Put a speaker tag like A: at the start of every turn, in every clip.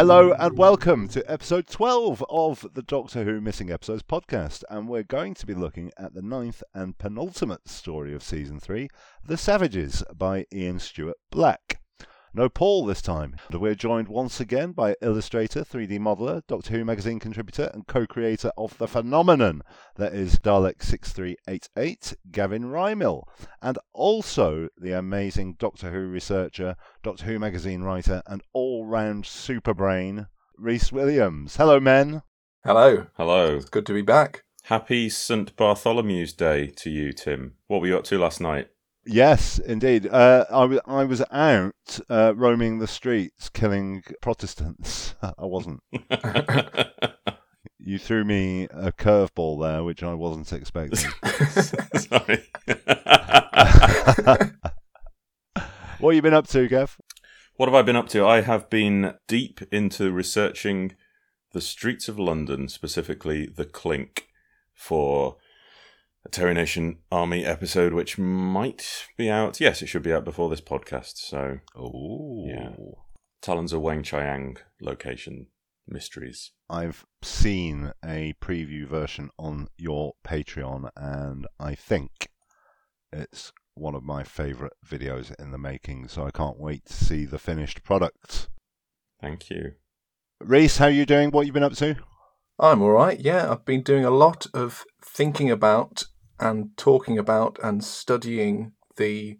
A: Hello and welcome to episode 12 of the Doctor Who Missing Episodes podcast. And we're going to be looking at the ninth and penultimate story of season 3, The Savages by Ian Stuart Black. No Paul this time. We're joined once again by illustrator, 3D modeler, Doctor Who magazine contributor, and co creator of the phenomenon that is Dalek6388, Gavin Rymill, and also the amazing Doctor Who researcher, Doctor Who magazine writer, and all round super brain, Rhys Williams. Hello, men.
B: Hello.
C: Hello.
B: It's good to be back.
C: Happy St. Bartholomew's Day to you, Tim. What were you up to last night?
A: Yes, indeed. Uh, I, w- I was out uh, roaming the streets killing Protestants. I wasn't. you threw me a curveball there, which I wasn't expecting.
C: Sorry.
A: what have you been up to, Gav?
C: what have I been up to? I have been deep into researching the streets of London, specifically the Clink, for Terry Nation Army episode, which might be out. Yes, it should be out before this podcast. So,
A: Oh,
C: Yeah. Talons of Weng Chiang location mysteries.
A: I've seen a preview version on your Patreon, and I think it's one of my favourite videos in the making. So I can't wait to see the finished product.
C: Thank you.
A: Rhys, how are you doing? What you been up to?
B: I'm all right. Yeah, I've been doing a lot of thinking about and talking about and studying the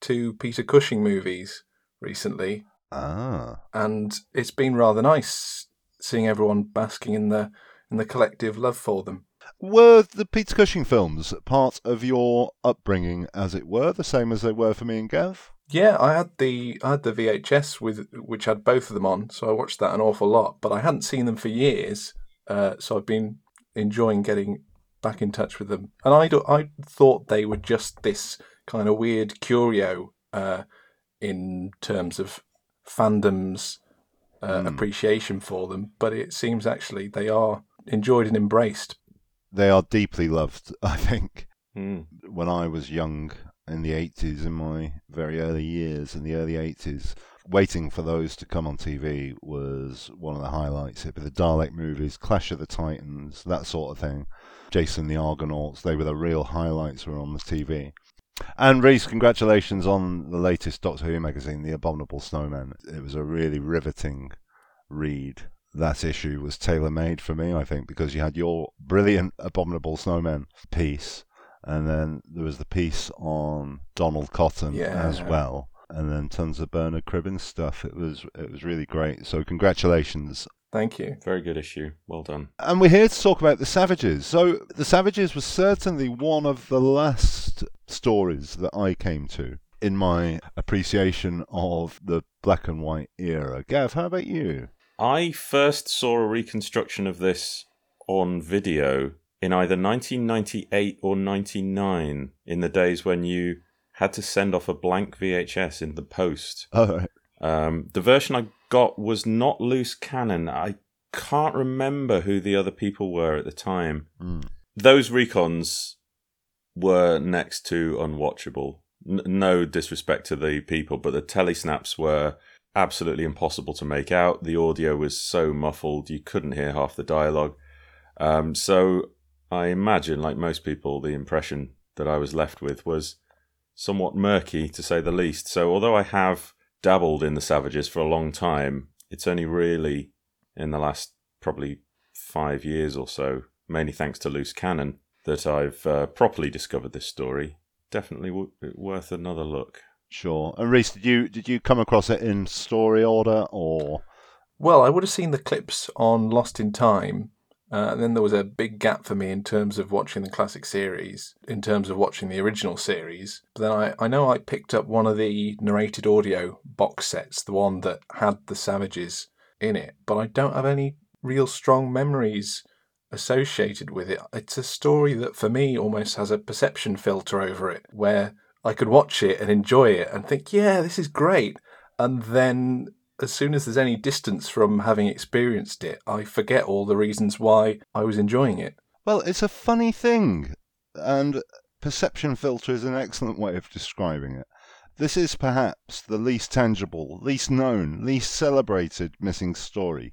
B: two Peter Cushing movies recently,
A: Ah,
B: and it's been rather nice seeing everyone basking in the in the collective love for them.
A: were the Peter Cushing films part of your upbringing, as it were, the same as they were for me and Gav?
B: Yeah, I had the I had the VHS with which had both of them on, so I watched that an awful lot. But I hadn't seen them for years, uh, so I've been enjoying getting back in touch with them. And I do- I thought they were just this kind of weird curio uh, in terms of fandom's uh,
A: Hmm.
B: appreciation for them, but it seems actually they are enjoyed and embraced.
A: They are deeply loved, I think.
C: Hmm.
A: when I was young in the 80s, in my very early years in the early 80s, waiting for those to come on TV was one of the highlights. It'd be the Dalek movies, Clash of the Titans, that sort of thing. Jason the Argonauts, they were the real highlights were on the TV. And Rhys, congratulations on the latest Doctor Who magazine, The Abominable Snowman. It was a really riveting read. That issue was tailor made for me, I think, because you had your brilliant Abominable Snowman piece, and then there was the piece on Donald Cotton
B: Yeah.
A: as well, and then tons of Bernard Cribbins stuff. It was it was really great. So congratulations.
B: Thank you.
C: Very good issue. Well done.
A: And we're here to talk about the Savages. So the Savages was certainly one of the last stories that I came to in my appreciation of the black and white era. Gav, how about you?
C: I first saw a reconstruction of this on video in either 1998 or 99, in the days when you had to send off a blank VHS in the post.
A: Oh,
C: Um, the version I got was not loose cannon. I can't remember who the other people were at the time.
A: mm.
C: Those recons were next to unwatchable. N- no disrespect to the people, but the telesnaps were absolutely impossible to make out. The audio was so muffled, you couldn't hear half the dialogue. Um, so I imagine, like most people, the impression that I was left with was somewhat murky, to say the least. So although I have dabbled in the Savages for a long time, it's only really in the last probably five years or so, mainly thanks to Loose Cannon, that I've uh, properly discovered this story. Definitely w- worth another look.
A: Sure. And Rhys, did you did you come across it in story order or
B: Well, I would have seen the clips on Lost in Time. Uh, and then there was a big gap for me in terms of watching the classic series, in terms of watching the original series. But then I, I know I picked up one of the narrated audio box sets, the one that had the Savages in it, but I don't have any real strong memories associated with it. It's a story that for me almost has a perception filter over it, where I could watch it and enjoy it and think, yeah, this is great. And then as soon as there's any distance from having experienced it, I forget all the reasons why I was enjoying it.
A: Well, it's a funny thing, and perception filter is an excellent way of describing it. This is perhaps the least tangible, least known, least celebrated missing story.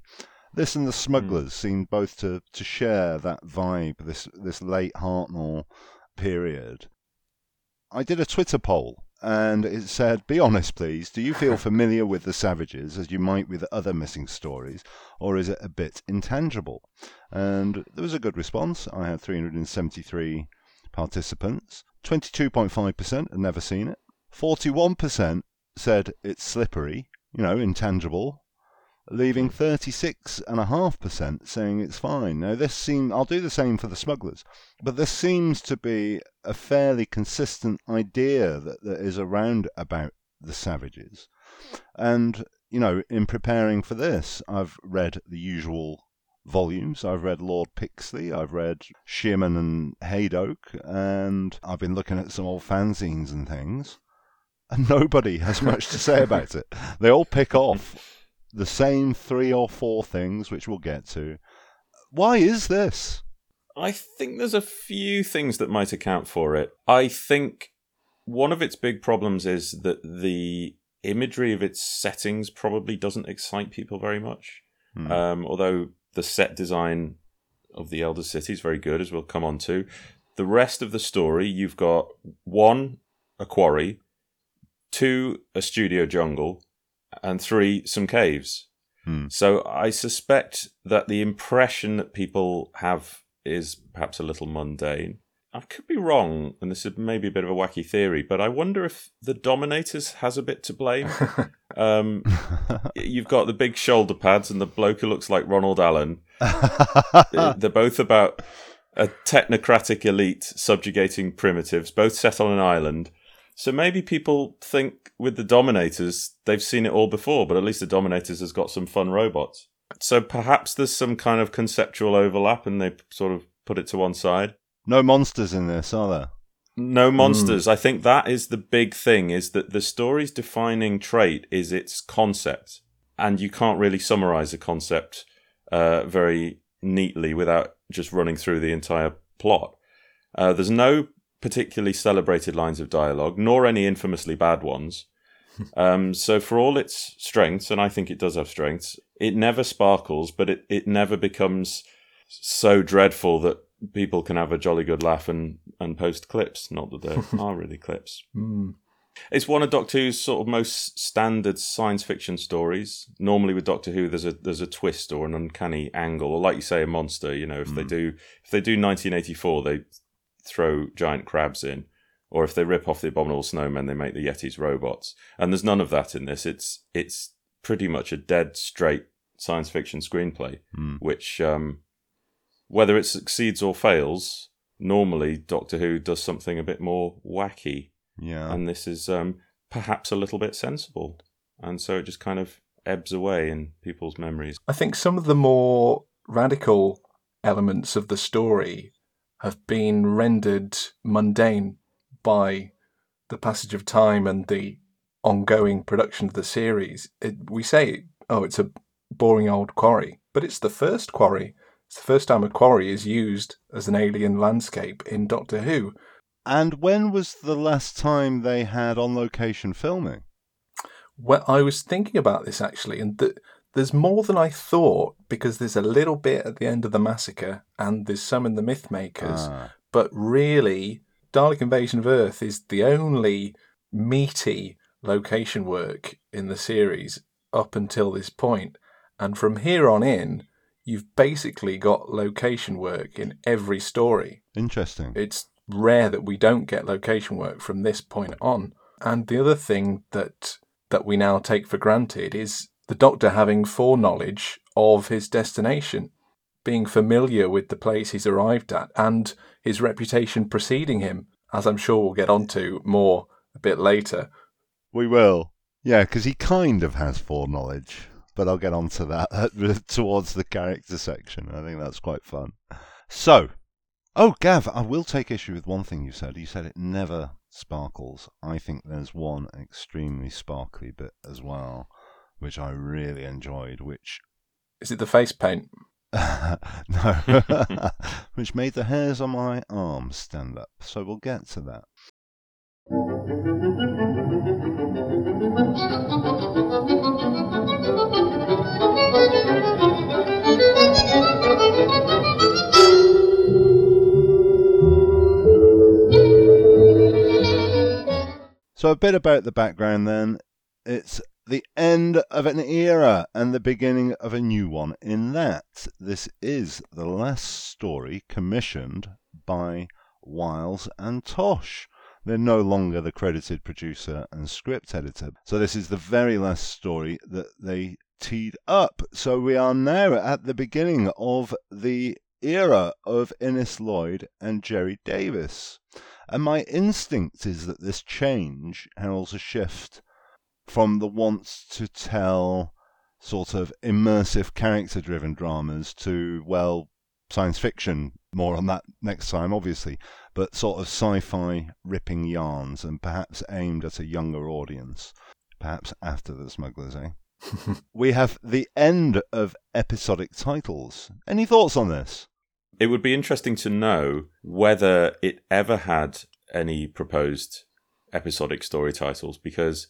A: This and the smugglers mm. seem both to, to share that vibe, this this late Hartnell period. I did a Twitter poll and it said, Be honest, please. Do you feel familiar with the Savages as you might with other missing stories, or is it a bit intangible? And there was a good response. I had 373 participants. 22.5% had never seen it. 41% said it's slippery, you know, intangible, leaving 36.5% saying it's fine. Now, this seems, I'll do the same for the smugglers, but this seems to be a fairly consistent idea that, that is around about the savages. And, you know, in preparing for this, I've read the usual volumes. I've read Lord Pixley, I've read Shearman and Hadoke, and I've been looking at some old fanzines and things. And nobody has much to say about it. They all pick off the same three or four things, which we'll get to. Why is this?
C: I think there's a few things that might account for it. I think one of its big problems is that the imagery of its settings probably doesn't excite people very much. Hmm. Um, although the set design of the Elder City is very good, as we'll come on to. The rest of the story, you've got one, a quarry, two, a studio jungle, and three, some caves. Hmm. So I suspect that the impression that people have is perhaps a little mundane. I could be wrong, and this is maybe a bit of a wacky theory, but I wonder if the Dominators has a bit to blame. um, you've got the big shoulder pads and the bloke who looks like Ronald Allen. They're both about a technocratic elite subjugating primitives, both set on an island. So maybe people think with the Dominators, they've seen it all before, but at least the Dominators has got some fun robots. So perhaps there's some kind of conceptual overlap and they sort of put it to one side.
A: No monsters in this, are there?
C: No monsters. Mm. I think that is the big thing is that the story's defining trait is its concept. And you can't really summarize a concept uh, very neatly without just running through the entire plot. Uh, there's no particularly celebrated lines of dialogue, nor any infamously bad ones. um, so, for all its strengths, and I think it does have strengths, it never sparkles, but it, it never becomes so dreadful that people can have a jolly good laugh and, and post clips. Not that there are really clips.
B: Mm.
C: It's one of Doctor Who's sort of most standard science fiction stories. Normally, with Doctor Who, there's a there's a twist or an uncanny angle, or like you say, a monster. You know, if mm. they hmm. do if they do 1984, they throw giant crabs in, or if they rip off the abominable snowmen, they make the Yetis robots. And there's none of that in this. It's it's pretty much a dead straight science fiction screenplay,
A: mm.
C: which um, whether it succeeds or fails, normally Doctor Who does something a bit more wacky.
A: Yeah,
C: and this is um, perhaps a little bit sensible, and so it just kind of ebbs away in people's memories.
B: I think some of the more radical elements of the story have been rendered mundane by the passage of time and the ongoing production of the series. It, we say, oh, it's a boring old quarry, but it's the first quarry. It's the first time a quarry is used as an alien landscape in Doctor Who.
A: And when was the last time they had on location filming?
B: Well, I was thinking about this actually, and the, there's more than I thought because there's a little bit at the end of the massacre and there's some in the Mythmakers. Ah. But really, Dalek Invasion of Earth is the only meaty location work in the series up until this point. And from here on in, you've basically got location work in every story.
A: Interesting.
B: It's rare that we don't get location work from this point on. And the other thing that that we now take for granted is the doctor having foreknowledge of his destination, being familiar with the place he's arrived at, and his reputation preceding him, as I'm sure we'll get onto more a bit later.
A: We will. Yeah, because he kind of has foreknowledge, but I'll get onto that towards the character section. I think that's quite fun. So, oh, Gav, I will take issue with one thing you said. You said it never sparkles. I think there's one extremely sparkly bit as well which I really enjoyed. Which
B: is it? The face paint?
A: no, which made the hairs on my arms stand up. So we'll get to that. So, a bit about the background then. It's the end of an era and the beginning of a new one, in that this is the last story commissioned by Wiles and Tosh. They're no longer the credited producer and script editor. So, this is the very last story that they teed up. So, we are now at the beginning of the era of Innes Lloyd and Gerry Davis. And my instinct is that this change heralds a shift from the wants to tell sort of immersive character driven dramas to, well, science fiction. More on that next time, obviously, but sort of sci fi ripping yarns and perhaps aimed at a younger audience. Perhaps after the smugglers, eh? we have the end of episodic titles. Any thoughts on this?
C: It would be interesting to know whether it ever had any proposed episodic story titles because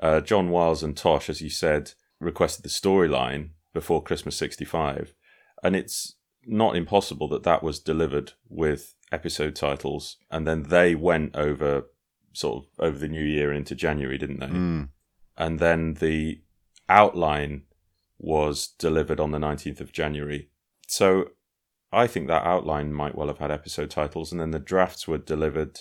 C: uh, John Wiles and Tosh, as you said, requested the storyline before Christmas 65. And it's not impossible that that was delivered with episode titles. And then they went over sort of over the new year into January, didn't they?
A: Mm.
C: And then the outline was delivered on the 19th of January. So I think that outline might well have had episode titles, and then the drafts were delivered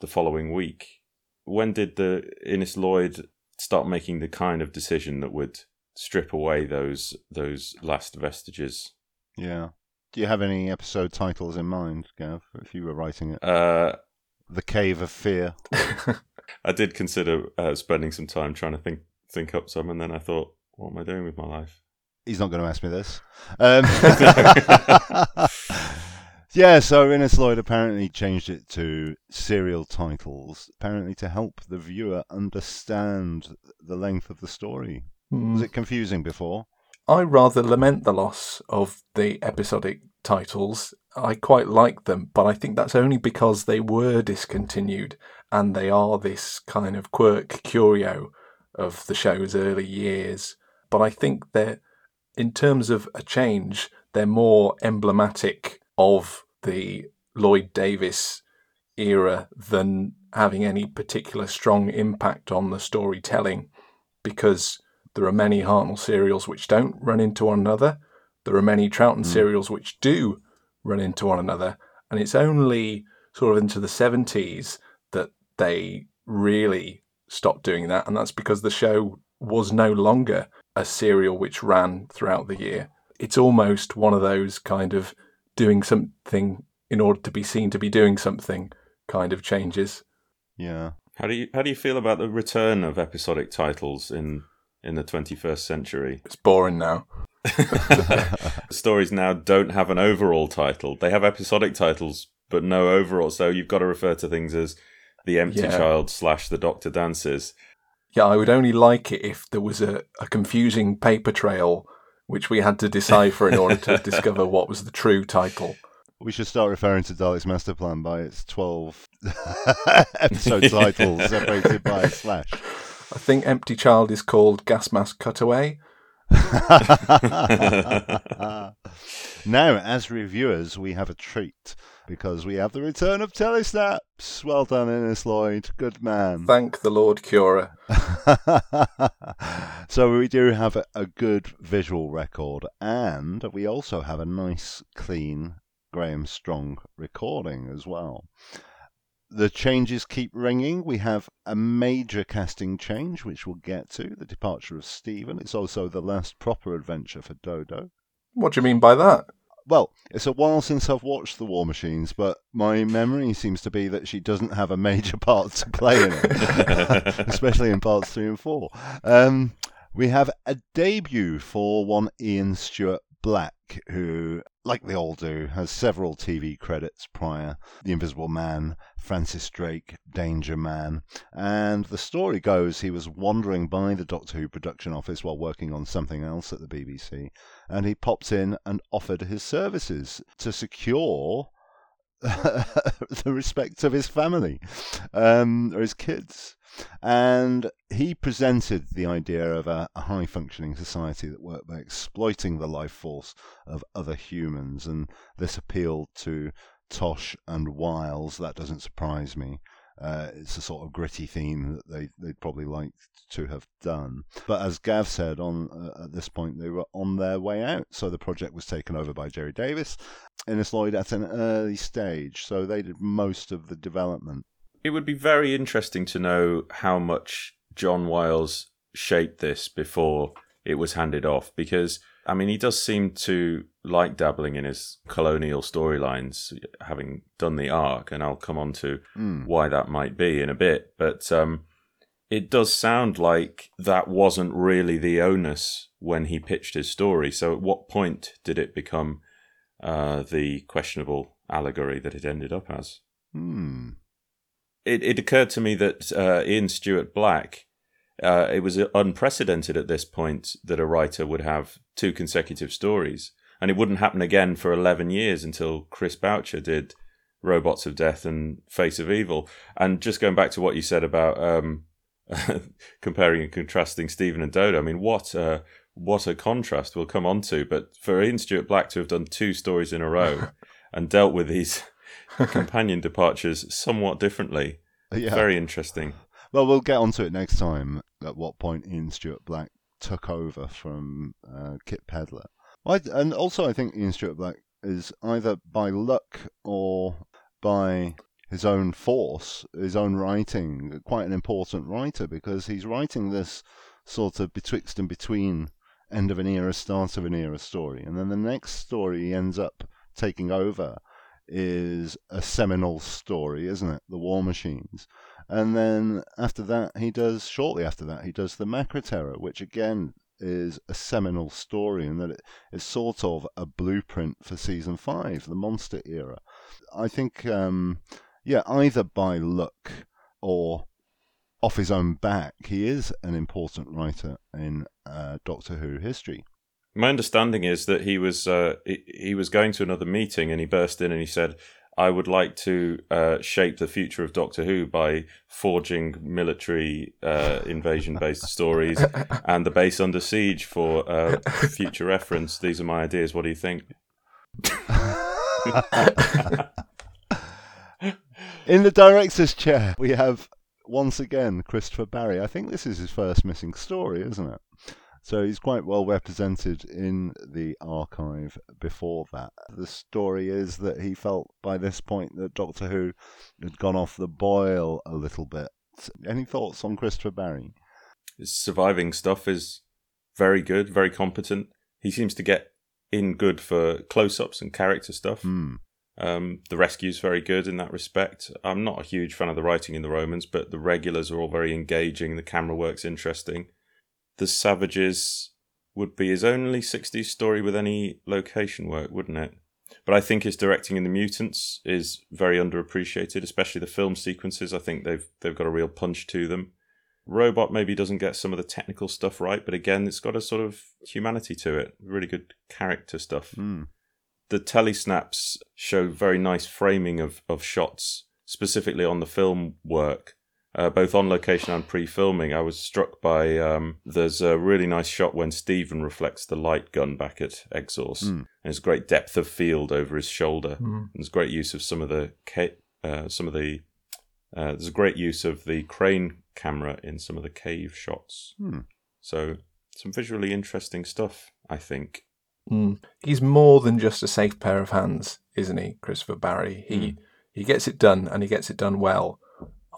C: the following week. When did the Innes Lloyd start making the kind of decision that would strip away those those last vestiges?
A: Yeah. Do you have any episode titles in mind, Gav, if you were writing it?
C: Uh,
A: the Cave of Fear.
C: I did consider uh, spending some time trying to think think up some, and then I thought, what am I doing with my life?
A: He's not going to ask me this. Um, yeah, so Innes Lloyd apparently changed it to serial titles, apparently to help the viewer understand the length of the story.
B: Hmm.
A: Was it confusing before?
B: I rather lament the loss of the episodic titles. I quite like them, but I think that's only because they were discontinued and they are this kind of quirk curio of the show's early years. But I think that in terms of a change, they're more emblematic of the Lloyd Davis era than having any particular strong impact on the storytelling because there are many Hartnell serials which don't run into one another. There are many Troughton
A: Mm.
B: serials which do run into one another. And it's only sort of into the 70s that they really stopped doing that. And that's because the show was no longer a serial which ran throughout the year. It's almost one of those kind of doing something in order to be seen to be doing something kind of changes.
A: Yeah.
C: How do you how do you feel about the return of episodic titles in in the 21st century?
B: It's boring now.
C: Stories now don't have an overall title. They have episodic titles, but no overall. So you've got to refer to things as the Empty
B: Yeah.
C: Child slash the Doctor Dances.
B: Yeah, I would only like it if there was a, a confusing paper trail which we had to decipher in order to discover what was the true title.
A: We should start referring to Dalek's Master Plan by its 12 episode titles separated by a slash.
B: I think Empty Child is called Gas Mask Cutaway.
A: now, as reviewers, we have a treat because we have the return of Telesnaps. Well done, Innes Lloyd. Good man.
B: Thank the Lord Cura.
A: so we do have a, a good visual record, and we also have a nice, clean Graham Strong recording as well. The changes keep ringing. We have a major casting change, which we'll get to. The departure of Steven. It's also the last proper adventure for Dodo.
B: What do you mean by that?
A: Well, it's a while since I've watched The War Machines, but my memory seems to be that she doesn't have a major part to play in it, especially in parts three and four. Um, we have a debut for one Ian Stuart Black, who, like they all do, has several TV credits prior The Invisible Man, Francis Drake, Danger Man. And the story goes he was wandering by the Doctor Who production office while working on something else at the BBC and he popped in and offered his services to secure the respect of his family um, or his kids. And he presented the idea of a, a high functioning society that worked by exploiting the life force of other humans. And this appealed to Tosh and Wiles. That doesn't surprise me. Uh, it's a sort of gritty theme that they they'd probably like to have done. But as Gav said, on uh, at this point they were on their way out, so the project was taken over by Gerry Davis, Innes Lloyd at an early stage, so they did most of the development.
C: It would be very interesting to know how much John Wiles shaped this before it was handed off because I mean he does seem to like dabbling in his colonial storylines having done the arc and I'll come on to
A: Mm.
C: why that might be in a bit but um it does sound like that wasn't really the onus when he pitched his story so at what point did it become uh the questionable allegory that it ended up as
A: Hmm.
C: it, it occurred to me that uh, Ian Stuart Black, uh, it was unprecedented at this point that a writer would have two consecutive stories. And it wouldn't happen again for 11 years until Chris Boucher did Robots of Death and Face of Evil. And just going back to what you said about um, comparing and contrasting Steven and Dodo, I mean, what a, what a contrast we'll come on to. But for Ian Stuart Black to have done two stories in a row and dealt with these companion departures somewhat differently.
A: Yeah.
C: Very interesting.
A: Well, we'll get onto it next time. At what point Ian Stuart Black took over from uh, Kit Pedler, I, and also I think Ian Stuart Black is either by luck or by his own force, his own writing, quite an important writer because he's writing this sort of betwixt and between end of an era, start of an era story, and then the next story he ends up taking over is a seminal story, isn't it? The War Machines. And then after that, he does, shortly after that, he does The Macra Terror, which again is a seminal story in that it is sort of a blueprint for season five, the monster era. I think, um, yeah, either by luck or off his own back, he is an important writer in uh, Doctor Who history.
C: My understanding is that he was uh, he, he was going to another meeting and he burst in and he said, "I would like to uh, shape the future of Doctor Who by forging military uh, invasion-based stories and the base under siege for uh, future reference. These are my ideas. What do you think?"
A: In the director's chair, we have once again Christopher Barry. I think this is his first missing story, isn't it? So he's quite well represented in the archive before that. The story is that he felt by this point that Doctor Who had gone off the boil a little bit. Any thoughts on Christopher Barry?
C: His surviving stuff is very good, very competent. He seems to get in good for close-ups and character stuff.
A: Hmm.
C: Um, the rescue's very good in that respect. I'm not a huge fan of the writing in the Romans, but the regulars are all very engaging. The camera work's interesting. The Savages would be his only 60s story with any location work, wouldn't it? But I think his directing in the Mutants is very underappreciated, especially the film sequences. I think they've they've got a real punch to them. Robot maybe doesn't get some of the technical stuff right, but again, it's got a sort of humanity to it. Really good character stuff
A: Hmm.
C: the telesnaps show very nice framing of, of shots, specifically on the film work, uh, both on location and pre-filming. I was struck by um, there's a really nice shot when Steven reflects the light gun back at Exorse,
A: Mm.
C: and there's great depth of field over his shoulder.
B: Mm.
C: There's great use of some of the ca- uh, some of the uh, there's a great use of the crane camera in some of the cave shots.
A: Hmm.
C: So some visually interesting stuff, I think.
B: Mm. He's more than just a safe pair of hands, isn't he, Christopher Barry? He
C: Mm.
B: he gets it done and he gets it done well.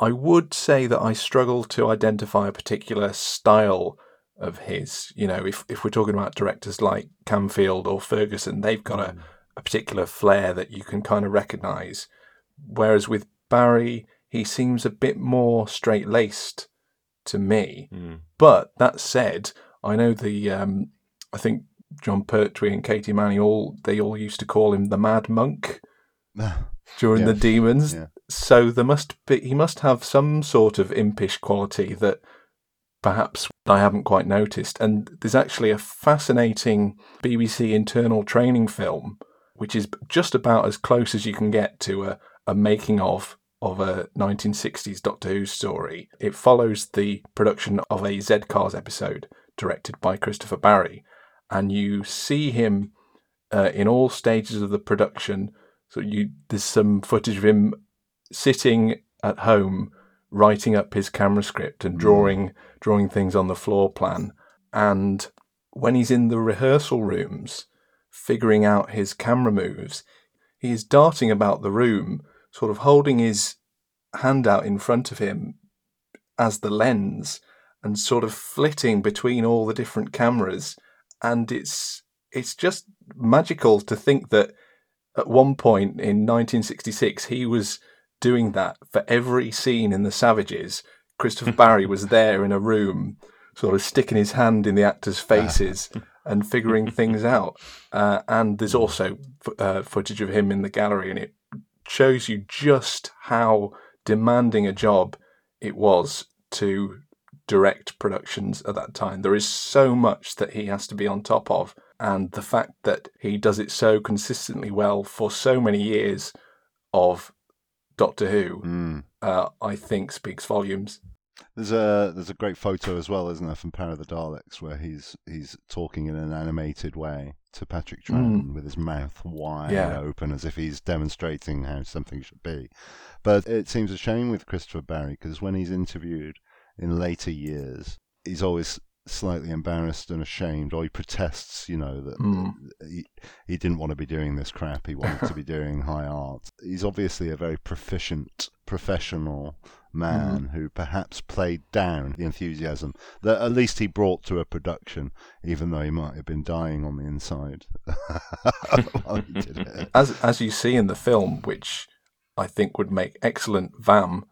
B: I would say that I struggle to identify a particular style of his. You know, if if we're talking about directors like Camfield or Ferguson, they've got a, a particular flair that you can kind of recognise. Whereas with Barry, he seems a bit more straight laced to me.
C: Mm.
B: But that said, I know the um, I think Jon Pertwee and Katy Manning all they all used to call him the Mad Monk during the Demons.
A: yeah.
B: So there must be he must have some sort of impish quality that perhaps I haven't quite noticed. And there's actually a fascinating BBC internal training film, which is just about as close as you can get to a, a making of of a 1960s Doctor Who story. It follows the production of a Z Cars episode directed by Christopher Barry, and you see him uh, in all stages of the production. So you there's some footage of him sitting at home writing up his camera script and hmm. drawing drawing things on the floor plan. And when he's in the rehearsal rooms figuring out his camera moves he is darting about the room sort of holding his hand out in front of him as the lens and sort of flitting between all the different cameras. And it's it's just magical to think that at one point in 1966 he was doing that for every scene in the Savages. Christopher Barry was there in a room, sort of sticking his hand in the actors' faces and figuring things out. Uh, and there's also uh, footage of him in the gallery, and it shows you just how demanding a job it was to direct productions at that time. There is so much that he has to be on top of, and the fact that he does it so consistently well for so many years of Doctor Who,
A: Mm.
B: uh, I think speaks volumes.
A: There's a there's a great photo as well, isn't there, from Power of the Daleks, where he's he's talking in an animated way to Patrick Troughton with his mouth wide
B: Yeah.
A: open, as if he's demonstrating how something should be. But it seems a shame with Christopher Barry because when he's interviewed in later years, he's always slightly embarrassed and ashamed, or he protests, you know, that
B: Mm.
A: he, he didn't want to be doing this crap. He wanted to be doing high art. He's obviously a very proficient, professional man who perhaps played down the enthusiasm that at least he brought to a production, even though he might have been dying on the inside while he did it.
B: As as you see in the film, which I think would make excellent VAM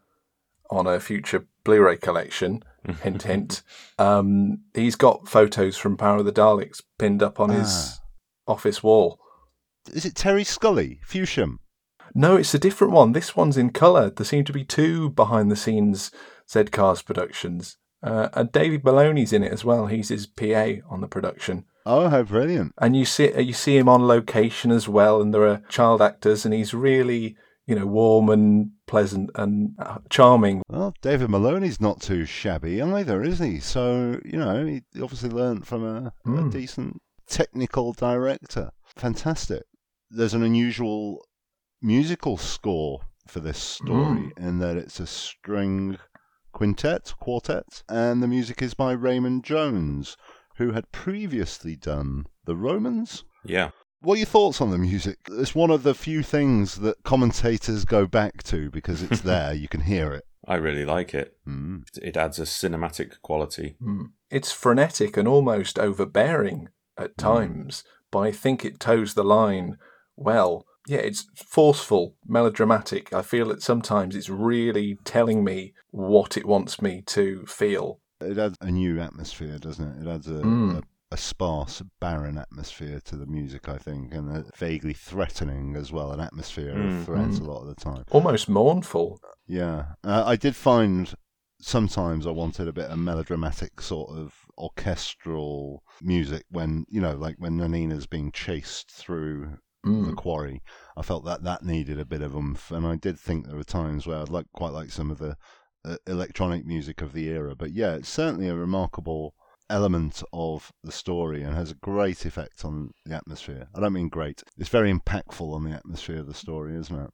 B: on a future Blu-ray collection. Hint, hint. Um, he's got photos from Power of the Daleks pinned up on his office wall.
A: Is it Terry Scully, Fusham?
B: No, it's a different one. This one's in colour. There seem to be two behind the scenes Zcars productions. Uh, and David Maloney's in it as well. He's his PA on the production.
A: Oh, how brilliant!
B: And you see you see him on location as well, and there are child actors, and he's really you know warm and pleasant and uh, charming.
A: Well, David Maloney's not too shabby either, is he? So, you know, he obviously learnt from a, a
B: Mm.
A: decent technical director. Fantastic. There's an unusual musical score for this story in that it's a string quintet, quartet, and the music is by Raymond Jones, who had previously done The Romans.
C: Yeah.
A: What are your thoughts on the music? It's one of the few things that commentators go back to because it's there, you can hear it.
C: I really like it.
A: Mm.
C: It adds a cinematic quality.
B: Mm. It's frenetic and almost overbearing at times, but I think it toes the line well. Yeah, it's forceful, melodramatic. I feel that sometimes it's really telling me what it wants me to feel.
A: It adds a new atmosphere, doesn't it? It adds a,
B: Mm.
A: a, a sparse, barren atmosphere to the music, I think, and a vaguely threatening as well, an atmosphere
C: Mm,
A: of threat
B: mm.
A: a lot of the time.
B: Almost mournful.
A: Yeah. Uh, I did find sometimes I wanted a bit of melodramatic sort of orchestral music when, you know, like when Nanina's being chased through the
B: Mm.
A: quarry. I felt that that needed a bit of oomph, and I did think there were times where I'd like quite like some of the uh, electronic music of the era. But yeah, it's certainly a remarkable element of the story and has a great effect on the atmosphere. I don't mean great; it's very impactful on the atmosphere of the story, isn't it?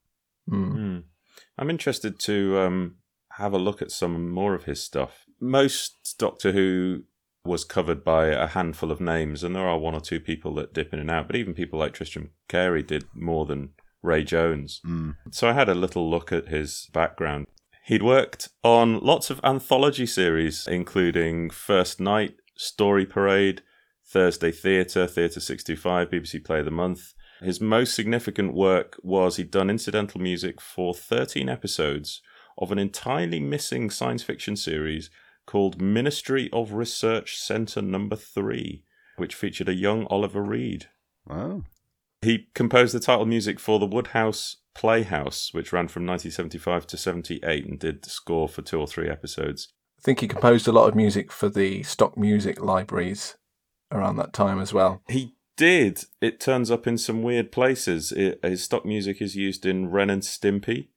B: Mm.
C: I'm interested to um, have a look at some more of his stuff. Most Doctor Who was covered by a handful of names, and there are one or two people that dip in and out, but even people like Tristram Carey did more than Ray Jones.
A: Mm.
C: So I had a little look at his background. He'd worked on lots of anthology series, including First Night, Story Parade, Thursday Theatre, Theatre 65, BBC Play of the Month. His most significant work was he'd done incidental music for 13 episodes of an entirely missing science fiction series called Ministry of Research Centre Number 3, which featured a young Oliver Reed.
A: Wow.
C: He composed the title music for the Wodehouse Playhouse, which ran from 1975 to 78 and did the score for two or three episodes.
B: I think he composed a lot of music for the stock music libraries around that time as well.
C: He did. It turns up in some weird places. It, his stock music is used in Ren and Stimpy,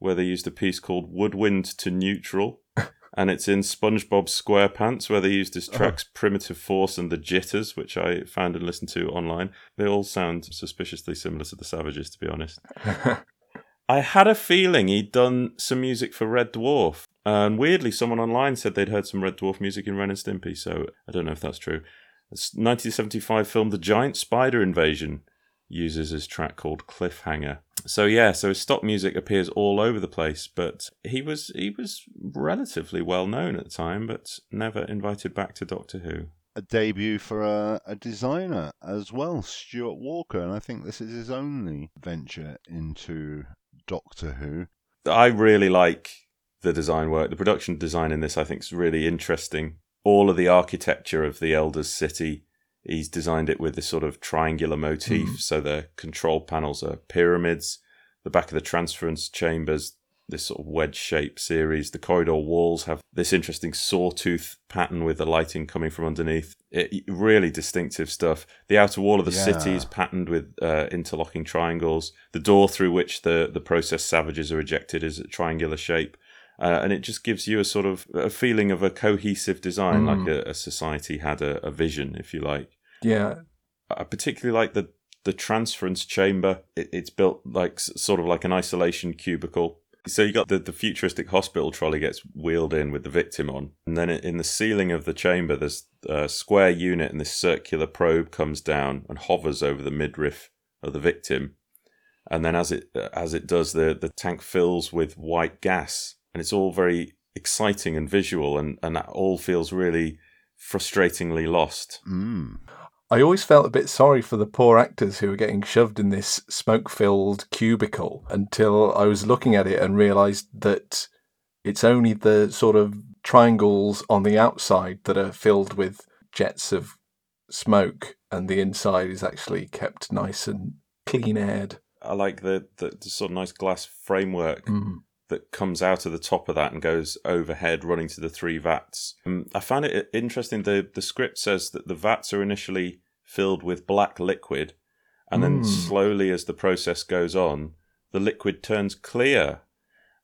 C: where they used a piece called Woodwind to Neutral. and it's in SpongeBob SquarePants, where they used his uh-huh. tracks Primitive Force and The Jitters, which I found and listened to online. They all sound suspiciously similar to the Savages, to be honest. I had a feeling he'd done some music for Red Dwarf. And weirdly, someone online said they'd heard some Red Dwarf music in Ren and Stimpy, so I don't know if that's true. It's 1975 film The Giant Spider Invasion uses his track called Cliffhanger. So yeah, so his stock music appears all over the place, but he was he was relatively well known at the time, but never invited back to Doctor Who.
A: A debut for a, a designer as well, Stuart Walker, and I think this is his only venture into Doctor Who.
C: I really like the design work. The production design in this, I think, is really interesting. All of the architecture of the Elders City, he's designed it with this sort of triangular motif.
B: Mm.
C: So the control panels are pyramids. The back of the transference chambers, this sort of wedge shape series. The corridor walls have this interesting sawtooth pattern with the lighting coming from underneath. It, really distinctive stuff. The outer wall of the
A: Yeah.
C: city is patterned with uh, interlocking triangles. The door through which the, the processed savages are ejected is a triangular shape. Uh, and it just gives you a sort of a feeling of a cohesive design,
B: Mm.
C: like a, a society had a, a vision, if you like.
B: Yeah,
C: I particularly like the the transference chamber. It, it's built like sort of like an isolation cubicle. So you got the, the futuristic hospital trolley gets wheeled in with the victim on, and then in the ceiling of the chamber, there's a square unit, and this circular probe comes down and hovers over the midriff of the victim, and then as it as it does, the the tank fills with white gas, and it's all very exciting and visual, and and that all feels really frustratingly lost.
A: Mm.
B: I always felt a bit sorry for the poor actors who were getting shoved in this smoke filled cubicle until I was looking at it and realised that it's only the sort of triangles on the outside that are filled with jets of smoke, and the inside is actually kept nice and clean aired.
C: I like the, the, the sort of nice glass framework
B: Mm.
C: That comes out of the top of that and goes overhead, running to the three vats. Um, I found it interesting. The the script says that the vats are initially filled with black liquid, and then
B: Mm.
C: slowly, as the process goes on, the liquid turns clear.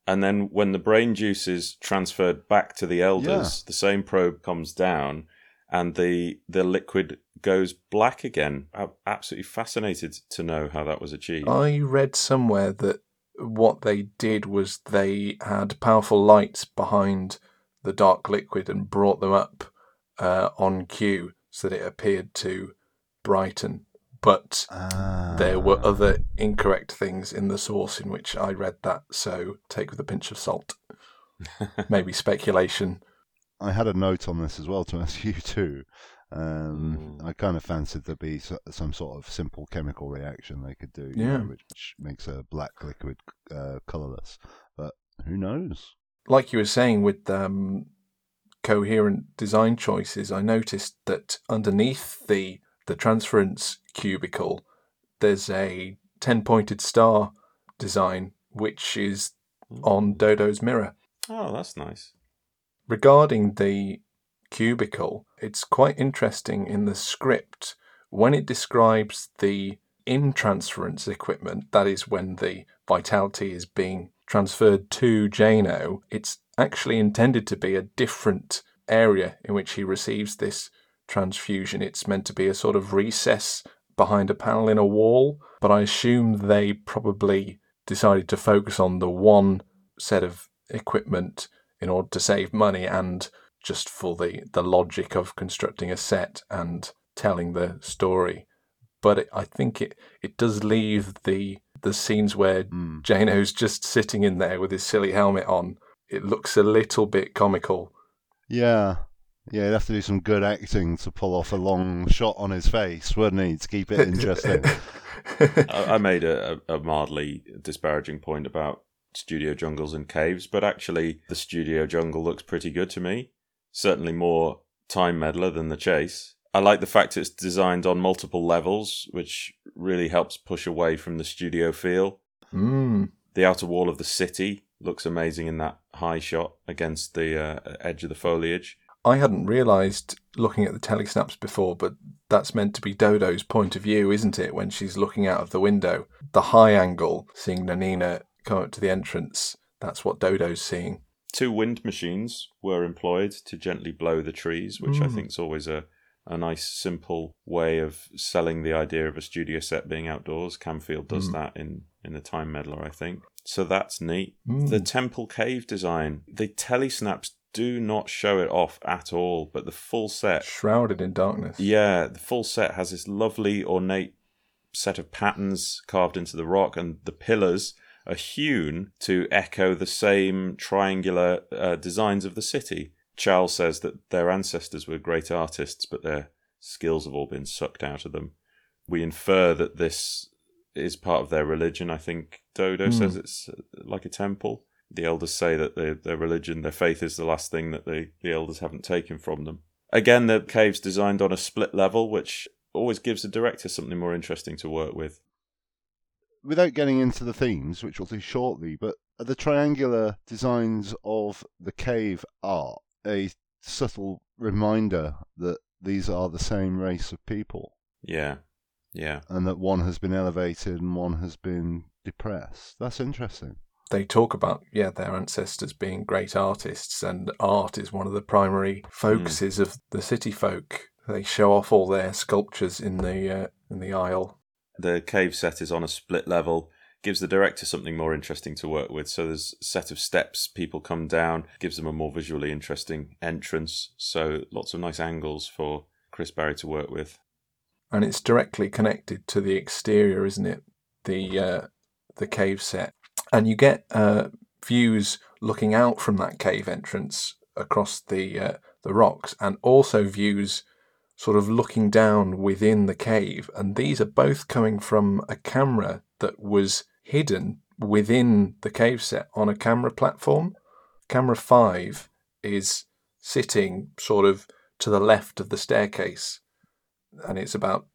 C: And then, when the brain juice is transferred back to the elders, the same probe comes down, and the the liquid goes black again. I'm absolutely fascinated to know how that was achieved.
B: I read somewhere that what they did was they had powerful lights behind the dark liquid and brought them up uh, on cue so that it appeared to brighten. But
A: Ah.
B: there were other incorrect things in the source in which I read that, so take with a pinch of salt. Maybe speculation.
A: I had a note on this as well to ask you too. Um,
C: Mm.
A: I kind of fancied there'd be some sort of simple chemical reaction they could do, you know,
B: Yeah.
A: which, which makes a black liquid uh, colorless. But who knows?
B: like you were saying with um, coherent design choices, I noticed that underneath the the transference cubicle, there's a ten pointed star design which is on Dodo's mirror.
C: Oh, that's nice.
B: Regarding the cubicle, it's quite interesting in the script when it describes the in transference equipment, that is when the vitality is being transferred to Jano, it's actually intended to be a different area in which he receives this transfusion. It's meant to be a sort of recess behind a panel in a wall, but I assume they probably decided to focus on the one set of equipment in order to save money and just for the, the logic of constructing a set and telling the story. But it, I think it, it does leave the the scenes where
A: Mm.
B: Jano's just sitting in there with his silly helmet on. It looks a little bit comical.
A: Yeah. Yeah, he'd have to do some good acting to pull off a long shot on his face, wouldn't he, to keep it interesting?
C: I, I made a, a mildly disparaging point about studio jungles and caves, but actually, the studio jungle looks pretty good to me. Certainly more time meddler than the chase. I like the fact it's designed on multiple levels, which really helps push away from the studio feel.
B: mm.
C: The outer wall of the city looks amazing in that high shot against the uh, edge of the foliage.
B: I hadn't realised looking at the telesnaps before, but that's meant to be Dodo's point of view, isn't it? When she's looking out of the window, the high angle, seeing Nanina come up to the entrance, that's what Dodo's seeing.
C: Two wind machines were employed to gently blow the trees, which I
B: Mm.
C: think is always a, a nice, simple way of selling the idea of a studio set being outdoors. Camfield does
B: Mm.
C: that in, in the Time Meddler, I think. So that's neat.
B: Mm.
C: The temple cave design, the telesnaps do not show it off at all, but the full set,
B: Shrouded in darkness.
C: yeah, the full set has this lovely ornate set of patterns carved into the rock, and the pillars are hewn to echo the same triangular uh, designs of the city. Charles says that their ancestors were great artists, but their skills have all been sucked out of them. We infer that this is part of their religion. I think Dodo
B: Hmm.
C: says it's uh, like a temple. The elders say that their, their religion, their faith is the last thing that the, the elders haven't taken from them. Again, the cave's designed on a split level, which always gives the director something more interesting to work with.
A: Without getting into the themes, which we'll do shortly, but the triangular designs of the cave art a subtle reminder that these are the same race of people
C: Yeah, yeah.
A: and that one has been elevated and one has been depressed? That's interesting.
B: They talk about, yeah, their ancestors being great artists, and art is one of the primary focuses of the city folk. They show off all their sculptures in the uh, in the aisle.
C: The cave set is on a split level, gives the director something more interesting to work with. So there's a set of steps people come down, gives them a more visually interesting entrance. So lots of nice angles for Chris Barry to work with.
B: and it's directly connected to the exterior, isn't it? The uh, the cave set, and you get uh, views looking out from that cave entrance across the uh, the rocks, and also views sort of looking down within the cave. And these are both coming from a camera that was hidden within the cave set on a camera platform. Camera five is sitting sort of to the left of the staircase and it's about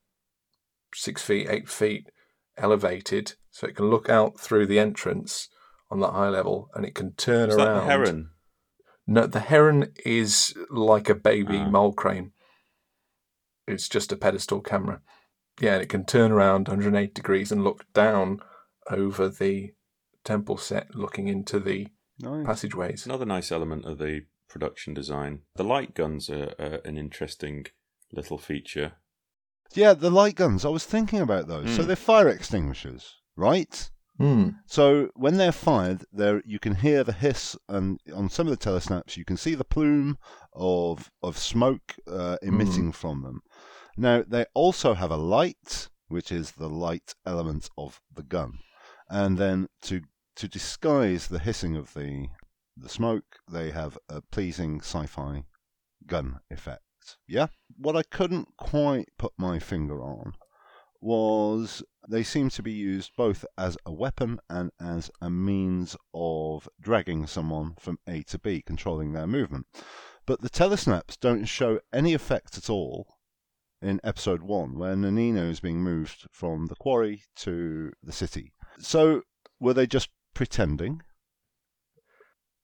B: six feet, eight feet elevated, so it can look out through the entrance on that high level, and it can turn
C: Is that
B: around.
C: the heron?
B: No, the heron is like a baby
C: Ah.
B: mole crane. It's just a pedestal camera. Yeah, and it can turn around 108 degrees and look down over the temple set, looking into the
A: Nice.
B: passageways.
C: Another nice element of the production design. The light guns are, are an interesting little feature.
A: Yeah, the light guns. I was thinking about those. So
C: Hmm.
A: they're fire extinguishers, right?
B: Hmm.
A: So when they're fired, there you can hear the hiss, and on some of the telesnaps, you can see the plume of of smoke uh, emitting from them. Now they also have a light, which is the light element of the gun, and then to to disguise the hissing of the the smoke, they have a pleasing sci-fi gun effect. Yeah, what I couldn't quite put my finger on was they seem to be used both as a weapon and as a means of dragging someone from A to B, controlling their movement. But the telesnaps don't show any effect at all in episode one, where Nanina is being moved from the quarry to the city. So were they just pretending?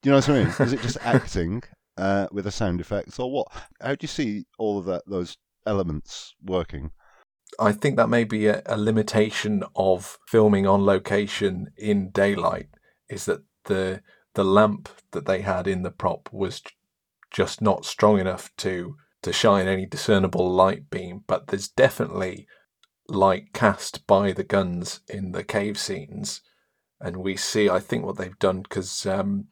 A: Do you know what I mean? Is it just acting uh, with the sound effects, or what? How do you see all of that, those elements working?
B: I think that may be a, a limitation of filming on location in daylight is that the the lamp that they had in the prop was just not strong enough to to shine any discernible light beam but there's definitely light cast by the guns in the cave scenes. And we see I think what they've done because um,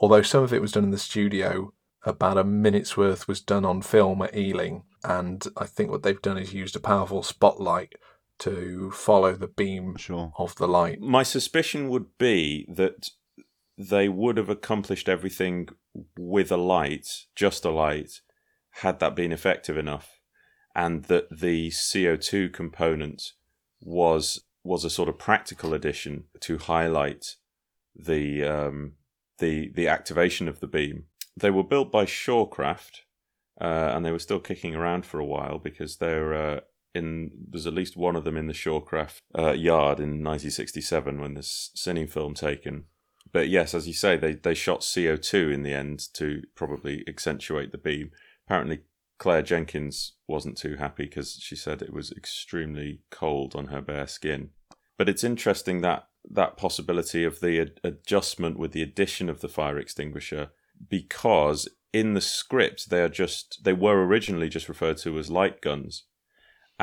B: although some of it was done in the studio about a minute's worth was done on film at Ealing, and I think what they've done is used a powerful spotlight to follow the beam
A: Sure.
B: of the light.
C: My suspicion would be that they would have accomplished everything with a light, just a light, had that been effective enough, and that the CO2 component was was a sort of practical addition to highlight the um, the the activation of the beam. They were built by Shawcraft, uh, and they were still kicking around for a while because they're uh, in. There's at least one of them in the Shawcraft uh, yard in 1967 when this cine film taken. But yes, as you say, they they shot CO2 in the end to probably accentuate the beam. Apparently, Clare Jenkins wasn't too happy because she said it was extremely cold on her bare skin. But it's interesting that that possibility of the ad- adjustment with the addition of the fire extinguisher because in the script they are just they were originally just referred to as light guns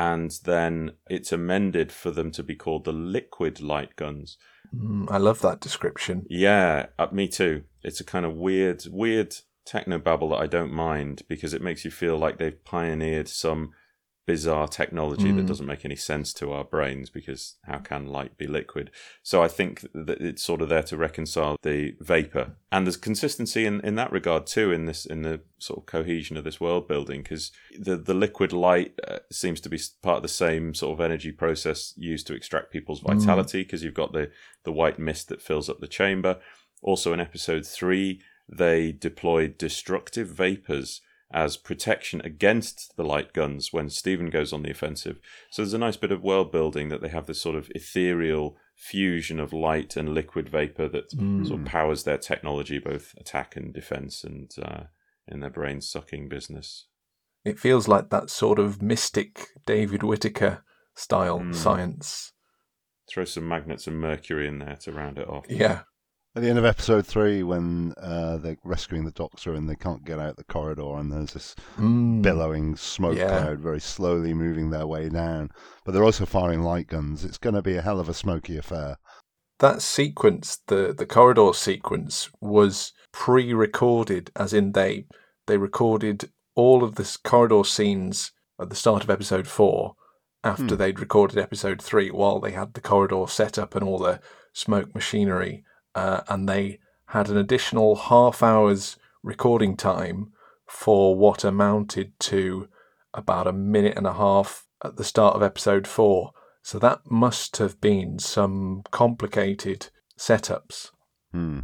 C: and then it's amended for them to be called the liquid light guns.
B: Mm, I love that description.
C: Yeah, uh, me too. It's a kind of weird, weird techno babble that I don't mind because it makes you feel like they've pioneered some bizarre technology that
B: Mm.
C: doesn't make any sense to our brains because how can light be liquid? So I think that it's sort of there to reconcile the vapor and there's consistency in, in that regard too in this in the sort of cohesion of this world building because the the liquid light uh, seems to be part of the same sort of energy process used to extract people's
B: Mm.
C: vitality because you've got the the white mist that fills up the chamber. Also in episode 3 they deployed destructive vapors as protection against the light guns when Steven goes on the offensive. So there's a nice bit of world building that they have this sort of ethereal fusion of light and liquid vapor that
B: Mm.
C: sort of powers their technology, both attack and defense, and uh, in their brain sucking business.
B: It feels like that sort of mystic David Whitaker style
C: Mm.
B: science.
C: Throw some magnets and mercury in there to round it off.
B: Yeah.
A: At the end of episode three, when uh, they're rescuing the doctor and they can't get out the corridor, and there's this
B: Mm.
A: billowing smoke
B: Yeah.
A: cloud very slowly moving their way down, but they're also firing light guns. It's going to be a hell of a smoky affair.
B: That sequence, the the corridor sequence, was pre-recorded, as in they they recorded all of the corridor scenes at the start of episode four, after
A: Hmm.
B: they'd recorded episode three, while they had the corridor set up and all the smoke machinery, uh, and they had an additional half hour's recording time for what amounted to about a minute and a half at the start of episode four. So that must have been some complicated setups.
A: Hmm.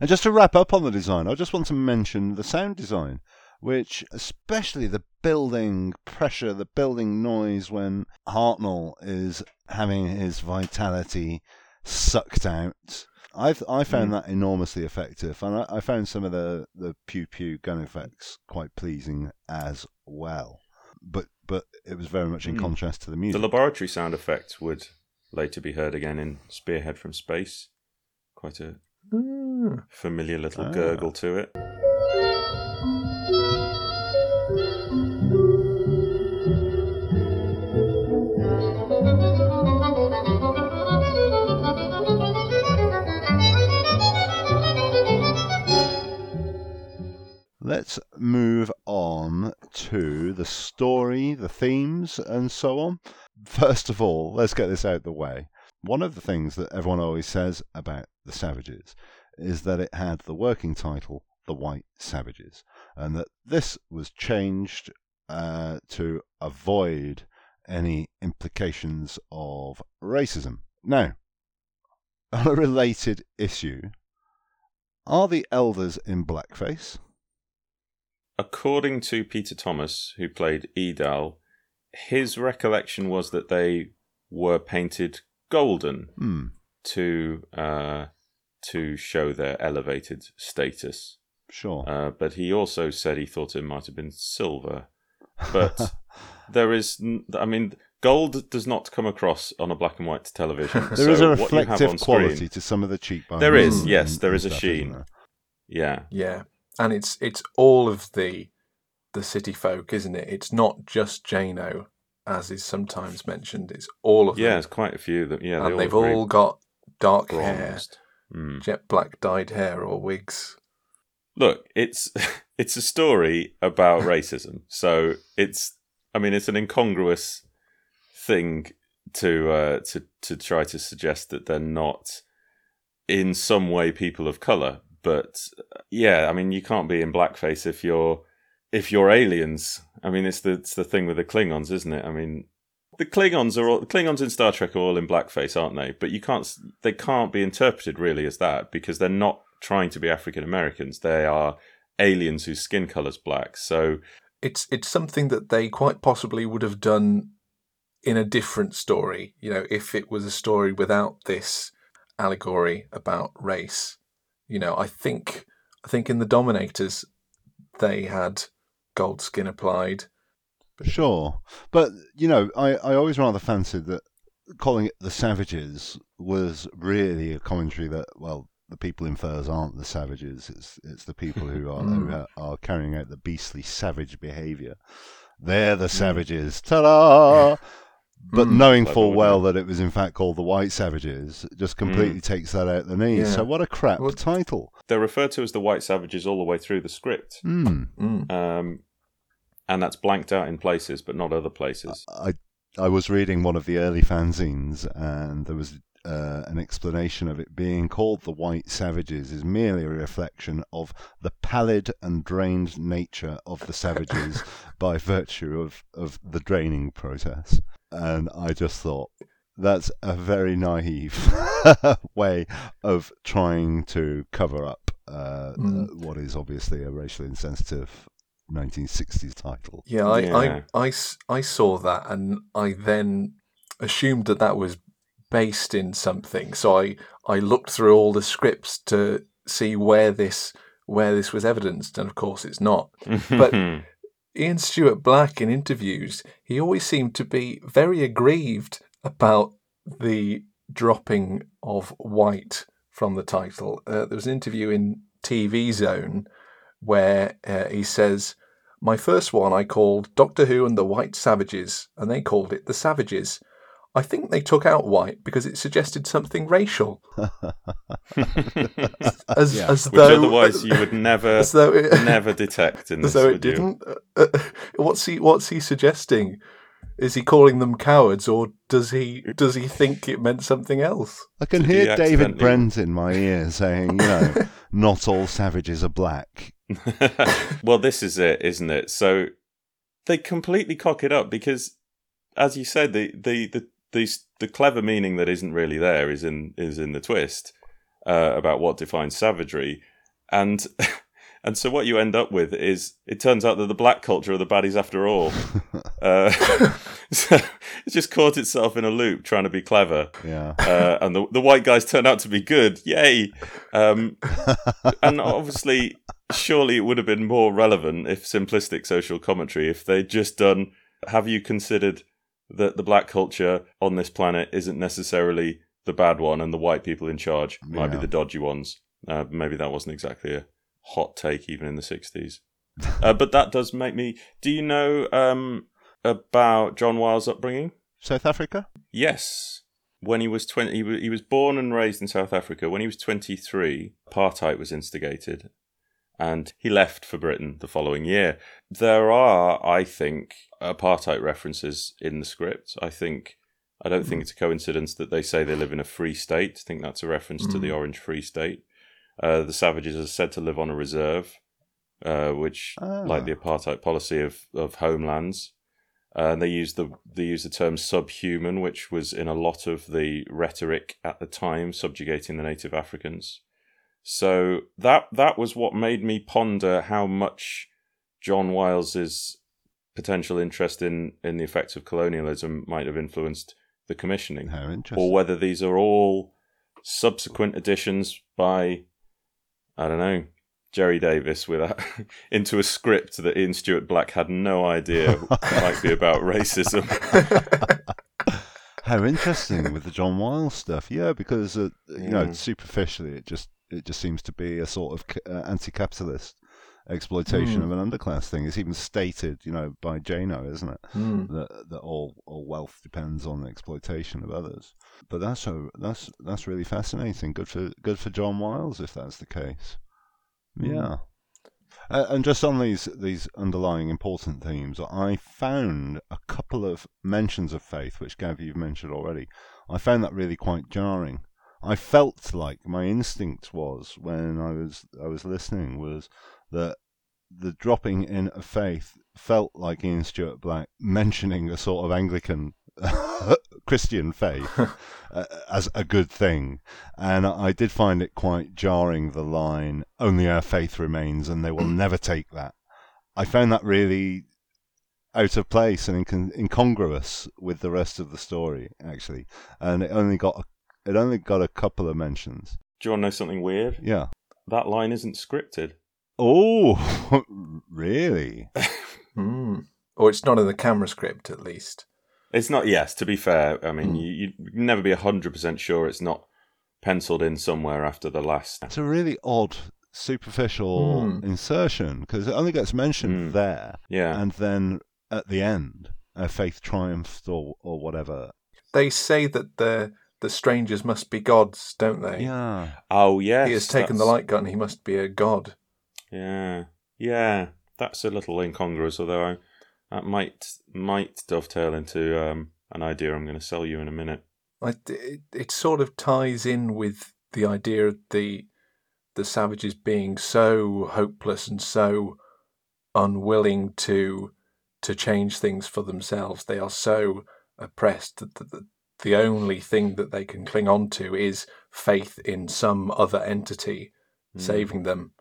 A: And just to wrap up on the design, I just want to mention the sound design, which, especially the building pressure, the building noise when Hartnell is having his vitality sucked out. I've I found that enormously effective, and I, I found some of the the pew pew gun effects quite pleasing as well. But but it was very much in
C: Hmm.
A: contrast to the music.
C: The laboratory sound effect would later be heard again in Spearhead from Space. Quite a
B: Ah.
C: familiar little
A: Ah.
C: gurgle to it.
A: Let's move on to the story, the themes, and so on. First of all, let's get this out of the way. One of the things that everyone always says about The Savages is that it had the working title, The White Savages, and that this was changed uh, to avoid any implications of racism. Now, on a related issue, are the elders in blackface?
C: According to Peter Thomas, who played Edal, his recollection was that they were painted golden
A: Hmm.
C: to uh, to show their elevated status.
A: Sure.
C: Uh, but he also said he thought it might have been silver. But there is, I mean, gold does not come across on a black and white television.
A: There is
C: so
A: a
C: what you have
A: reflective
C: on
A: quality to some of the cheekbones.
C: There
B: is,
C: yes,
A: and-
C: there a sheen. yeah,
B: Yeah, and it's it's all of the the city folk, isn't it? It's not just Jano, as is sometimes mentioned. It's all of
C: yeah,
B: them, Yeah,
C: it's quite a few that yeah, they
B: and
C: all
B: they've
C: look
B: all got dark hair.
C: Mm.
B: jet black dyed hair or wigs.
C: Look, it's it's a story about racism, so it's I mean it's an incongruous thing to uh, to to try to suggest that they're not in some way people of color. But yeah, I mean you can't be in blackface if you're if you're aliens. I mean it's the it's the thing with the Klingons, isn't it? I mean the Klingons are all Klingons in Star Trek are all in blackface, aren't they? But you can't they can't be interpreted really as that because they're not trying to be African Americans. They are aliens whose skin color's black. So
B: It's it's something that they quite possibly would have done in a different story. You know, if it was a story without this allegory about race. You know, I think I think in the Dominators they had gold skin applied.
A: Sure. But, you know, I, I always rather fancied that calling it the Savages was really a commentary that, well, the people in furs aren't the savages. It's it's the people who are who
B: Mm.
A: are, are carrying out the beastly savage behaviour. they're the savages. Ta-da! But
B: Mm,
A: knowing full well that it was in fact called the White Savages, just completely takes that out the knees.
B: Yeah.
A: So what a crap
B: Well-
A: title.
C: They're referred to as the White Savages all the way through the script,
A: Hmm.
B: Mm.
C: um, and that's blanked out in places, but not other places.
A: I I was reading one of the early fanzines, and there was uh, an explanation of it being called the White Savages is merely a reflection of the pallid and drained nature of the savages by virtue of, of the draining process. And I just thought that's a very naive way of trying to cover up uh,
B: Mm.
A: uh, what is obviously a racially insensitive 1960s title.
B: Yeah, I,
C: Yeah.
B: I, I s- I saw that and I then assumed that that was based in something. So I, I looked through all the scripts to see where this where this was evidenced, and of course it's not. But- Ian Stuart Black in interviews, he always seemed to be very aggrieved about the dropping of white from the title. Uh, there was an interview in TV Zone where uh, he says, My first one I called Doctor Who and the White Savages, and they called it The Savages. I think they took out white because it suggested something racial. As,
A: Yeah.
B: as
C: Which
B: though,
C: otherwise you would never,
B: as though it,
C: never detect in this.
B: as though it
C: would
B: didn't. Uh, uh, what's he What's he suggesting? Is he calling them cowards, or does he does he think it meant something else?
A: I can
C: Did he
A: hear David Brent in my ear saying, you know, not all savages are black.
C: well, this is it, isn't it? So they completely cock it up because, as you said, the the the the, the clever meaning that isn't really there is in is in the twist uh, about what defines savagery, and and so what you end up with is it turns out that the black culture are the baddies after all. uh, so it's just caught itself in a loop trying to be clever
A: Yeah.
C: uh, and the the white guys turn out to be good. Yay! Um, and obviously, surely it would have been more relevant if simplistic social commentary if they'd just done. Have you considered that the black culture on this planet isn't necessarily the bad one, and the white people in charge might be the dodgy ones? Uh, maybe that wasn't exactly a hot take even in the sixties. uh, but that does make me. Do you know um, about John Wiles' upbringing?
A: South Africa?
C: Yes. When he was 20, he was, he was born and raised in South Africa. When he was 23, apartheid was instigated and he left for Britain the following year. There are, I think, apartheid references in the script. I think, I don't think it's a coincidence that they say they live in a free state. I think that's a reference to the
B: Mm.
C: Orange Free State. Uh, the savages are said to live on a reserve, uh, which,
A: Ah.
C: like the apartheid policy of, of homelands, uh, they use the they use the term subhuman, which was in a lot of the rhetoric at the time, subjugating the native Africans. So that that was what made me ponder how much John Wiles's potential interest in in the effects of colonialism might have influenced the commissioning,
A: How
C: or whether these are all subsequent additions by I don't know Gerry Davis with a, into a script that Ian Stuart Black had no idea might be about racism.
A: How interesting with the John Wiles stuff. Yeah, because uh, you know,
C: Mm.
A: superficially, it just it just seems to be a sort of uh, anti-capitalist exploitation
B: Mm.
A: of an underclass thing. It's even stated, you know, by Jano, isn't it?
B: Hmm.
A: that that all, all wealth depends on the exploitation of others. But that's so that's that's really fascinating. Good for good for John Wiles if that's the case.
B: Mm.
A: Yeah. Uh, and just on these these underlying important themes, I found a couple of mentions of faith, which Gav you've mentioned already. I found that really quite jarring. I felt like my instinct was when I was I was listening was that the dropping in of faith felt like Ian Stuart Black mentioning a sort of Anglican Christian faith uh, as a good thing. And I did find it quite jarring the line, only our faith remains and they will never take that. I found that really out of place and incon- incongruous with the rest of the story, actually. And it only got a, it only got a couple of mentions.
C: Do you want to know something weird?
A: Yeah.
C: That line isn't scripted.
A: Oh, really?
B: Hmm. Or it's not in the camera script, at least.
C: It's not. Yes, to be fair, I mean,
B: Mm.
C: you, you'd never be hundred percent sure it's not penciled in somewhere after the last.
A: It's a really odd, superficial
B: Hmm.
A: insertion because it only gets mentioned
C: Hmm.
A: there.
C: Yeah,
A: and then at the end, uh, faith triumphed or or whatever.
B: They say that the the strangers must be gods, don't they?
A: Yeah,
C: Oh yes,
B: He has taken the light gun. He must be a god.
C: Yeah, yeah, that's a little incongruous. Although I, that might might dovetail into um, an idea I'm going to sell you in a minute.
B: I, it, it sort of ties in with the idea of the the savages being so hopeless and so unwilling to to change things for themselves. They are so oppressed that the, the, the only thing that they can cling on to is faith in some other entity
C: Mm.
B: saving them.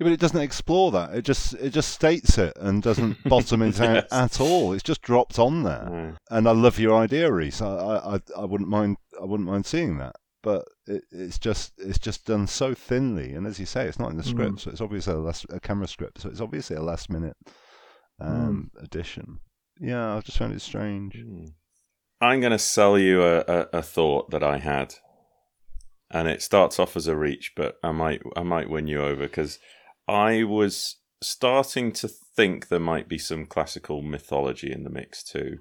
A: Yeah, but it doesn't explore that. It just it just states it and doesn't bottom it out
C: Yes.
A: at all. It's just dropped on there.
C: Yeah.
A: And I love your idea, Rhys. I, I, I- I wouldn't mind. I wouldn't mind seeing that. But it, it's just it's just done so thinly, and as you say, it's not in the script,
B: Mm.
A: so it's obviously a, last, a camera script, so it's obviously a last minute um, addition. Yeah, I just found it strange.
C: Hmm. I'm going to sell you a, a, a thought that I had, and it starts off as a reach, but I might I might win you over because I was starting to think there might be some classical mythology in the mix too.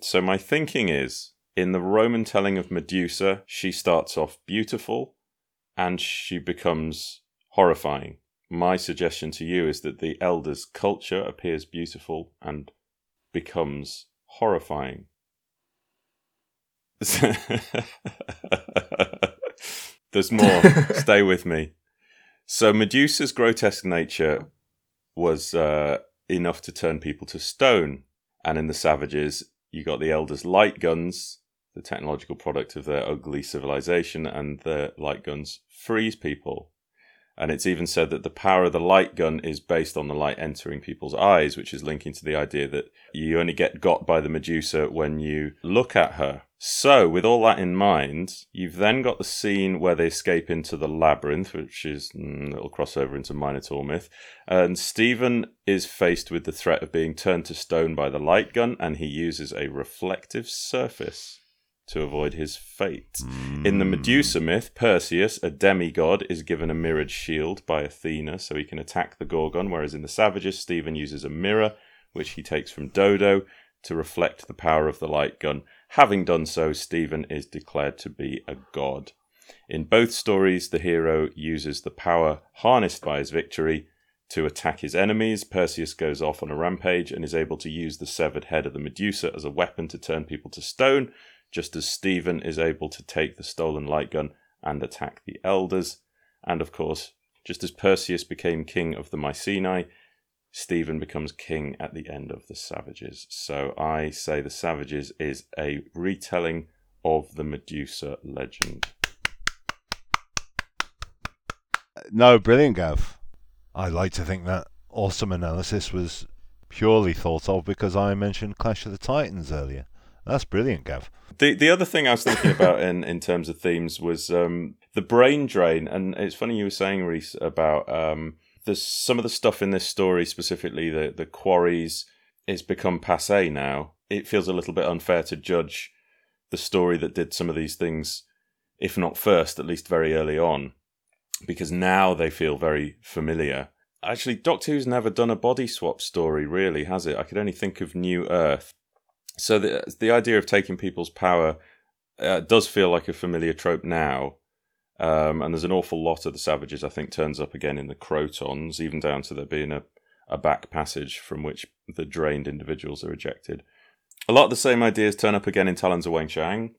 C: So my thinking is in the Roman telling of Medusa, she starts off beautiful and she becomes horrifying. My suggestion to you is that the elders' culture appears beautiful and becomes horrifying. There's more. Stay with me. So Medusa's grotesque nature was uh, enough to turn people to stone, and in the savages, you got the elders' light guns, the technological product of their ugly civilization, and the light guns freeze people. And it's even said that the power of the light gun is based on the light entering people's eyes, which is linking to the idea that you only get got by the Medusa when you look at her. So, with all that in mind, you've then got the scene where they escape into the labyrinth, which is mm, a little crossover into Minotaur myth. And Steven is faced with the threat of being turned to stone by the light gun, and he uses a reflective surface to avoid his fate. In the Medusa myth, Perseus, a demigod, is given a mirrored shield by Athena so he can attack the Gorgon, whereas in the Savages, Steven uses a mirror, which he takes from Dodo, to reflect the power of the light gun. Having done so, Steven is declared to be a god. In both stories, the hero uses the power harnessed by his victory to attack his enemies. Perseus goes off on a rampage and is able to use the severed head of the Medusa as a weapon to turn people to stone, just as Steven is able to take the stolen light gun and attack the elders. And of course, just as Perseus became king of the Mycenae, Steven becomes king at the end of the Savages. So I say the Savages is a retelling of the Medusa legend.
A: No, brilliant, Gav. I like to think that awesome analysis was purely thought of because I mentioned Clash of the Titans earlier. That's brilliant, Gav.
C: The the other thing I was thinking about in, in terms of themes was um, the brain drain, and it's funny you were saying, Rhys, about um, there's some of the stuff in this story, specifically the the quarries, is become passe now. It feels a little bit unfair to judge the story that did some of these things, if not first, at least very early on, because now they feel very familiar. Actually, Doctor Who's never done a body swap story, really, has it? I could only think of New Earth. So the the idea of taking people's power uh, does feel like a familiar trope now, um, and there's an awful lot of the savages I think turns up again in the Krotons, even down to there being a a back passage from which the drained individuals are ejected. A lot of the same ideas turn up again in Talons of Weng-Chiang.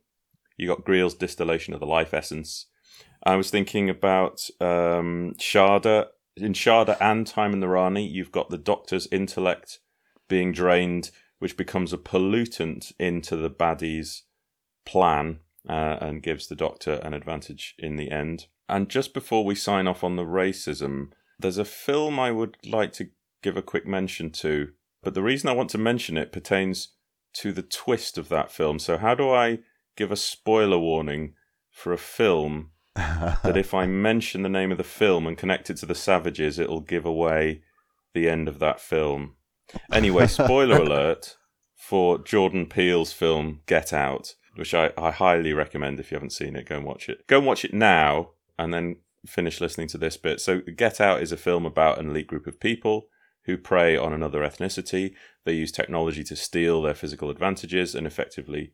C: You got Greel's distillation of the life essence. I was thinking about um, Shada. In Shada and Time and the Rani, you've got the Doctor's intellect being drained which becomes a pollutant into the baddie's plan uh, and gives the doctor an advantage in the end. And just before we sign off on the racism, there's a film I would like to give a quick mention to, but the reason I want to mention it pertains to the twist of that film. So, how do I give a spoiler warning for a film that if I mention the name of the film and connect it to the Savages, it'll give away the end of that film? Anyway, spoiler alert for Jordan Peele's film Get Out, which I, I highly recommend if you haven't seen it, go and watch it. Go and watch it now and then finish listening to this bit. So, Get Out is a film about an elite group of people who prey on another ethnicity. They use technology to steal their physical advantages and effectively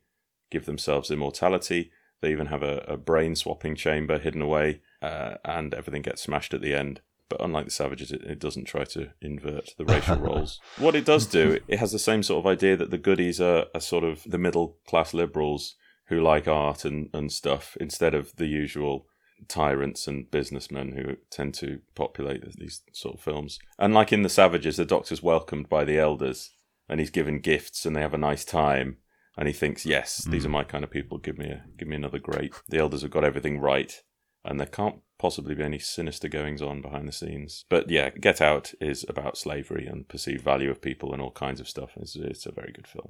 C: give themselves immortality. They even have a, a brain swapping chamber hidden away, uh, and everything gets smashed at the end. But unlike the Savages, it, it doesn't try to invert the racial roles. What it does do, it has the same sort of idea that the goodies are, are sort of the middle class liberals who like art and, and stuff instead of the usual tyrants and businessmen who tend to populate these sort of films. And like in The Savages, the Doctor's welcomed by the elders and he's given gifts and they have a nice time. And he thinks, yes, these hmm. are my kind of people. Give me a, give me another great. The elders have got everything right, and there can't possibly be any sinister goings on behind the scenes. But yeah, Get Out is about slavery and perceived value of people and all kinds of stuff. It's, it's a very good film.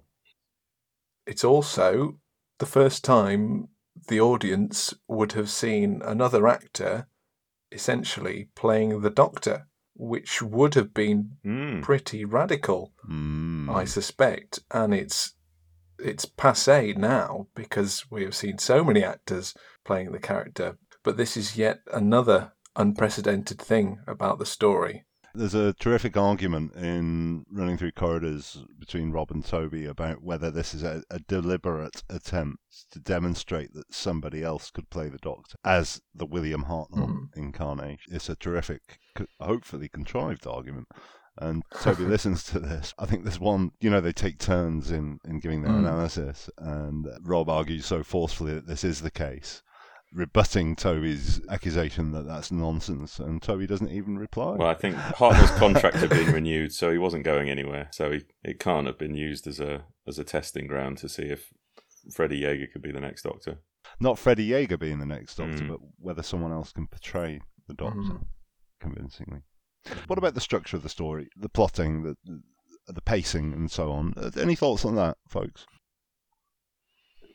B: It's also the first time the audience would have seen another actor essentially playing the Doctor, which would have been
C: Mm.
B: pretty radical,
A: Mm.
B: I suspect. And it's it's passe now because we have seen so many actors playing the character. But this is yet another unprecedented thing about the story.
A: There's a terrific argument in Running Through Corridors between Rob and Toby about whether this is a, a deliberate attempt to demonstrate that somebody else could play the Doctor as the William Hartnell
B: Mm.
A: incarnation. It's a terrific, hopefully contrived argument. And Toby listens to this. I think there's one, you know, they take turns in, in giving their
B: Mm.
A: analysis, and Rob argues so forcefully that this is the case, rebutting Toby's accusation that that's nonsense, and Toby doesn't even reply.
C: Well, I think Hartnell's contract had been renewed, so he wasn't going anywhere. So he, it can't have been used as a as a testing ground to see if Freddie Jaeger could be the next Doctor.
A: Not Freddie Jaeger being the next Doctor,
C: Mm.
A: but whether someone else can portray the Doctor
B: Mm.
A: convincingly. What about the structure of the story, the plotting, the the, the pacing, and so on? Any thoughts on that, folks?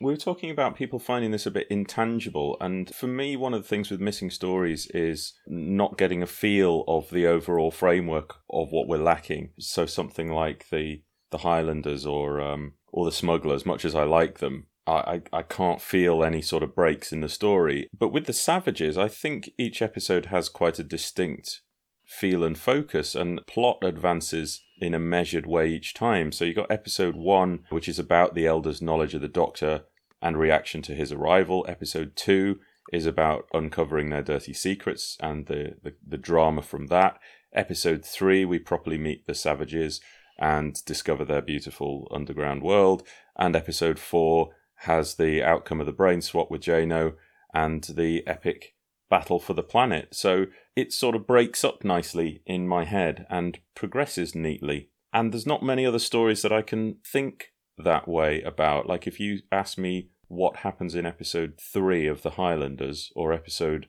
C: We were talking about people finding this a bit intangible, and for me, one of the things with missing stories is not getting a feel of the overall framework of what we're lacking. So something like the the Highlanders or um, or the Smugglers, much as I like them, I, I I can't feel any sort of breaks in the story. But with the Savages, I think each episode has quite a distinct feel and focus, and plot advances in a measured way each time. So you've got episode one, which is about the Elder's knowledge of the Doctor and reaction to his arrival. Episode two is about uncovering their dirty secrets and the, the, the drama from that. Episode three, we properly meet the savages and discover their beautiful underground world. And episode four has the outcome of the brain swap with Jano and the epic battle for the planet. So it sort of breaks up nicely in my head and progresses neatly. And there's not many other stories that I can think that way about. Like if you ask me what happens in episode three of The Highlanders or episode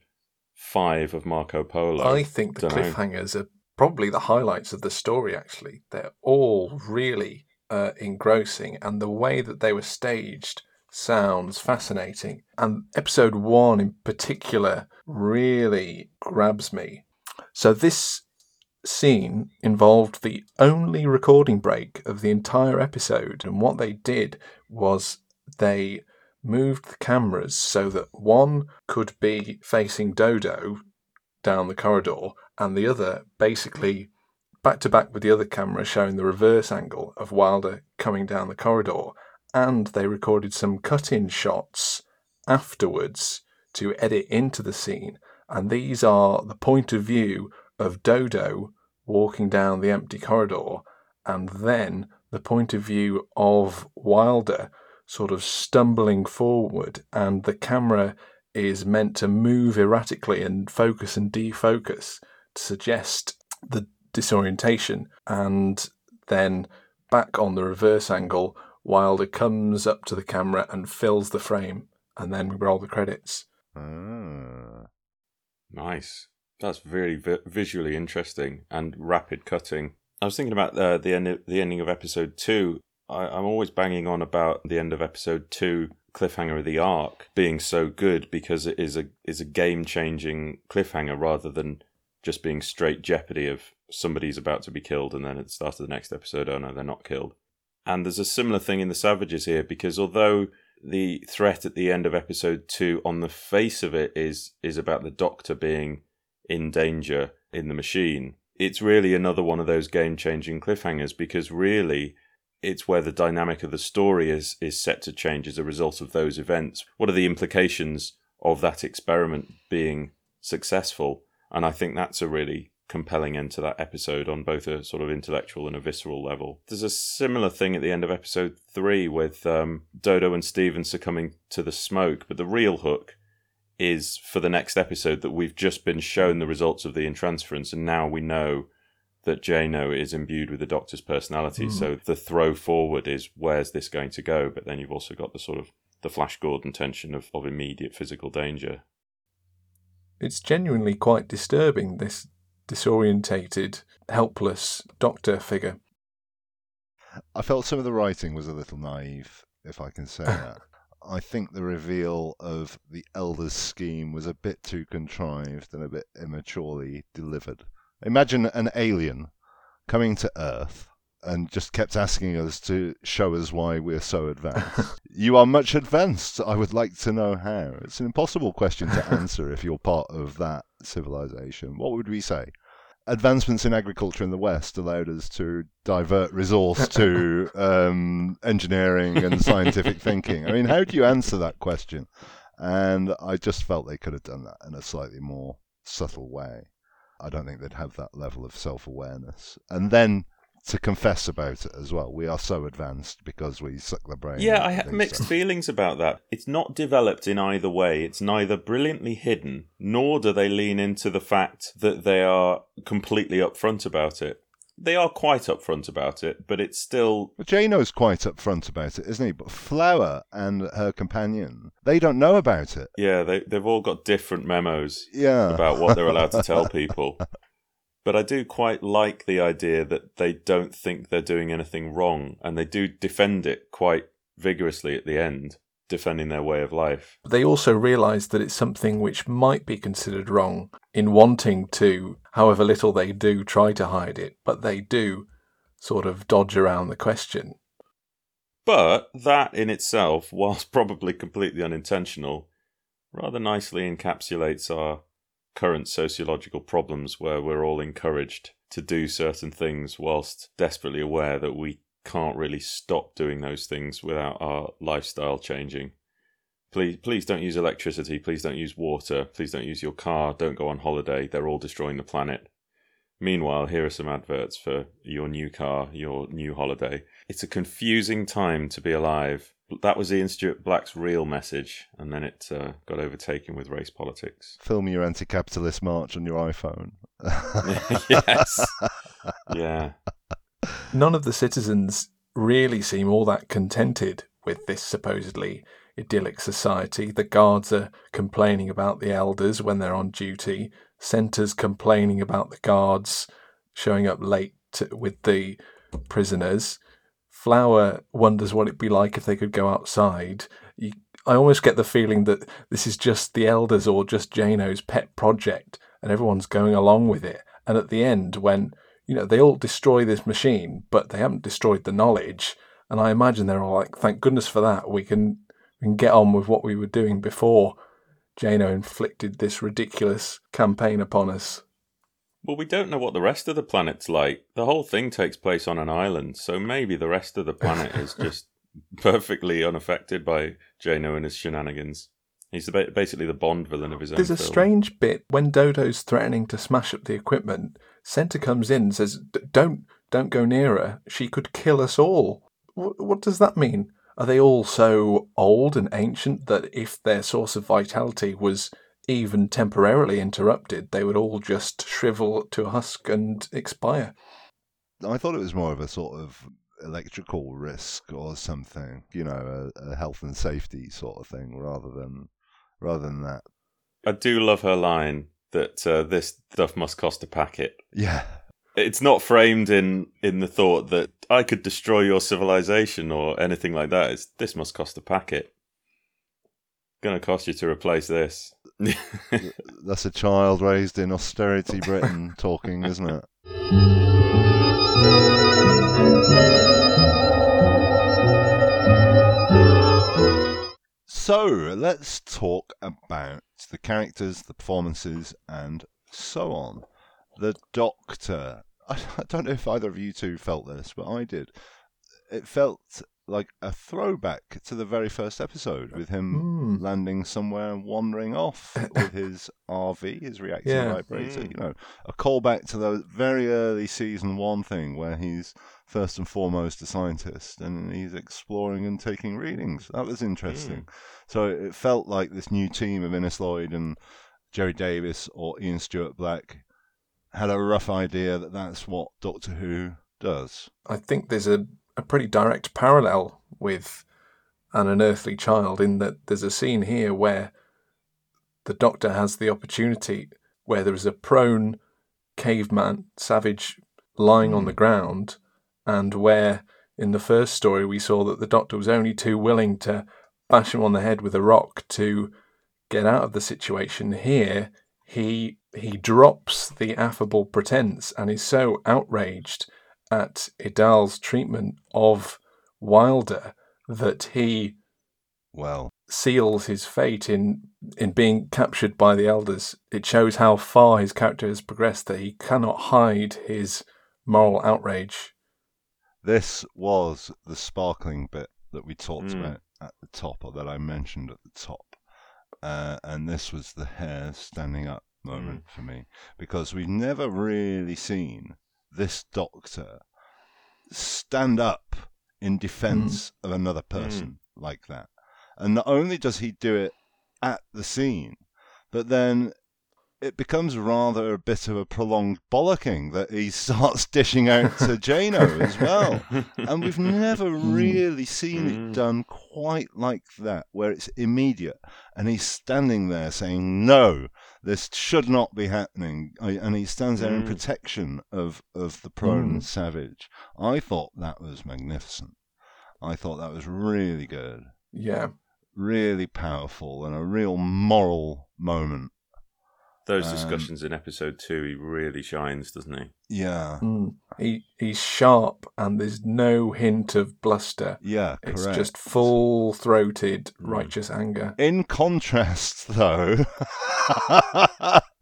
C: five of Marco Polo,
B: I think the cliffhangers are probably the highlights of the story, actually. They're all really uh, engrossing, and the way that they were staged sounds fascinating. And episode one in particular really grabs me. So, this scene involved the only recording break of the entire episode, and what they did was they moved the cameras so that one could be facing Dodo down the corridor, and the other basically back to back with the other camera showing the reverse angle of Wylda coming down the corridor. And they recorded some cut in shots afterwards to edit into the scene. And these are the point of view of Dodo walking down the empty corridor, and then the point of view of Wylda sort of stumbling forward, and the camera is meant to move erratically and focus and defocus to suggest the disorientation. And then back on the reverse angle, Wylda comes up to the camera and fills the frame, and then we roll the credits.
A: Ah.
C: Nice. That's very vi- visually interesting and rapid cutting. I was thinking about uh, the end, the ending of episode two. I, I'm always banging on about the end of episode two, cliffhanger of the Ark, being so good because it is a is a game changing cliffhanger rather than just being straight jeopardy of somebody's about to be killed and then at the start of the next episode, oh no, they're not killed. And there's a similar thing in the Savages here because although the threat at the end of episode two, on the face of it, is is about the Doctor being in danger in the machine. it's really another one of those game changing cliffhangers because really it's where the dynamic of the story is is set to change as a result of those events. What are the implications of that experiment being successful? And I think that's a really compelling end to that episode on both a sort of intellectual and a visceral level. There's a similar thing at the end of episode three with um, Dodo and Steven succumbing to the smoke, but the real hook is for the next episode that we've just been shown the results of the intransference, and now we know that Jano is imbued with the Doctor's personality. Mm. So the throw forward is where's this going to go? But then you've also got the sort of the Flash Gordon tension of, of immediate physical danger.
B: It's genuinely quite disturbing, this disorientated, helpless Doctor figure.
A: I felt some of the writing was a little naive, if I can say that. I think the reveal of the Elder's scheme was a bit too contrived and a bit immaturely delivered. Imagine an alien coming to Earth and just kept asking us to show us why we're so advanced. you are much advanced. I would like to know how. It's an impossible question to answer if you're part of that civilization. What would we say? Advancements in agriculture in the West allowed us to divert resource to um, engineering and scientific thinking. I mean, how do you answer that question? And I just felt they could have done that in a slightly more subtle way. I don't think they'd have that level of self awareness. And then to confess about it as well. We are so advanced because we suck the brain.
C: Yeah, I have mixed feelings about that. It's not developed in either way. It's neither brilliantly hidden, nor do they lean into the fact that they are completely upfront about it they are quite upfront about it, but it's still.
A: Well, Jano's quite upfront about it, isn't he? But Flower and her companion, they don't know about it.
C: Yeah, they they've all got different memos.
A: Yeah.
C: about what they're allowed to tell people. But I do quite like the idea that they don't think they're doing anything wrong, and they do defend it quite vigorously at the end defending their way of life.
B: They also realise that it's something which might be considered wrong in wanting to, however little they do, try to hide it, but they do sort of dodge around the question.
C: But that in itself, whilst probably completely unintentional, rather nicely encapsulates our current sociological problems where we're all encouraged to do certain things whilst desperately aware that we can't really stop doing those things without our lifestyle changing. Please, please don't use electricity. Please don't use water. Please don't use your car. Don't go on holiday. They're all destroying the planet. Meanwhile, here are some adverts for your new car, your new holiday. It's a confusing time to be alive. That was Ian Stuart Black's real message, and then it uh, got overtaken with race politics.
A: Film your anti capitalist march on your iPhone.
C: yes. Yeah
B: none of the citizens really seem all that contented with this supposedly idyllic society. The guards are complaining about the elders when they're on duty, Senta's complaining about the guards showing up late to, with the prisoners. Flower wonders what it'd be like if they could go outside. You, I almost get the feeling that this is just the elders or just Jano's pet project, and everyone's going along with it. And at the end, when you know, they all destroy this machine, but they haven't destroyed the knowledge. And I imagine they're all like, thank goodness for that. We can, we can get on with what we were doing before Jano inflicted this ridiculous campaign upon us.
C: Well, we don't know what the rest of the planet's like. The whole thing takes place on an island, so maybe the rest of the planet is just perfectly unaffected by Jano and his shenanigans. He's basically the Bond villain of his own.
B: There's a
C: film.
B: strange bit when Dodo's threatening to smash up the equipment. Senta comes in and says, "Don't, don't go near her. She could kill us all." What, what does that mean? Are they all so old and ancient that if their source of vitality was even temporarily interrupted, they would all just shrivel to a husk and expire?
A: I thought it was more of a sort of electrical risk or something, you know, a, a health and safety sort of thing, rather than rather than that.
C: I do love her line that uh, this stuff must cost a packet.
A: Yeah.
C: It's not framed in, in the thought that I could destroy your civilization or anything like that. It's this must cost a packet. Going to cost you to replace this.
A: That's a child raised in austerity Britain talking, isn't it? So let's talk about the characters, the performances, and so on. the Doctor. I, don't know if either of you two felt this, but I did. It felt like a throwback to the very first episode with him
B: Mm.
A: landing somewhere and wandering off with his RV, his reactor
B: Yeah.
A: vibrator.
C: Mm.
A: You know, a callback to the very early season one thing where he's first and foremost a scientist and he's exploring and taking readings. That was interesting. So it felt like this new team of Innes Lloyd and Gerry Davis or Ian Stuart Black had a rough idea that that's what Doctor Who does.
B: I think there's a, a pretty direct parallel with an unearthly child in that there's a scene here where the doctor has the opportunity where there is a prone caveman savage lying on the hmm. ground and where in the first story we saw that the doctor was only too willing to bash him on the head with a rock to get out of the situation. Here he he drops the affable pretense and is so outraged at Edal's treatment of Wylda that he
A: Well,
B: seals his fate in in being captured by the elders. It shows how far his character has progressed that he cannot hide his moral outrage.
A: this was the sparkling bit that we talked
C: Mm.
A: about at the top, or that I mentioned at the top. Uh, and this was the hair standing up moment for me because we've never really seen this doctor stand up in defense mm. of another person mm. like that. And not only does he do it at the scene, but then it becomes rather a bit of a prolonged bollocking that he starts dishing out to Jano as well. And we've never mm. really seen it
C: Mm.
A: done quite like that, where it's immediate. And he's standing there saying, No, this should not be happening. I- And he stands there in
C: Mm.
A: protection of, of the prone
B: Mm.
A: savage. I thought that was magnificent. I thought that was really good,
B: Yeah.
A: really powerful, and a real moral moment.
C: Those
A: Um,
C: discussions in episode two, he really shines, doesn't he?
A: Yeah.
B: Mm. He he's sharp and there's no hint of bluster.
A: Yeah,
B: It's just full throated
C: Mm.
B: righteous anger.
A: In contrast, though,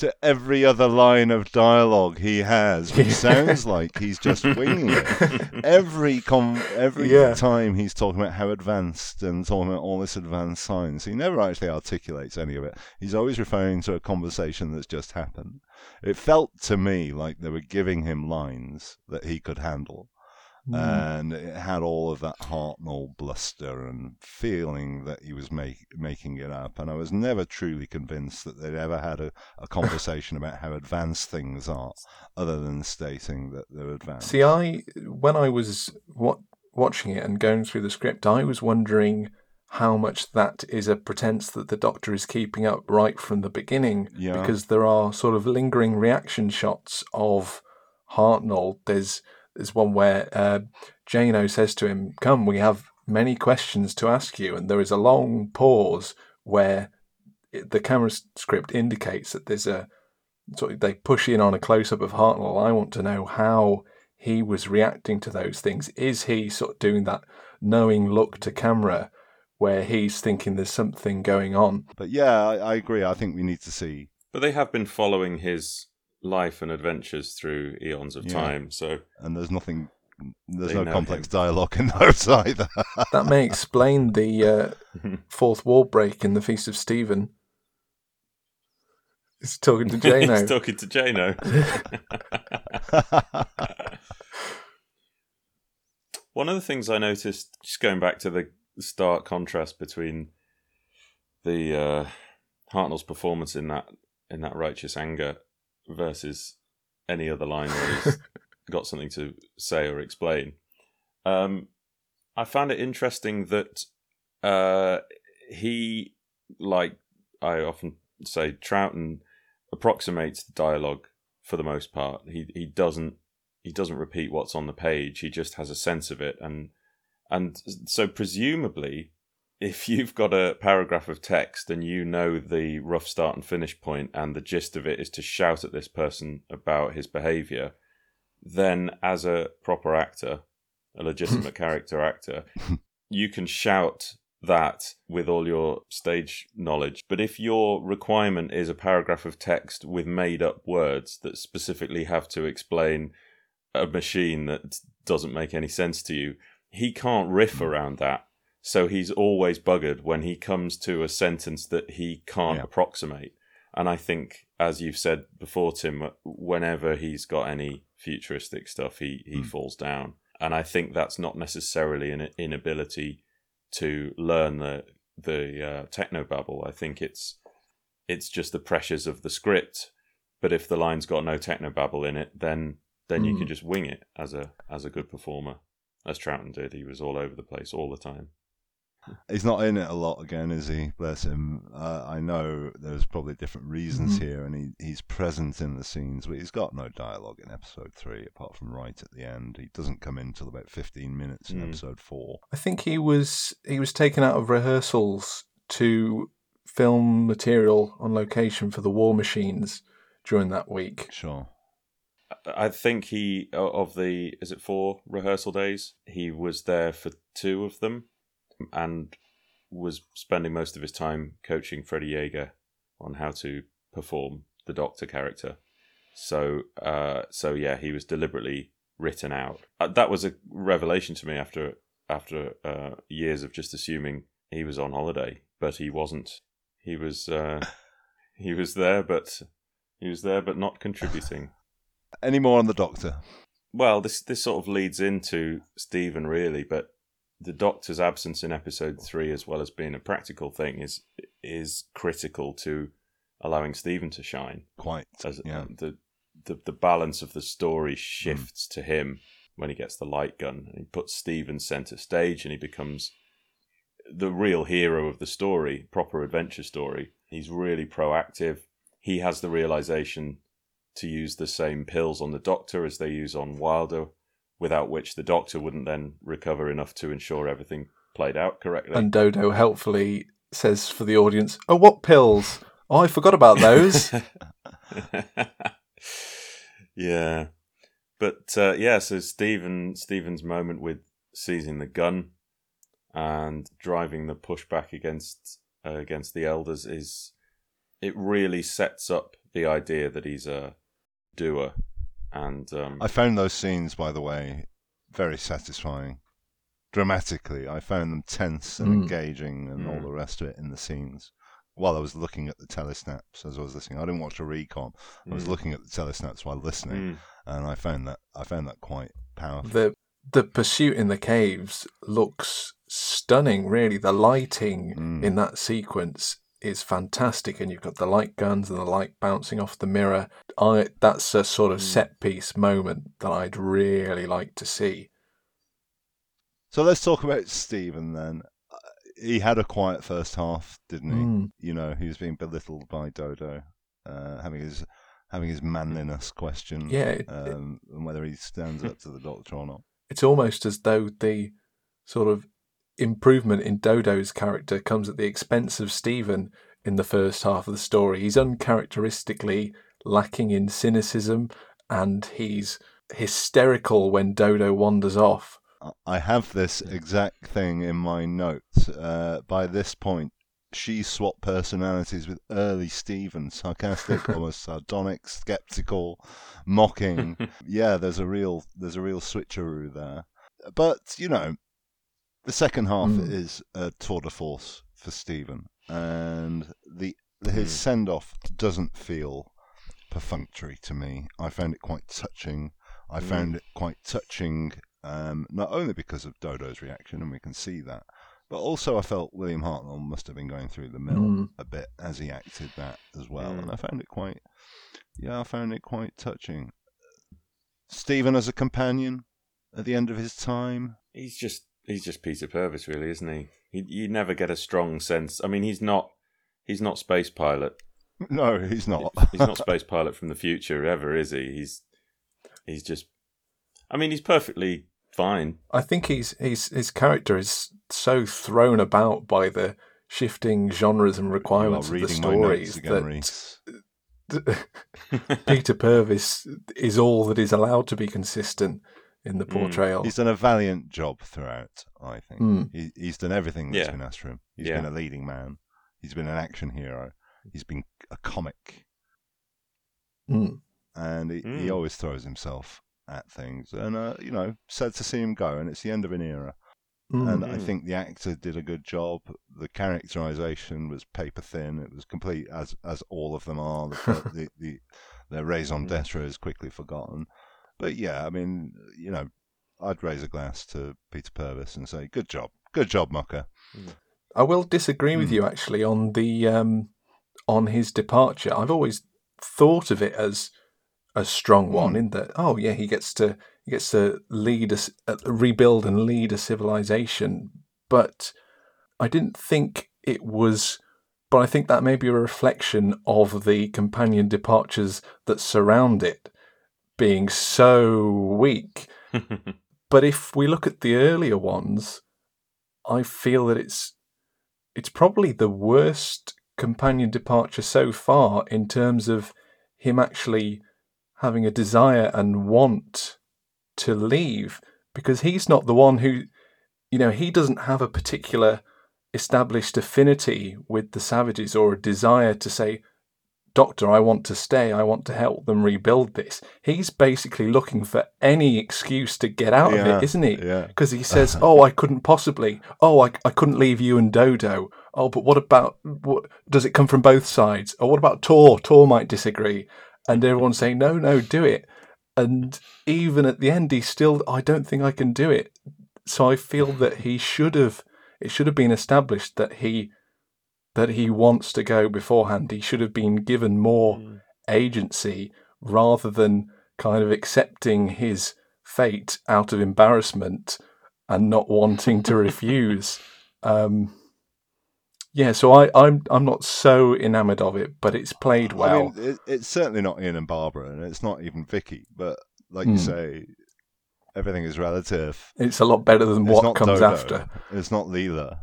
A: to every other line of dialogue he has, which sounds like he's just winging it. Every com- every
B: Yeah.
A: time he's talking about how advanced and talking about all this advanced science, he never actually articulates any of it. He's always referring to a conversation that's just happened. It felt to me like they were giving him lines that he could handle
B: Mm.
A: and it had all of that Hartnell bluster and feeling that he was make, making it up. And I was never truly convinced that they'd ever had a, a conversation about how advanced things are, other than stating that they're advanced.
B: See, I when I was wa- watching it and going through the script, I was wondering how much that is a pretense that the Doctor is keeping up right from the beginning,
A: Yeah.
B: because there are sort of lingering reaction shots of Hartnell. There's there's one where uh, Jano says to him, "Come, we have many questions to ask you," and there is a long pause where it, the camera script indicates that there's a sort of they push in on a close up of Hartnell. I want to know how he was reacting to those things. Is he sort of doing that knowing look to camera where he's thinking there's something going on?
A: But yeah, I, I agree. I think we need to see.
C: But they have been following his life and adventures through eons of
A: Yeah.
C: time, so
A: And there's nothing. There's no complex
C: him.
A: dialogue in those either.
B: That may explain the uh, fourth wall break in the Feast of Steven. He's talking to Jano.
C: he's talking to Jano. One of the things I noticed, just going back to the stark contrast between the uh, Hartnell's performance in that in that righteous anger versus any other line where he's got something to say or explain. Um, I found it interesting that uh, he, like I often say, Troughton approximates the dialogue for the most part. He he doesn't he doesn't repeat what's on the page. He just has a sense of it, and and so presumably, if you've got a paragraph of text and you know the rough start and finish point, and the gist of it is to shout at this person about his behaviour, then as a proper actor, a legitimate character actor, you can shout that with all your stage knowledge. But if your requirement is a paragraph of text with made up words that specifically have to explain a machine that doesn't make any sense to you, he can't riff hmm. around that. So he's always buggered when he comes to a sentence that he can't
A: Yeah.
C: approximate. And I think, as you've said before, Tim, whenever he's got any futuristic stuff, he, he
A: Mm.
C: falls down. And I think that's not necessarily an inability to learn the the uh, technobabble. I think it's it's just the pressures of the script. But if the line's got no technobabble in it, then then you
B: Mm.
C: can just wing it as a as a good performer, as Troughton did. He was all over the place all the time.
A: He's not in it a lot again, is he? Bless him. Uh, I know there's probably different reasons
B: Mhm.
A: here, and he, he's present in the scenes, but he's got no dialogue in episode three, apart from right at the end. He doesn't come in till about 15 minutes in
C: Mm.
A: episode four.
B: I think he was he was taken out of rehearsals to film material on location for the War Machines during that week.
A: Sure.
C: I think he of the is it four rehearsal days? He was there for two of them, and was spending most of his time coaching Freddie Jaeger on how to perform the Doctor character. So, uh, so yeah, he was deliberately written out. Uh, that was a revelation to me after after uh, years of just assuming he was on holiday, but he wasn't. He was uh, he was there, but he was there, but not contributing.
A: Any more on the Doctor?
C: Well, this this sort of leads into Steven really, but the Doctor's absence in episode three, as well as being a practical thing, is is critical to allowing Steven to shine.
A: Quite.
C: As
A: yeah.
C: um, the, the the balance of the story shifts to him when he gets the light gun, and he puts Steven center stage, and he becomes the real hero of the story, proper adventure story. He's really proactive. He has the realization to use the same pills on the Doctor as they use on Wylda, without which the Doctor wouldn't then recover enough to ensure everything played out correctly.
B: And Dodo helpfully says for the audience, "Oh, what pills? Oh, I forgot about those."
C: yeah, but uh, yeah. So Steven Steven's moment with seizing the gun and driving the pushback against uh, against the elders is it really sets up the idea that he's a doer. And um,
A: I found those scenes, by the way, very satisfying. Dramatically, I found them tense and
B: Mm.
A: engaging and all
C: Mm.
A: the rest of it in the scenes. While I was looking at the telesnaps as I was listening, I didn't watch a recon. I was
C: mm,
A: looking at the telesnaps while listening,
C: mm,
A: and I found that I found that quite powerful.
B: the the pursuit in the caves looks stunning. Really, the lighting
A: Mm.
B: in that sequence is fantastic, and you've got the light guns and the light bouncing off the mirror. I that's a sort of
C: Mm.
B: set piece moment that I'd really like to see.
A: So let's talk about Steven then. Uh, He had a quiet first half, didn't he?
B: Mm.
A: You know, he was being belittled by Dodo, uh, having his having his manliness questioned,
B: Yeah, it-
A: um, and whether he stands up to the Doctor or not.
B: It's almost as though the sort of improvement in Dodo's character comes at the expense of Steven in the first half of the story. He's uncharacteristically lacking in cynicism and he's hysterical when Dodo wanders off.
A: I- have this exact thing in my notes. Uh, by this point, she swapped personalities with early Steven, sarcastic, almost sardonic, skeptical, mocking. yeah, there's a real there's a real switcheroo there. But you know, the second half
B: Mm.
A: is a tour de force for Steven, and the his
C: Mm.
A: send off doesn't feel perfunctory to me. I found it quite touching. I
C: Mm.
A: found it quite touching, um, not only because of Dodo's reaction, and we can see that, but also I felt William Hartnell must have been going through the mill
B: Mm.
A: a bit as he acted that as well, and
C: Mm.
A: I found it quite, yeah, I found it quite touching. Steven as a companion at the end of his time.
C: he's just he's just Peter Purves, really, isn't he? he? You never get a strong sense. I mean, he's not he's not space pilot.
A: No, he's not.
C: he's not space pilot from the future ever, is he? He's he's just. I mean, he's perfectly fine.
B: I think he's, he's his character is so thrown about by the shifting genres and requirements of the
A: reading my notes
B: stories
A: again,
B: that Peter Purves is all that is allowed to be consistent. In the
C: Mm.
B: portrayal.
A: He's done a valiant job throughout, I think.
B: Mm.
A: He, he's done everything that's
C: Yeah.
A: been asked from him. He's
C: Yeah.
A: been a leading man. He's been an action hero. He's been a comic.
B: Mm.
A: And he, he
C: Mm.
A: always throws himself at things. And, uh, you know, sad to see him go. And it's the end of an era.
B: Mm.
A: And I
C: Mm.
A: think the actor did a good job. The characterization was paper thin. It was complete, as as all of them are. The, the, the their raison
C: Mm.
A: d'etre is quickly forgotten. But yeah, I mean, you know, I'd raise a glass to Peter Purves and say, "Good job, good job, Mucker."
B: I will disagree with
A: Mm.
B: you actually on the um, on his departure. I've always thought of it as a strong one
A: Mm.
B: in that oh yeah he gets to he gets to lead us uh, rebuild and lead a civilization, but I didn't think it was. But I think that may be a reflection of the companion departures that surround it being so weak. But if we look at the earlier ones, I feel that it's it's probably the worst companion departure so far in terms of him actually having a desire and want to leave because he's not the one who you know he doesn't have a particular established affinity with the savages or a desire to say doctor i want to stay i want to help them rebuild this he's basically looking for any excuse to get out of it isn't he
A: Yeah,
B: because he says, "Oh, I couldn't possibly. Oh, I, I couldn't leave you and Dodo. Oh, but what about what? Does it come from both sides? Or what about Tor? Tor might disagree." And everyone's saying, "No, no, do it." And even at the end, he's still, "I don't think I can do it." So I feel that he should have. It should have been established that he that he wants to go beforehand. He should have been given more
C: Mm.
B: agency rather than kind of accepting his fate out of embarrassment and not wanting to refuse. Um, yeah, so I, I'm I'm not so enamoured of it, but it's played well.
A: I mean, it, it's certainly not Ian and Barbara, and it's not even Vicky. But like you
B: Hmm.
A: say, everything is relative.
B: it's a lot better than
A: It's
B: what comes
A: Dodo.
B: after.
A: It's not Leela.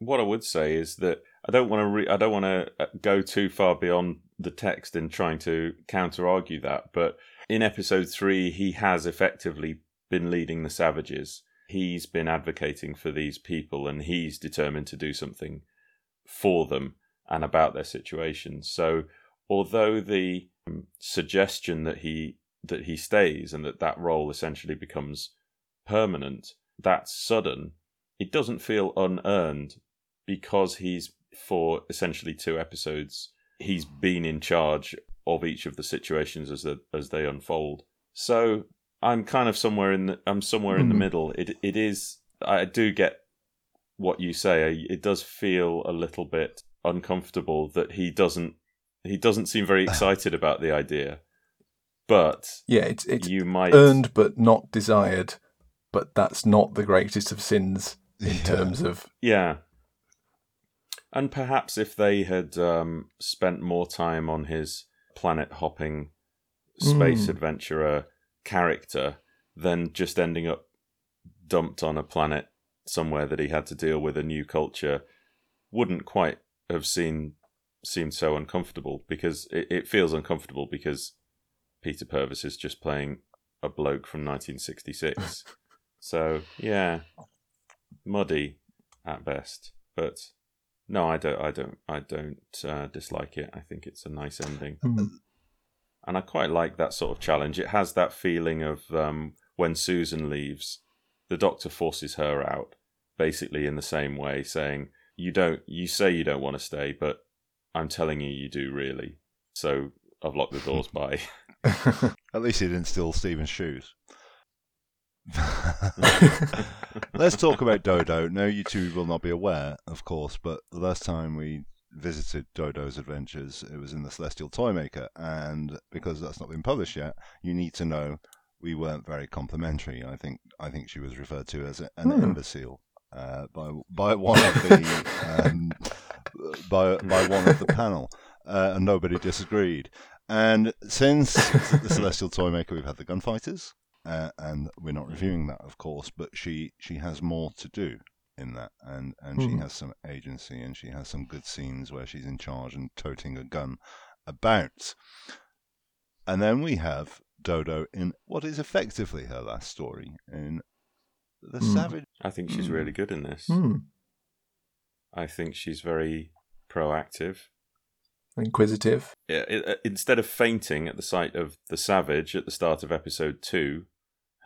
C: what I would say is that I don't want to. Re- I don't want to go too far beyond the text in trying to counter argue that. But in episode three, he has effectively been leading the savages. He's been advocating for these people, and he's determined to do something for them and about their situation. So, although the um, suggestion that he that he stays and that that role essentially becomes permanent, that's sudden. It doesn't feel unearned because he's for essentially two episodes he's been in charge of each of the situations as the, as they unfold. So I'm kind of somewhere in the I'm somewhere in the
B: Mhm.
C: middle. It it is I do get what you say. It does feel a little bit uncomfortable that he doesn't he doesn't seem very excited about the idea. But
B: Yeah, it's it's
C: you might
B: earned but not desired, but that's not the greatest of sins in
A: Yeah.
B: terms of
C: Yeah. And perhaps if they had um, spent more time on his planet hopping space
B: Mm.
C: adventurer character than just ending up dumped on a planet somewhere that he had to deal with a new culture wouldn't quite have seen seemed so uncomfortable because it, it feels uncomfortable because Peter Purves is just playing a bloke from 1966. so yeah, muddy at best, but no, I don't, I don't, I don't uh, dislike it. I think it's a nice ending,
B: Hmm.
C: and I quite like that sort of challenge. It has that feeling of um, when Susan leaves, the Doctor forces her out, basically in the same way, saying, "You don't, you say you don't want to stay, but I'm telling you, you do really." So I've locked the doors by.
A: At least he didn't steal Steven's shoes. Let's talk about Dodo. Now, you two will not be aware, of course, but the last time we visited Dodo's adventures, it was in the Celestial Toymaker, and because that's not been published yet, you need to know we weren't very complimentary. I think I think she was referred to as an
B: Hmm.
A: imbecile uh, by by one of the um, by by one of the panel, uh, and nobody disagreed. And since the Celestial Toymaker, we've had the Gunfighters, uh, and we're not reviewing that, of course. But she she has more to do in that, and and she
B: Mhm.
A: has some agency, and she has some good scenes where she's in charge and toting a gun about. And then we have Dodo in what is effectively her last story in The
B: Hmm.
A: Savage.
C: I think she's
A: Hmm.
C: really good in this.
B: Hmm.
C: I think she's very proactive.
B: Inquisitive.
C: Yeah, i- i- instead of fainting at the sight of the savage at the start of episode two,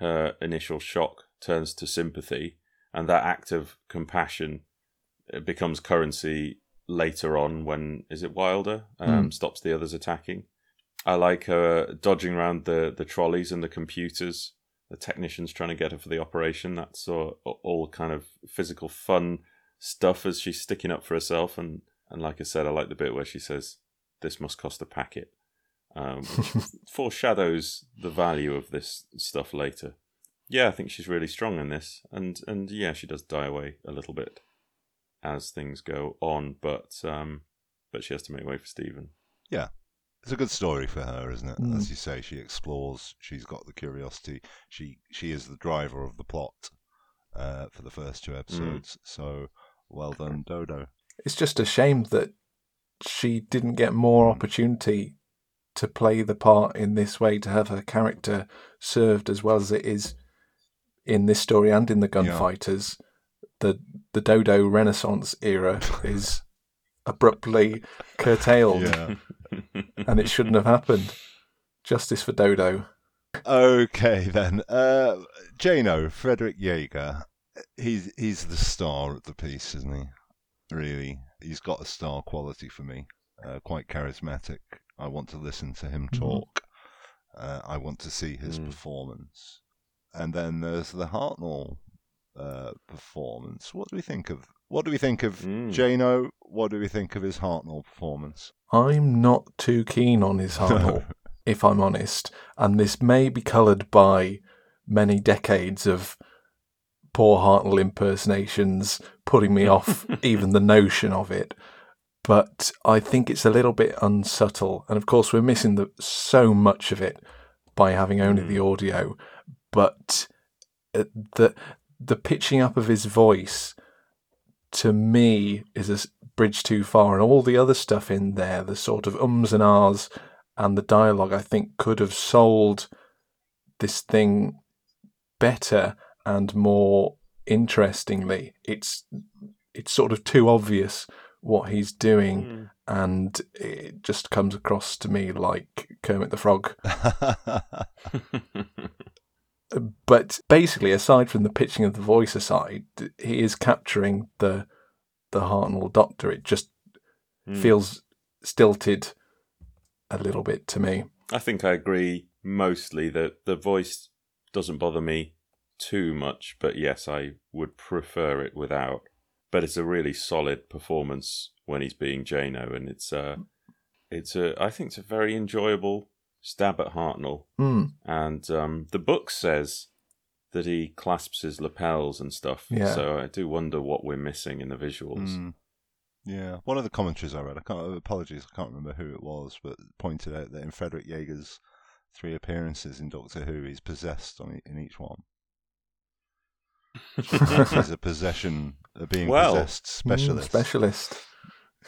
C: her initial shock turns to sympathy, and that act of compassion uh, becomes currency later on when is it Wylda um,
B: Mm.
C: stops the others attacking. I like her dodging around the the trolleys and the computers, the technicians trying to get her for the operation. That's all, all kind of physical fun stuff as she's sticking up for herself and and like I said, I like the bit where she says, "This must cost a packet," um, which foreshadows the value of this stuff later. Yeah, I think she's really strong in this, and and yeah, she does die away a little bit as things go on, but um, but she has to make way for Steven.
A: Yeah, it's a good story for her, isn't it?
B: Mm.
A: As you say, she explores. She's got the curiosity. She she is the driver of the plot uh, for the first two episodes. So well done, Dodo.
B: It's just a shame that she didn't get more
A: Hmm.
B: opportunity to play the part in this way, to have her character served as well as it is in this story and in the Gunfighters. The the Dodo Renaissance era is abruptly curtailed,
A: Yeah.
B: and it shouldn't have happened. Justice for Dodo.
A: Okay then. Uh, Jano, Frederick Jaeger. He's he's the star of the piece, isn't he? Really, he's got a star quality for me. Uh, quite charismatic. I want to listen to him
B: Mhm.
A: talk. Uh, I want to see his
C: Mm.
A: performance. And then there's the Hartnell uh, performance. What do we think of? What do we think of
C: Mm.
A: Jano? What do we think of his Hartnell performance?
B: I'm not too keen on his Hartnell, if I'm honest, and this may be coloured by many decades of poor Hartnell impersonations putting me off even the notion of it. But I think it's a little bit unsubtle, and of course we're missing the, so much of it by having only
C: Mm.
B: the audio. But uh, the the pitching up of his voice to me is a bridge too far, and all the other stuff in there, the sort of ums and ahs and the dialogue, I think could have sold this thing better and more interestingly. It's it's sort of too obvious what he's doing,
C: Mm.
B: and it just comes across to me like Kermit the Frog. But basically, aside from the pitching of the voice aside, he is capturing the the Hartnell Doctor. It just
C: Mm.
B: feels stilted a little bit to me.
C: I think I agree mostly that the voice doesn't bother me too much, but yes, I would prefer it without. But it's a really solid performance when he's being Jano, and it's a, it's a, I think it's a very enjoyable stab at Hartnell.
B: Mm,
C: And um, the book says that he clasps his lapels and stuff.
B: Yeah.
C: So I do wonder what we're missing in the visuals.
A: Mm. Yeah, one of the commentaries I read, I can't. Apologies, I can't remember who it was, but pointed out that in Frederick Jaeger's three appearances in Doctor Who, he's possessed on e- in each one. He's a possession, a being
C: Well,
A: possessed
B: mm,
A: specialist.
B: specialist.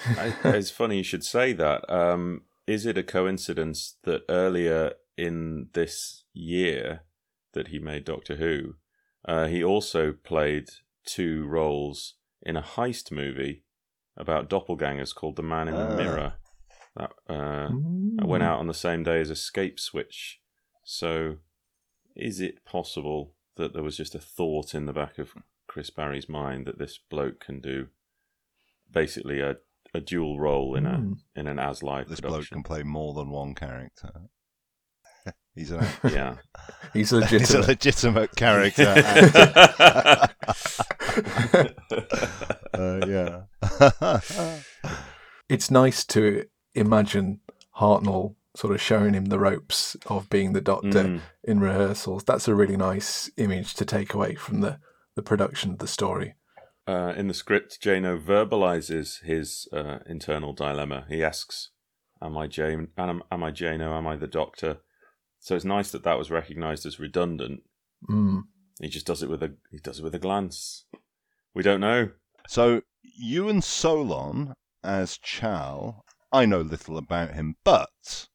C: I, it's funny you should say that. Um, is it a coincidence that earlier in this year that he made Doctor Who, uh, he also played two roles in a heist movie about doppelgangers called The Man in the
A: Ah.
C: Mirror. That uh, that went
B: Mm.
C: out on the same day as Escape Switch. So, is it possible that there was just a thought in the back of Chris Barry's mind that this bloke can do basically a, a dual role in
B: Mm.
C: a in an as live
A: this bloke can play more than one character. he's an
C: yeah.
B: He's a
A: he's a
B: legitimate.
A: legitimate character. uh, yeah.
B: it's nice to imagine Hartnell sort of showing him the ropes of being the Doctor
C: Mm.
B: in rehearsals. That's a really nice image to take away from the, the production of the story.
C: Uh, in the script, Jano verbalizes his uh, internal dilemma. He asks, "Am I Jane? Am, am I Jano? Am I the Doctor?" So it's nice that that was recognised as redundant.
B: Mm.
C: He just does it with a he does it with a glance. We don't know.
A: So Ewen Solon as Chal, I know little about him, but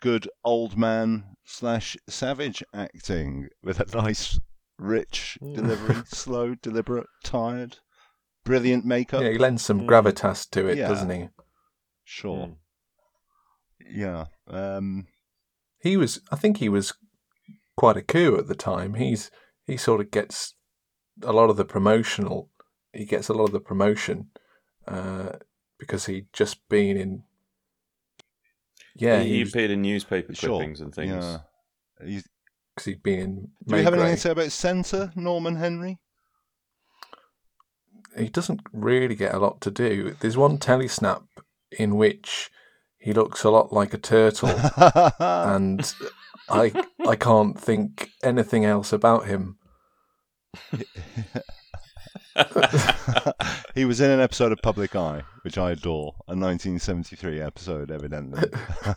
A: good old man slash savage acting with a nice, rich delivery, slow, deliberate, tired, brilliant makeup.
B: Yeah, he lends some
C: Mm.
B: gravitas to it,
A: Yeah.
B: doesn't he?
A: Sure.
C: Mm.
A: Yeah. Um,
B: He was. I think he was quite a coup at the time. He's he sort of gets a lot of the promotional. He gets a lot of the promotion uh, because he'd just been in. Yeah,
C: he, he
B: he was,
C: appeared in newspaper
A: sure.
C: clippings and things.
A: Yeah. He's,
B: cause he'd been in.
A: do you have
B: May
A: anything to say about Senta, Norman Henry?
B: he doesn't really get a lot to do. There's one telesnap in which he looks a lot like a turtle, and I I can't think anything else about him.
A: he was in an episode of Public Eye, which I adore, a 1973 episode, evidently.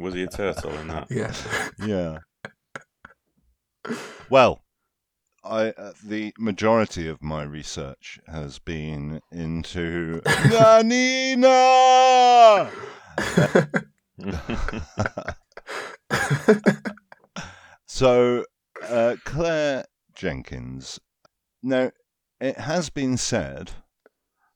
C: Was he a turtle in that?
B: Yeah,
A: yeah. Well, I uh, the majority of my research has been into Nanina. so, uh, Clare Jenkins. Now, it has been said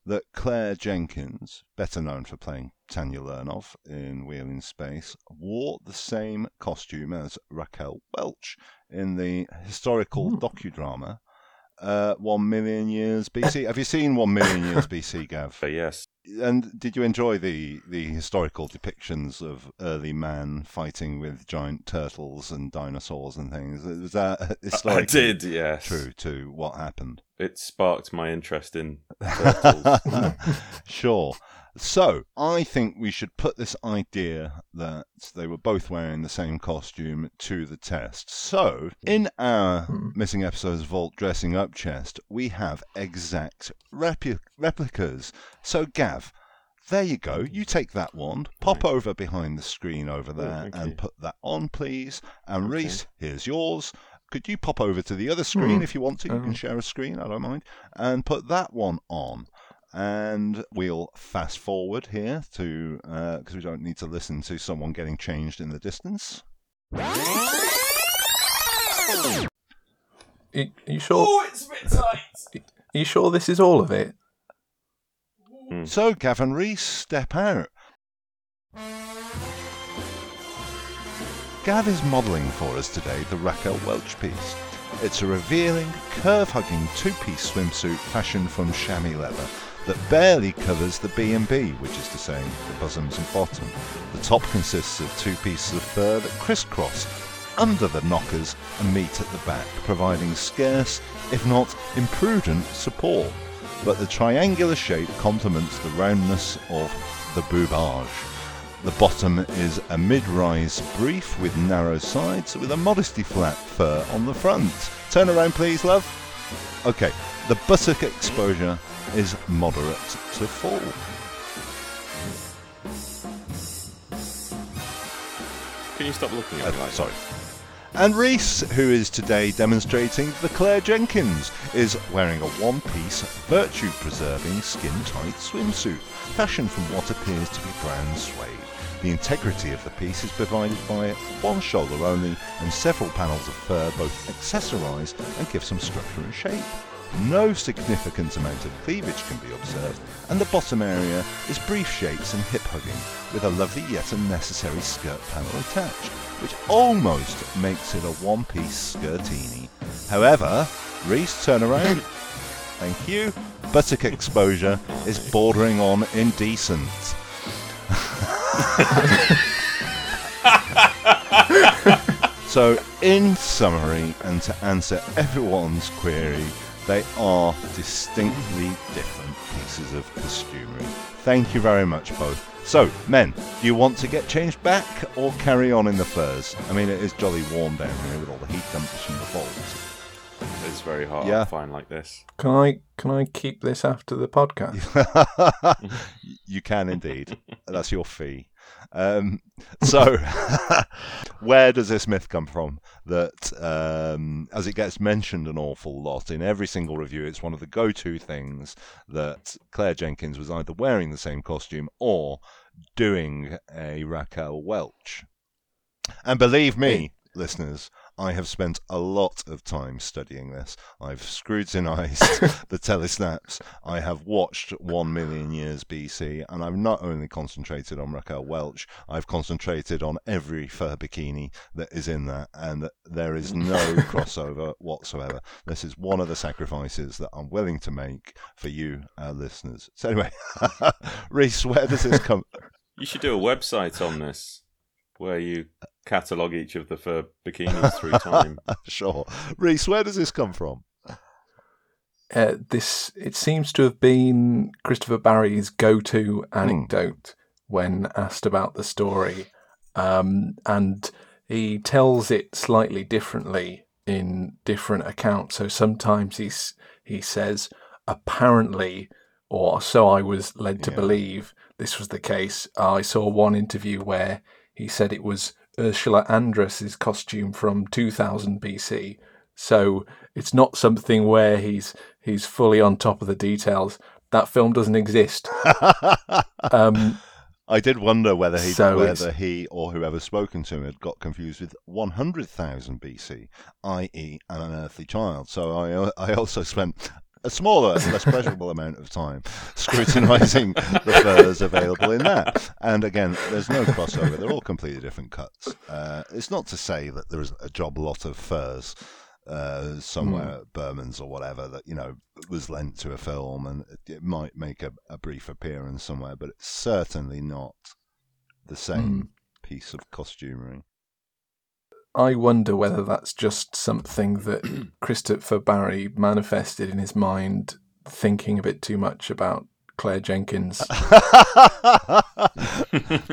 A: that Clare Jenkins, better known for playing Tanya Lernov in Wheel in Space, wore the same costume as Raquel Welch in the historical
B: Hmm.
A: docudrama uh, One Million Years BC. Have you seen One Million Years BC, Gav?
C: but yes,
A: And did you enjoy the, the historical depictions of early man fighting with giant turtles and dinosaurs and things? Was that
C: I did. Yes,
A: true to what happened?
C: It sparked my interest in turtles.
A: sure. So, I think we should put this idea that they were both wearing the same costume to the test. So, in our
B: Hmm.
A: missing episodes Vault dressing up chest, we have exact repli- replicas. So, Gav, there you go. You take that wand, pop
C: Right.
A: over behind the screen over there,
C: thank
A: and
C: you.
A: put that on, please. And
C: Okay.
A: Rhys, here's yours. Could you pop over to the other screen
B: Hmm.
A: if you want to? You can
B: Um.
A: share a screen, I don't mind. And put that one on. And we'll fast forward here to, because we don't need to listen to someone getting changed in the distance.
B: Are you are you sure?
C: it's a bit tight.
B: Are you sure this is all of it?
A: So, Gavin Rhys, step out. Gav is modelling for us today the Raquel Welch piece. It's a revealing, curve-hugging two-piece swimsuit fashioned from chamois leather that barely covers the B&B, which is to say, the bosoms and bottom. The top consists of two pieces of fur that crisscross under the knockers and meet at the back, providing scarce, if not imprudent, support. But the triangular shape complements the roundness of the boobage. The bottom is a mid-rise brief with narrow sides with a modesty flat fur on the front. Turn around please, love. Okay, the buttock exposure is moderate to full.
C: Can you stop looking at
A: Uh,
C: me
A: sorry. And Rhys, who is today demonstrating the Clare Jenkins, is wearing a one-piece, virtue-preserving, skin-tight swimsuit, fashioned from what appears to be brown suede. The integrity of the piece is provided by one shoulder only and several panels of fur both accessorise and give some structure and shape. No significant amount of cleavage can be observed, and the bottom area is brief shapes and hip hugging, with a lovely yet unnecessary skirt panel attached, which almost makes it a one-piece skirtini. However, Rhys, turn around. Thank you. Buttock exposure is bordering on indecent. so, in summary, and to answer everyone's query, they are distinctly different pieces of costumery. Thank you very much, both. So, men, do you want to get changed back or carry on in the furs? I mean, it is jolly warm down here with all the heat dumps from the vault.
C: It's very hard
A: Yeah.
C: to find like this.
B: Can I can I keep this after the podcast?
A: you can indeed. That's your fee. Um, so, where does this myth come from? That, um, as it gets mentioned an awful lot in every single review, it's one of the go to things that Clare Jenkins was either wearing the same costume or doing a Raquel Welch. And believe me, listeners, I have spent a lot of time studying this. I've scrutinized the telesnaps. I have watched 1 million years BC, and I've not only concentrated on Raquel Welch, I've concentrated on every fur bikini that is in there, and there is no crossover whatsoever. This is one of the sacrifices that I'm willing to make for you, our listeners. So, anyway, Rhys, where does this come?
C: You should do a website on this where you catalogue each of the fur bikinis through time.
A: sure. Rhys, where does this come from?
B: Uh, this it seems to have been Christopher Barry's go-to anecdote when asked about the story, um, and he tells it slightly differently in different accounts. So sometimes he's he says apparently, or so I was led to
A: Yeah.
B: believe this was the case. I saw one interview where he said it was Ursula Andress's costume from 2000 BC. So it's not something where he's he's fully on top of the details. That film doesn't exist. Um,
A: I did wonder whether he
B: So it's-
A: whether he or whoever spoken to him had got confused with 100,000 BC, i.e., an unearthly child. So I I also spent a smaller, less pleasurable amount of time scrutinising the furs available in that. And again, there's no crossover; they're all completely different cuts. Uh, it's not to say that there is a job lot of furs. Uh, somewhere at Berman's or whatever that you know was lent to a film and it, it might make a, a brief appearance somewhere, but it's certainly not the same piece of costumery.
B: I wonder whether that's just something that Christopher Barry manifested in his mind, thinking a bit too much about Clare Jenkins.
A: yeah,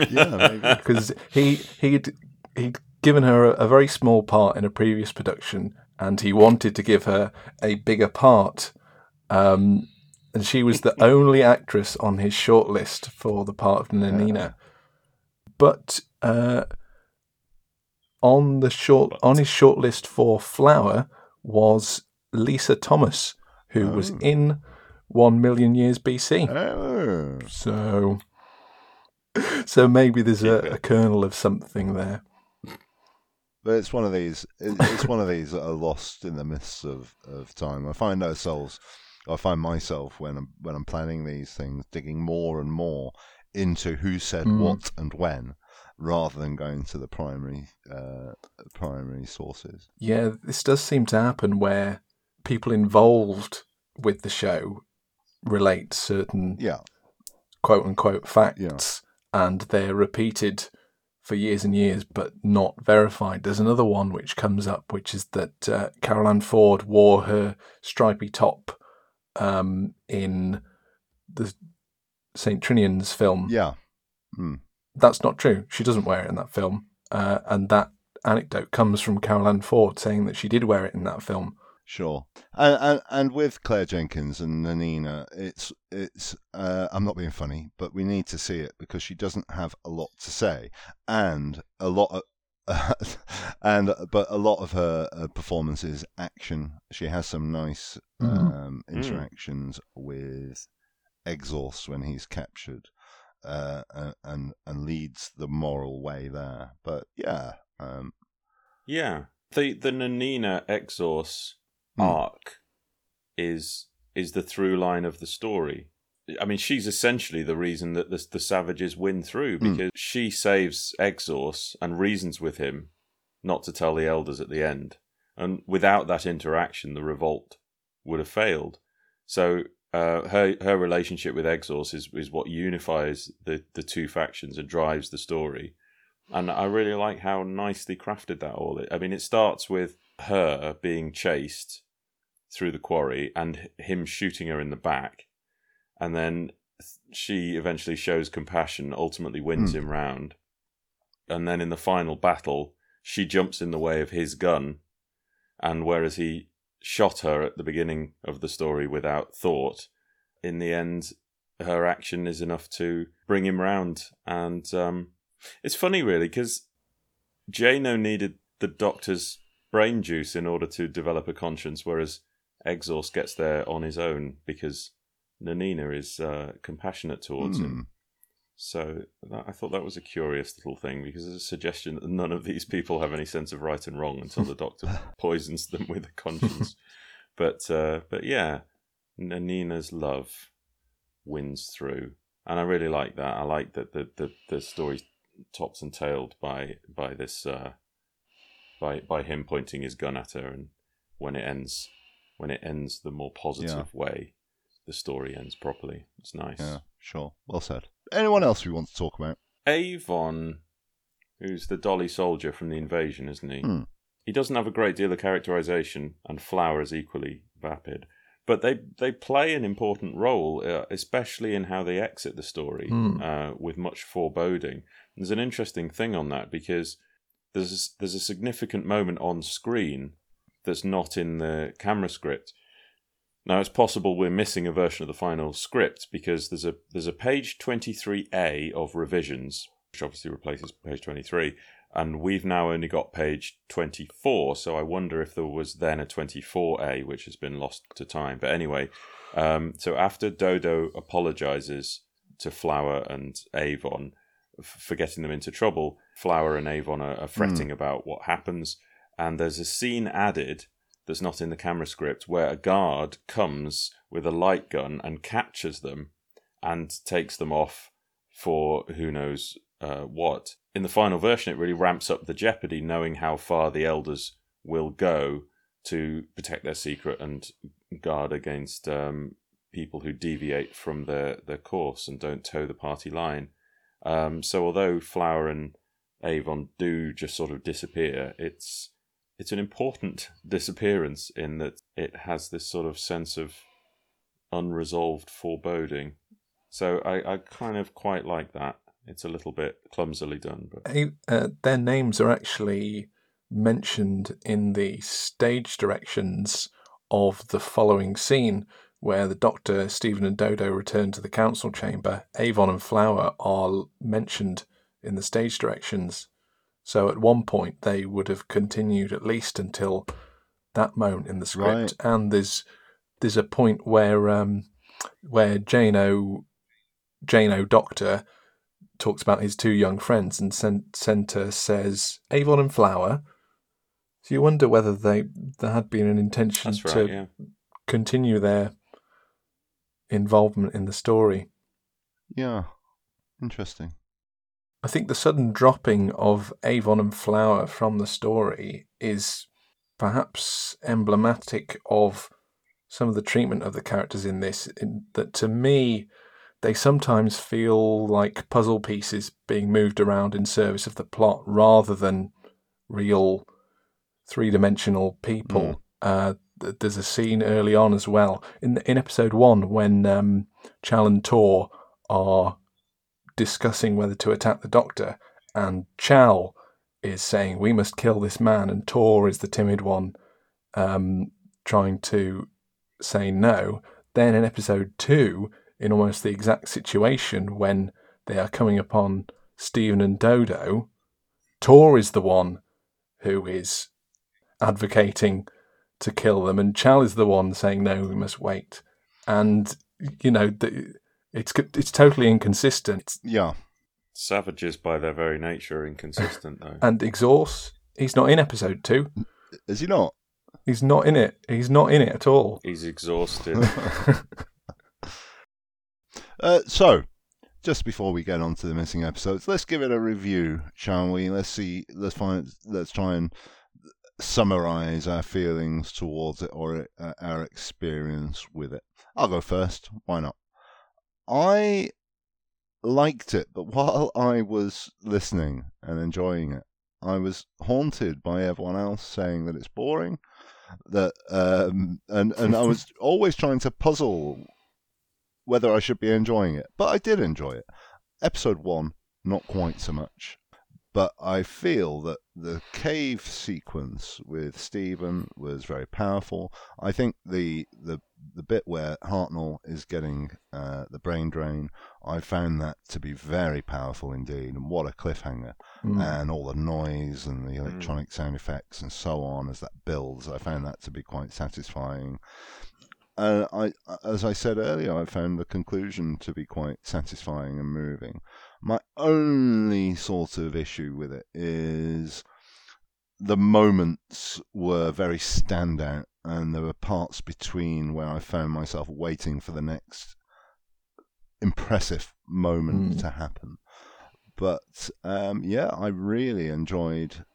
A: maybe.
B: because he he'd he'd given her a, a very small part in a previous production, and he wanted to give her a bigger part. Um, and she was the only actress on his shortlist for the part of Nanina. But uh, on the short on his shortlist for Flower was Lisa Thomas, who was
A: Oh.
B: in One Million Years BC.
A: Oh.
B: So, so maybe there's a, a kernel of something there.
A: But it's one of these. It's one of these that are lost in the mists of, of time. I find ourselves, I find myself when I'm when I'm planning these things, digging more and more into who said
B: Mm.
A: what and when, rather than going to the primary uh, primary sources.
B: Yeah, this does seem to happen where people involved with the show relate certain
A: Yeah,
B: quote unquote facts and they're repeated for years and years but not verified. There's another one which comes up, which is that uh, Carole Ann Ford wore her stripy top um, in the St. Trinian's film.
A: yeah. Hmm.
B: That's not true. She doesn't wear it in that film. Uh, and that anecdote comes from Carole Ann Ford saying that she did wear it in that film.
A: Sure, and, and and with Clare Jenkins and Nanina, it's it's. Uh, I'm not being funny, but we need to see it because she doesn't have a lot to say, and a lot of, and but a lot of her uh, performance is action. She has some nice
B: Mhm.
A: um,
C: Mm.
A: interactions with Exorse when he's captured, uh, and- and leads the moral way there. But yeah, um,
C: Yeah, the the Nanina Exorse
A: Hmm.
C: arc is is the through line of the story. I mean, she's essentially the reason that the the savages win through
A: Hmm.
C: because she saves Exorse and reasons with him not to tell the elders at the end, and without that interaction, the revolt would have failed. So. Uh, her her relationship with Exorse is, is what unifies the, the two factions and drives the story and I really like how nicely crafted that all. is. I mean, it starts with her being chased through the quarry and him shooting her in the back, and then she eventually shows compassion, ultimately wins
A: Hmm.
C: him round, and then in the final battle, she jumps in the way of his gun, and whereas he shot her at the beginning of the story without thought, in the end, her action is enough to bring him round, and um, it's funny, really, because Jano needed the doctor's brain juice in order to develop a conscience, whereas Exorse gets there on his own because Nanina is uh, compassionate towards him. So that, I thought that was a curious little thing because there's a suggestion that none of these people have any sense of right and wrong until the Doctor poisons them with a conscience. but uh, but yeah, Nina's love wins through, and I really like that. I like that the the, the story's tops and tailed by by this uh, by by him pointing his gun at her, and when it ends when it ends the more positive
A: Yeah.
C: way, the story ends properly. It's nice.
A: Yeah, sure. Well said. Anyone else we want to talk about?
C: Avon, who's the Dolly soldier from the invasion, isn't he?
A: Hmm.
C: He doesn't have a great deal of characterization, and Flower is equally vapid. But they, they play an important role, uh, especially in how they exit the story,
B: Hmm.
C: uh, with much foreboding. There's an interesting thing on that because there's there's a significant moment on screen that's not in the camera script. Now it's possible we're missing a version of the final script because there's a there's a page 23A of revisions, which obviously replaces page 23, and we've now only got page 24. So I wonder if there was then a 24A which has been lost to time. But anyway, um, so after Dodo apologizes to Flower and Avon for getting them into trouble, Flower and Avon are, are fretting about what happens, and there's a scene added that's not in the camera script where a guard comes with a light gun and captures them and takes them off for who knows uh, what. In the final version, it really ramps up the jeopardy knowing how far the elders will go to protect their secret and guard against um, people who deviate from their, their course and don't toe the party line. Um, so although Flower and Avon do just sort of disappear, it's it's an important disappearance in that it has this sort of sense of unresolved foreboding. So I, I kind of quite like that. It's a little bit clumsily done, but
B: uh, their names are actually mentioned in the stage directions of the following scene where the Doctor, Steven, and Dodo return to the council chamber. Avon and Flower are mentioned in the stage directions. So at one point they would have continued at least until that moment in the script. And there's there's a point where um, where Jano Jane O Doctor talks about his two young friends, and Cen- Senta says Avon and Flower. So you wonder whether they there had been an intention
C: that's
B: to
C: right. Yeah,
B: continue their involvement in the story.
A: Yeah. Interesting.
B: I think the sudden dropping of Avon and Flower from the story is perhaps emblematic of some of the treatment of the characters in this. In that, to me, they sometimes feel like puzzle pieces being moved around in service of the plot rather than real three dimensional people. Uh, there's a scene early on as well in in episode one when um, Chal and Tor are discussing whether to attack the Doctor, and Chal is saying we must kill this man, and Tor is the timid one, um, trying to say no. Then in episode two, in almost the exact situation when they are coming upon Steven and Dodo, Tor is the one who is advocating to kill them, and Chal is the one saying no, we must wait. And you know, the, it's it's totally inconsistent.
A: Yeah.
C: savages by their very nature are inconsistent, though.
B: And Exorse, he's not in episode two.
A: Is he not?
B: He's not in it. He's not in it at all.
C: He's exhausted.
A: Uh, so, just before we get on to the missing episodes, let's give it a review, shall we? Let's see. Let's find. Let's try and summarize our feelings towards it or uh, our experience with it. I'll go first. Why not? I liked it, but while I was listening and enjoying it, I was haunted by everyone else saying that it's boring. That um, and and I was always trying to puzzle whether I should be enjoying it. But I did enjoy it. Episode one, not quite so much. But I feel that the cave sequence with Steven was very powerful. I think the the the bit where Hartnell is getting uh, the brain drain, I found that to be very powerful indeed. And what a cliffhanger!
B: Mm.
A: And all the noise and the electronic sound effects and so on as that builds, I found that to be quite satisfying. uh, I, as I said earlier, I found the conclusion to be quite satisfying and moving. My only sort of issue with it is the moments were very standout, and there were parts between where I found myself waiting for the next impressive moment
B: Mm.
A: to happen. But um, yeah, I really enjoyed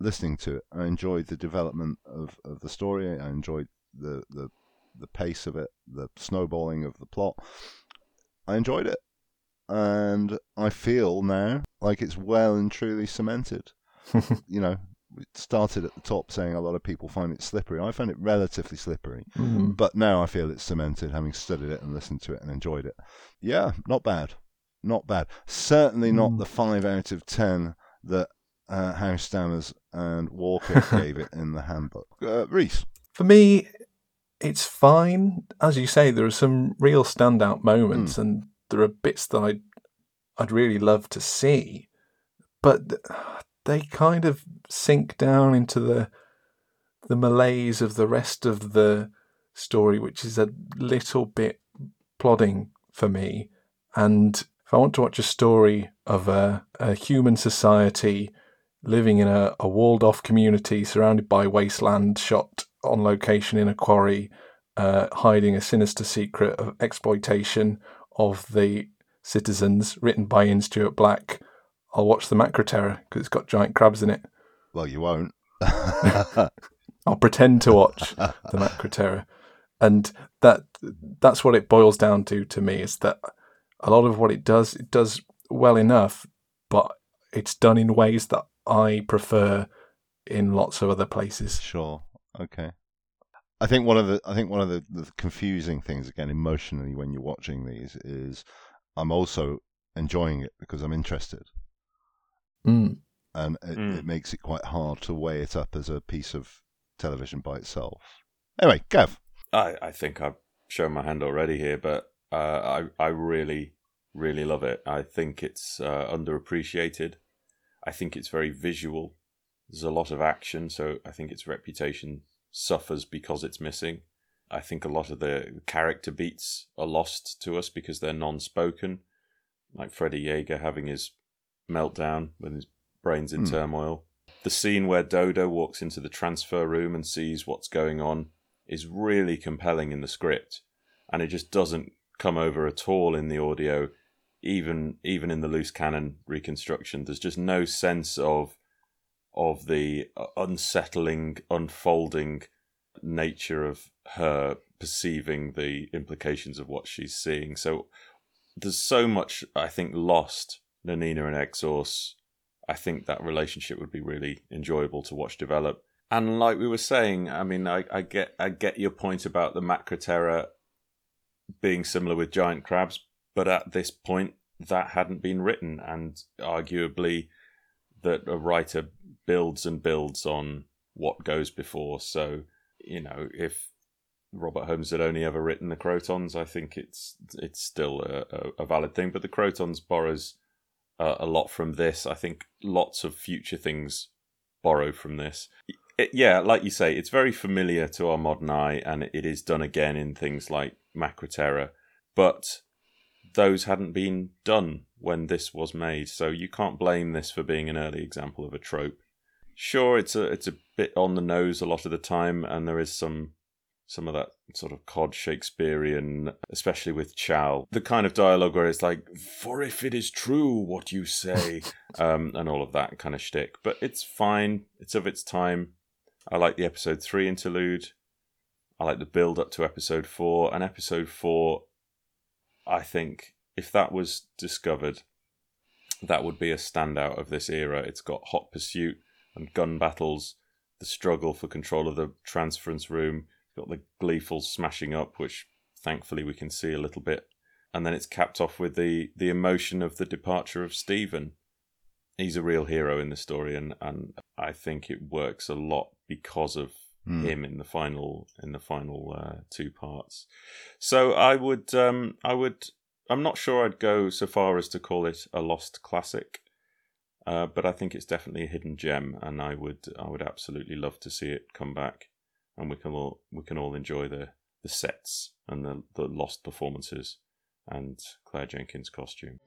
A: listening to it. I enjoyed the development of, of the story. I enjoyed the, the the pace of it, the snowballing of the plot. I enjoyed it, and I feel now like it's well and truly cemented. you know, started at the top saying a lot of people find it slippery. I found it relatively slippery,
B: Mm.
A: but now I feel it's cemented, having studied it and listened to it and enjoyed it. Yeah, not bad, not bad. Certainly not
B: Mm.
A: the five out of ten that uh, Howe Stammers and Walker gave it in the handbook. Uh, Rhys,
B: For me, it's fine. As you say, there are some real standout moments,
A: Hmm.
B: and there are bits that I'd, I'd really love to see, but they kind of sink down into the the malaise of the rest of the story, which is a little bit plodding for me. And if I want to watch a story of a, a human society living in a, a walled off community surrounded by wasteland, shot on location in a quarry, uh, hiding a sinister secret of exploitation of the citizens, written by Ian Stuart Black, I'll watch the Macra Terror because it's got giant crabs in it.
A: well, you won't.
B: I'll pretend to watch the Macra Terror, and that that's what it boils down to to me is that a lot of what it does it does well enough, but it's done in ways that I prefer in lots of other places.
A: Sure. Okay. I think one of the I think one of the, the confusing things again emotionally when you're watching these is I'm also enjoying it because I'm interested,
B: Mm.
A: and it,
C: Mm.
A: it makes it quite hard to weigh it up as a piece of television by itself. Anyway, Gav.
C: I, I think I've shown my hand already here, but uh, I I really really love it. I think it's uh, underappreciated. I think it's very visual. There's a lot of action, so I think its reputation suffers because it's missing. I think a lot of the character beats are lost to us because they're non-spoken, like Freddie Jaeger having his meltdown when his brain's in
A: Hmm.
C: turmoil. The scene where Dodo walks into the transfer room and sees what's going on is really compelling in the script, and it just doesn't come over at all in the audio. Even even in the loose cannon reconstruction, there's just no sense of of the uh, unsettling, unfolding nature of her perceiving the implications of what she's seeing. So there's so much I think lost. Nanina and Exorse, I think that relationship would be really enjoyable to watch develop. And like we were saying, I mean, I, I get I get your point about the Macra Terror being similar with giant crabs, but at this point that hadn't been written, and arguably that a writer builds and builds on what goes before. So you know, if Robert Holmes had only ever written the Krotons, I think it's it's still a, a valid thing. But the Krotons borrows uh, a lot from this. I think lots of future things borrow from this. It, yeah, like you say, it's very familiar to our modern eye, and it is done again in things like Macra Terror, but those hadn't been done when this was made, so you can't blame this for being an early example of a trope. Sure, it's a it's a bit on the nose a lot of the time, and there is some some of that sort of cod Shakespearean, especially with Chal, the kind of dialogue where it's like, "For if it is true what you say," um, and all of that kind of shtick. But it's fine. It's of its time. I like the episode three interlude. I like the build up to episode four. And episode four, I think, if that was discovered, that would be a standout of this era. It's got hot pursuit and gun battles, the struggle for control of the transference room, got the gleeful smashing up, which thankfully we can see a little bit. And then it's capped off with the, the emotion of the departure of Steven. He's a real hero in the story, and, and I think it works a lot because of
A: Hmm.
C: him in the final in the final uh, two parts. So I would um, I would I'm not sure I'd go so far as to call it a lost classic, uh, but I think it's definitely a hidden gem, and I would I would absolutely love to see it come back, and we can all we can all enjoy the the sets and the, the lost performances and Clare Jenkins' costume.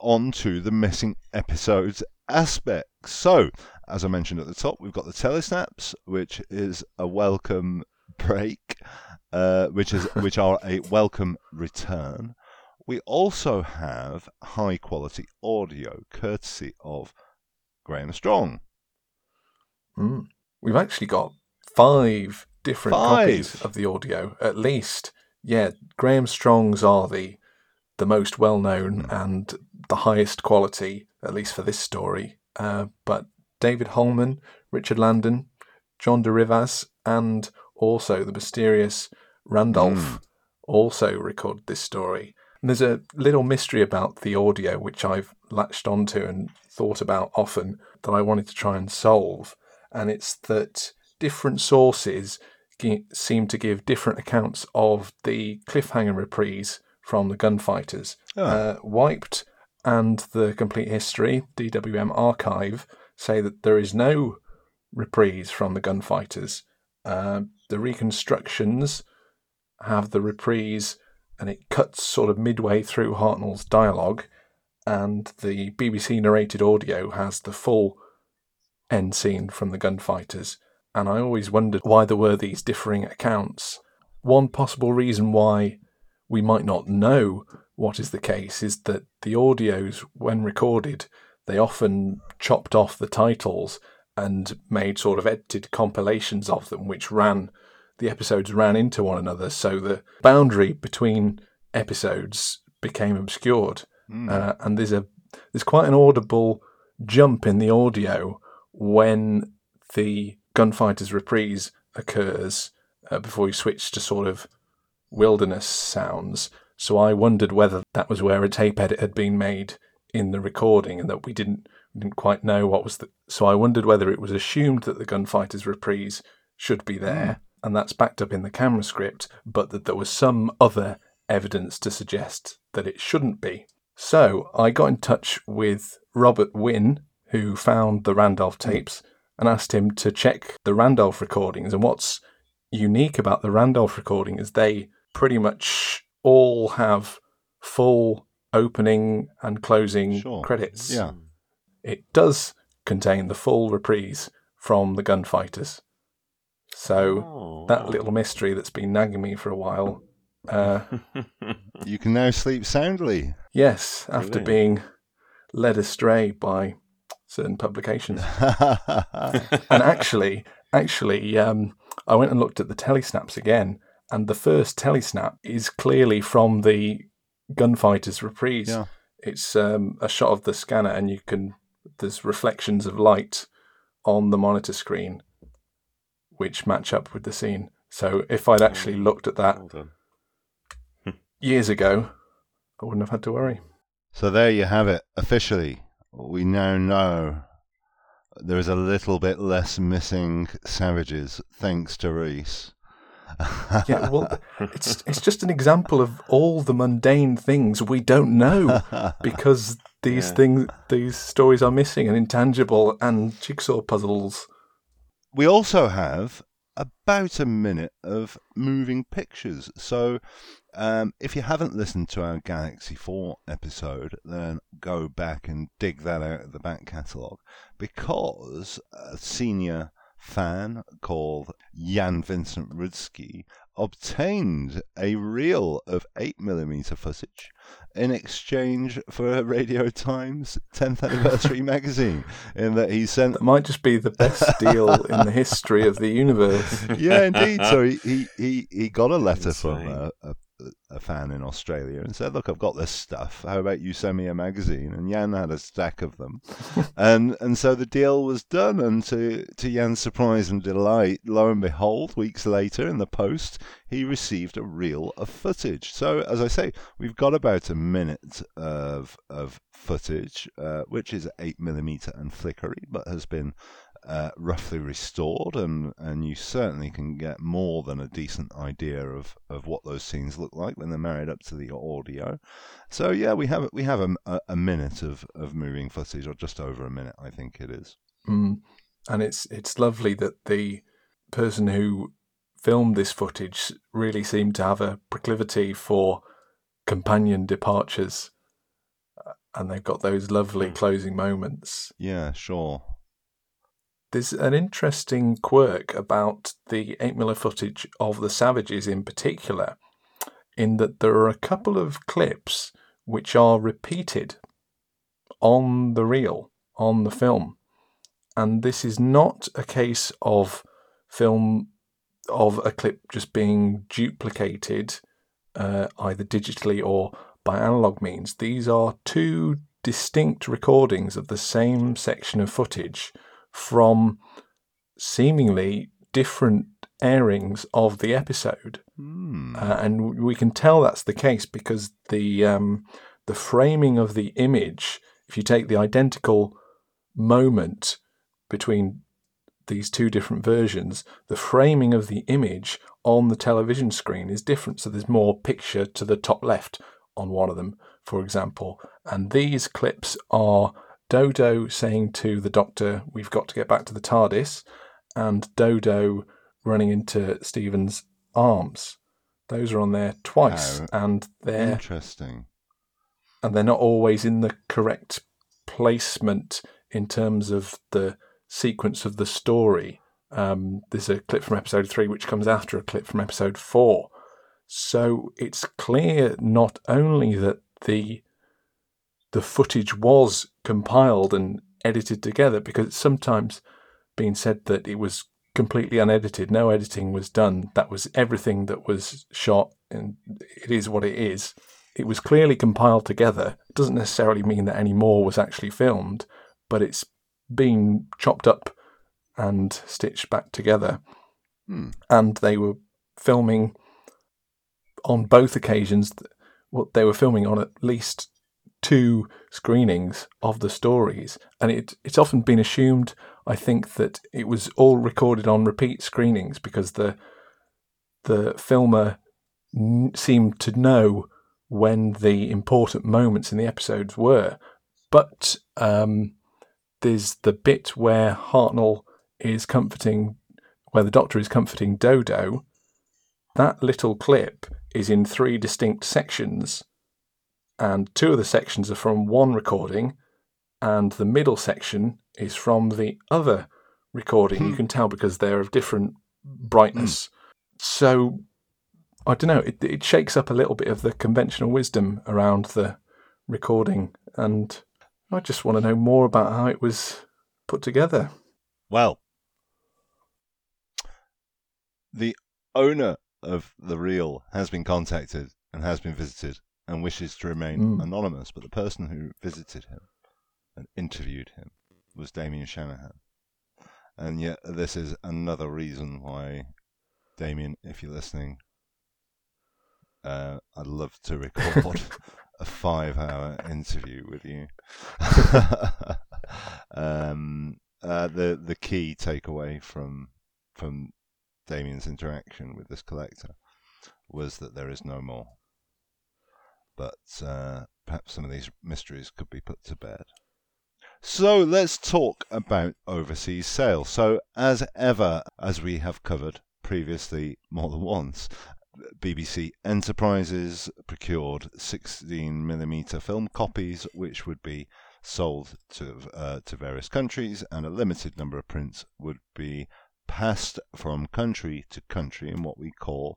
A: on to the missing episodes aspects. So, as I mentioned at the top, we've got the telesnaps, which is a welcome break, uh, which is which are a welcome return. We also have high quality audio, courtesy of Graham Strong.
B: Mm. We've actually got five different
A: Five?
B: copies of the audio, at least. Yeah, Graham Strong's are the the most well known and the highest quality, at least for this story. Uh, but David Holman, Richard Landen, John de Rivaz, and also the mysterious Randolph
A: Mm.
B: also recorded this story. And there's a little mystery about the audio which I've latched onto and thought about often that I wanted to try and solve. And it's that different sources seem to give different accounts of the cliffhanger reprise from the gunfighters.
A: Oh.
B: Uh, Wiped and the Complete History, DWM Archive, say that there is no reprise from the gunfighters. Uh, the reconstructions have the reprise and it cuts sort of midway through Hartnell's dialogue, and the BBC narrated audio has the full end scene from the gunfighters. And I always wondered why there were these differing accounts. One possible reason why we might not know what is the case is that the audios, when recorded, they often chopped off the titles and made sort of edited compilations of them, which ran the episodes ran into one another, so the boundary between episodes became obscured.
A: Mm.
B: Uh, and there's a there's quite an audible jump in the audio when the gunfighters reprise occurs uh, before you switch to sort of wilderness sounds. So I wondered whether that was where a tape edit had been made in the recording, and that we didn't we didn't quite know what was the. So I wondered whether it was assumed that the gunfighters reprise should be there, mm. and that's backed up in the camera script, but that there was some other evidence to suggest that it shouldn't be. So I got in touch with Robert Wynne, who found the Randolph mm. tapes, and asked him to check the Randolph recordings. And what's unique about the Randolph recording is they pretty much all have full opening and closing
A: Sure.
B: credits.
A: Yeah.
B: It does contain the full reprise from the gunfighters. So
C: Oh,
B: that
C: wow.
B: little mystery that's been nagging me for a while. Uh,
A: You can now sleep soundly.
B: yes, after being led astray by certain publications. and actually, actually, um, I went and looked at the telesnaps again, and the first telesnap is clearly from the gunfighters reprise.
A: Yeah.
B: It's um, a shot of the scanner, and you can there's reflections of light on the monitor screen, which match up with the scene. So if I'd actually looked at that
C: Well
B: years ago, I wouldn't have had to worry.
A: So there you have it. Officially, we now know there is a little bit less missing savages thanks to Rhys.
B: Yeah, well, it's it's just an example of all the mundane things we don't know because these
C: Yeah.
B: things, these stories are missing and intangible and jigsaw puzzles.
A: we also have about a minute of moving pictures. So, um, if you haven't listened to our Galaxy 4 episode, then go back and dig that out of the back catalogue because a senior fan called Jan Vincent Rudzki obtained a reel of 8mm footage in exchange for a Radio Times 10th anniversary magazine in that he sent
B: That might just be the best deal in the history of the universe.
A: yeah, indeed. So he, he, he, he got a letter from a, a, a fan in Australia and said, "Look, I've got this stuff. How about you send me a magazine?" And Jan had a stack of them, and and so the deal was done. And to to Jan's surprise and delight, lo and behold, weeks later in the post, he received a reel of footage. So as I say, we've got about a minute of of footage, uh, which is eight millimeter and flickery, but has been uh, roughly restored, and, and you certainly can get more than a decent idea of, of what those scenes look like when they're married up to the audio. So yeah, we have we have a, a minute of, of moving footage, or just over a minute, I think it is.
B: Mm. And it's it's lovely that the person who filmed this footage really seemed to have a proclivity for companion departures, uh, and they've got those lovely closing moments.
A: Yeah, sure.
B: There's an interesting quirk about the 8mm footage of the Savages in particular, in that there are a couple of clips which are repeated on the reel, on the film. And this is not a case of film of a clip just being duplicated uh, either digitally or by analog means. These are two distinct recordings of the same section of footage from seemingly different airings of the episode,
A: Hmm.
B: uh, and we can tell that's the case because the um, the framing of the image. If you take the identical moment between these two different versions, the framing of the image on the television screen is different. So there's more picture to the top left on one of them, for example. And these clips are Dodo saying to the doctor, We've got to get back to the TARDIS, and Dodo running into Steven's arms. Those are on there twice,
A: Oh.
B: and they're
A: Interesting.
B: and they're not always in the correct placement in terms of the sequence of the story. Um, there's a clip from episode three which comes after a clip from episode four. So it's clear not only that the the footage was compiled and edited together, because it's sometimes been said that it was completely unedited, no editing was done. That was everything that was shot, and it is what it is it was clearly compiled together. It doesn't necessarily mean that any more was actually filmed, but it's been chopped up and stitched back together.
A: Hmm.
B: And they were filming on both occasions. Well, they were filming on at least two screenings of the stories, and it it's often been assumed, I think, that it was all recorded on repeat screenings because the the filmer n- seemed to know when the important moments in the episodes were. But um, there's the bit where Hartnell is comforting, where the doctor is comforting Dodo. That little clip is in three distinct sections, and two of the sections are from one recording, and the middle section is from the other recording. You hmm. can tell because they're of different brightness. Hmm. So I don't know. It, it shakes up a little bit of the conventional wisdom around the recording, and I just want to know more about how it was put together.
A: Well, the owner of the reel has been contacted and has been visited and wishes to remain
B: Mm.
A: anonymous, but the person who visited him and interviewed him was Damian Shanahan. And yet, this is another reason why, Damien, if you're listening, uh, I'd love to record a five hour interview with you. um, uh, the the key takeaway from from Damian's interaction with this collector was that there is no more. But uh, perhaps some of these mysteries could be put to bed. So let's talk about overseas sales. So, as ever, as we have covered previously more than once, BBC Enterprises procured 16mm film copies, which would be sold to uh, to various countries, and a limited number of prints would be passed from country to country in what we call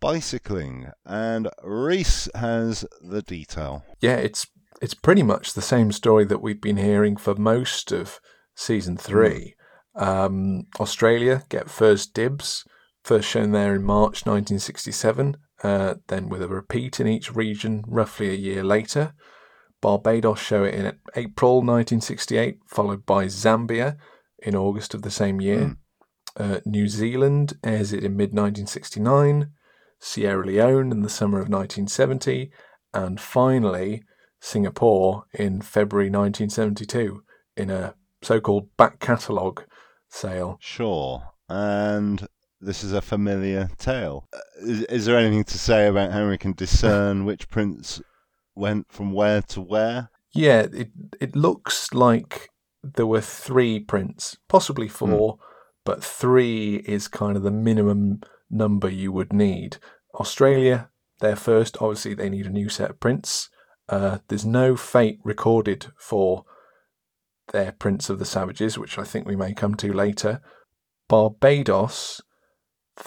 A: bicycling. And Rhys has the detail.
B: Yeah, it's it's pretty much the same story that we've been hearing for most of season three. Um, Australia get first dibs, first shown there in March 1967, uh, then with a repeat in each region roughly a year later. Barbados show it in April 1968, followed by Zambia in August of the same year. Uh, New Zealand airs it in mid 1969, Sierra Leone in the summer of 1970, and finally Singapore in February 1972 in a so called back catalogue sale.
A: Sure. And this is a familiar tale. Uh, Is, is there anything to say about how we can discern which prints went from where to where?
B: Yeah, it it looks like there were three prints, possibly four, but three is kind of the minimum number you would need. Australia, they're first. Obviously, they need a new set of prints. Uh, there's no fate recorded for their Prince of the Savages, which I think we may come to later. Barbados,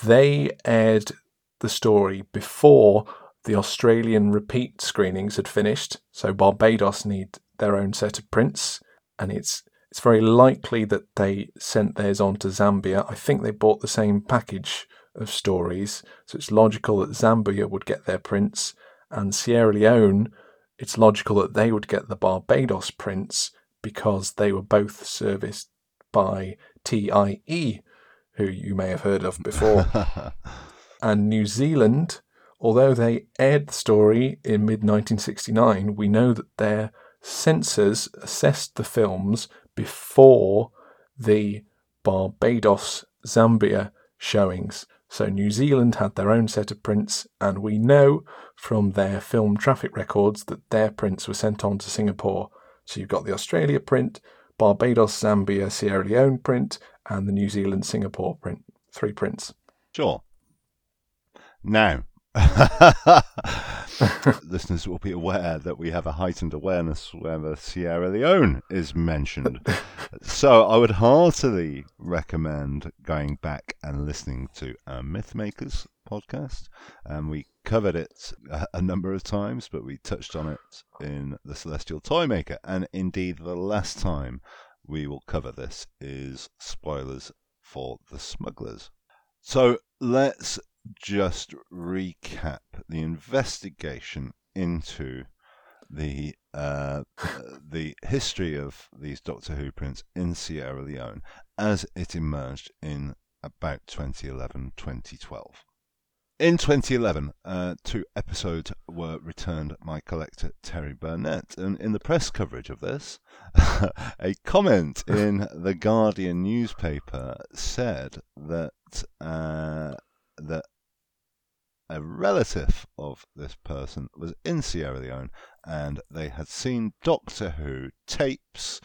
B: they aired the story before the Australian repeat screenings had finished, so Barbados need their own set of prints, and it's it's very likely that they sent theirs on to Zambia. I think they bought the same package of stories, so it's logical that Zambia would get their prints, and Sierra Leone, it's logical that they would get the Barbados prints because they were both serviced by TIE, who you may have heard of before and New Zealand, although they aired the story in mid 1969, we know that their censors assessed the films before the Barbados Zambia showings. So New Zealand had their own set of prints, and we know from their film traffic records that their prints were sent on to Singapore. So you've got the Australia print, Barbados, Zambia, Sierra Leone print, and the New Zealand Singapore print. Three prints.
A: Sure. Now, listeners will be aware that we have a heightened awareness whenever Sierra Leone is mentioned. so I would heartily recommend going back and listening to our Mythmakers podcast. Um, we covered it a, a number of times, but we touched on it in The Celestial Toymaker. And indeed, the last time we will cover this is spoilers for The Smugglers. So let's just recap the investigation into the uh, the history of these Doctor Who prints in Sierra Leone as it emerged in about 2011 2012. In 2011, uh, two episodes were returned by collector Terry Burnett, and in the press coverage of this, a comment in the Guardian newspaper said that uh, that a relative of this person was in Sierra Leone, and they had seen Doctor Who tapes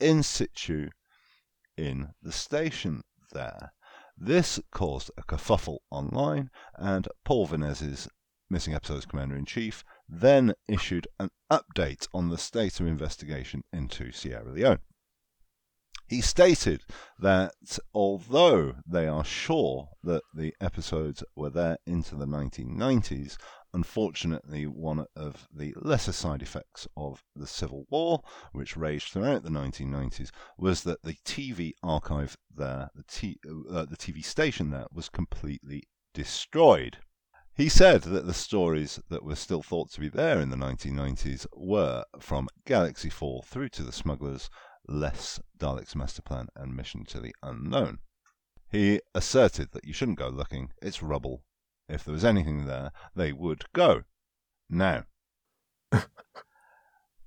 A: in situ in the station there. This caused a kerfuffle online, and Paul Vanezis Missing Episodes Commander in Chief then issued an update on the state of investigation into Sierra Leone. He stated that although they are sure that the episodes were there into the 1990s, unfortunately, one of the lesser side effects of the Civil War, which raged throughout the 1990s, was that the TV archive there, the, t- uh, the TV station there, was completely destroyed. He said that the stories that were still thought to be there in the 1990s were from Galaxy 4 through to the Smugglers, Less, Dalek's Master Plan, and Mission to the Unknown. He asserted that you shouldn't go looking, it's rubble. If there was anything there, they would go. Now,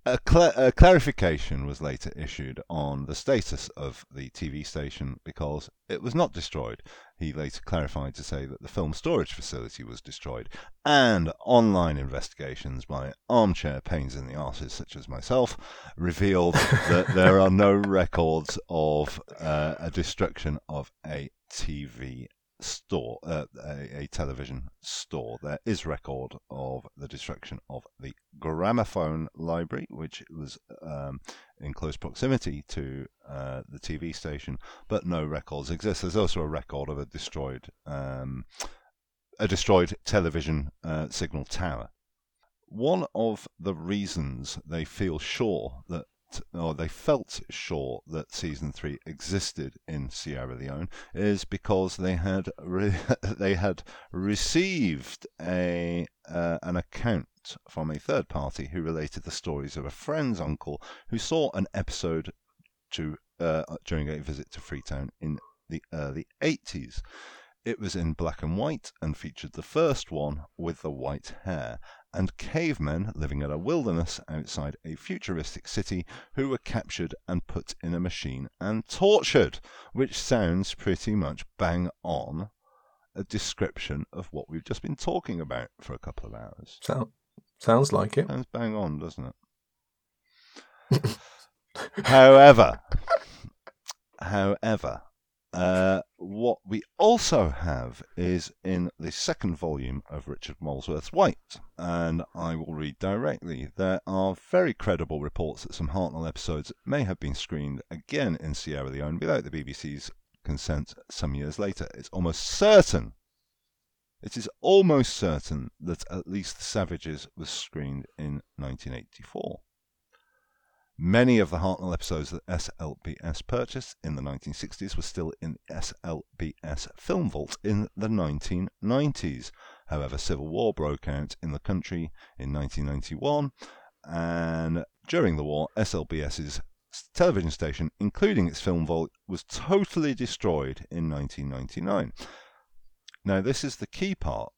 A: a, cla- a clarification was later issued on the status of the TV station because it was not destroyed. He later clarified to say that the film storage facility was destroyed, and online investigations by armchair pains in the arses such as myself revealed that there are no records of uh, a destruction of a TV store, uh, a, a television store. There is record of the destruction of the gramophone library, which was um, in close proximity to uh, the TV station, but no records exist. There's also a record of a destroyed um, a destroyed television uh, signal tower. One of the reasons they feel sure that or they felt sure that season three existed in Sierra Leone is because they had re- they had received a uh, an account from a third party who related the stories of a friend's uncle who saw an episode to uh, during a visit to Freetown in the early 80s. It was in black and white and featured the first one with the white hair. And cavemen living in a wilderness outside a futuristic city who were captured and put in a machine and tortured, which sounds pretty much bang on a description of what we've just been talking about for a couple of hours.
B: So, sounds like it.
A: Sounds bang on, doesn't it? however, however, uh, what we also have is in the second volume of Richard Molesworth's Wiped, and I will read directly. There are very credible reports that some Hartnell episodes may have been screened again in Sierra Leone without the BBC's consent some years later. It's almost certain, it is almost certain that at least The Savages was screened in 1984. Many of the Hartnell episodes that SLBS purchased in the 1960s were still in the SLBS Film Vault in the 1990s. However, civil war broke out in the country in 1991, and during the war, SLBS's television station, including its film vault, was totally destroyed in 1999. Now, this is the key part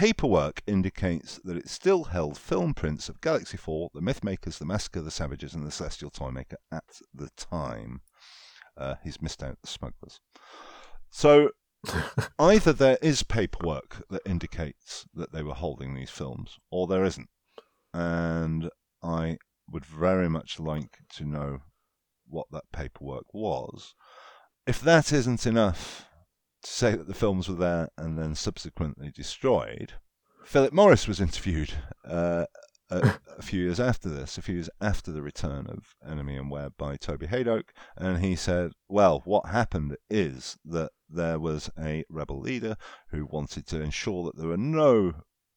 A: paperwork indicates that it still held film prints of Galaxy 4, The Mythmakers, The Massacre of the Savages, and The Celestial Toymaker at the time. Uh, he's missed out the smugglers. So either there is paperwork that indicates that they were holding these films, or there isn't. And I would very much like to know what that paperwork was. If that isn't enough, to say that the films were there and then subsequently destroyed. Philip Morris was interviewed uh, a, a, few years after this, a few years after the return of Enemy and Web by Toby Hadoke, and he said, "Well, what happened is that there was a rebel leader who wanted to ensure that there were no."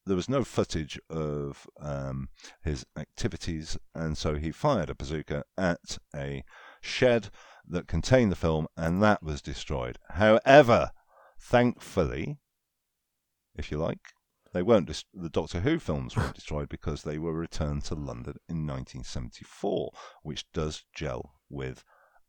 A: There was no footage of um, his activities, and so he fired a bazooka at a shed that contained the film, and that was destroyed. However, thankfully, if you like, they weren't. Dis- the Doctor Who films weren't destroyed because they were returned to London in 1974, which does gel with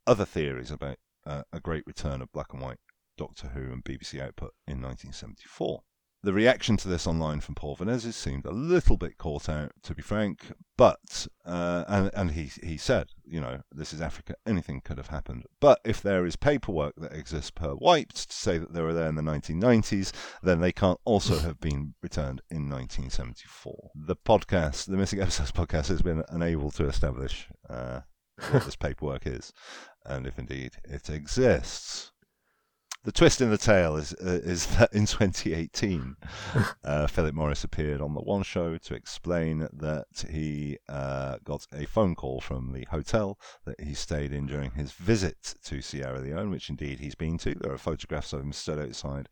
A: other theories about uh, a great return of black and white Doctor Who and BBC output in 1974. The reaction to this online from Paul Vanezis seemed a little bit caught out, to be frank, but uh, and and he he said, you know, this is Africa, anything could have happened. But if there is paperwork that exists per wiped to say that they were there in the 1990s, then they can't also have been returned in 1974. The podcast, the Missing Episodes podcast, has been unable to establish uh, what this paperwork is, and if indeed it exists the twist in the tale is uh, is that in 2018, uh, Philip Morris appeared on the One Show to explain that he uh, got a phone call from the hotel that he stayed in during his visit to Sierra Leone, which indeed he's been to. There are photographs of him stood outside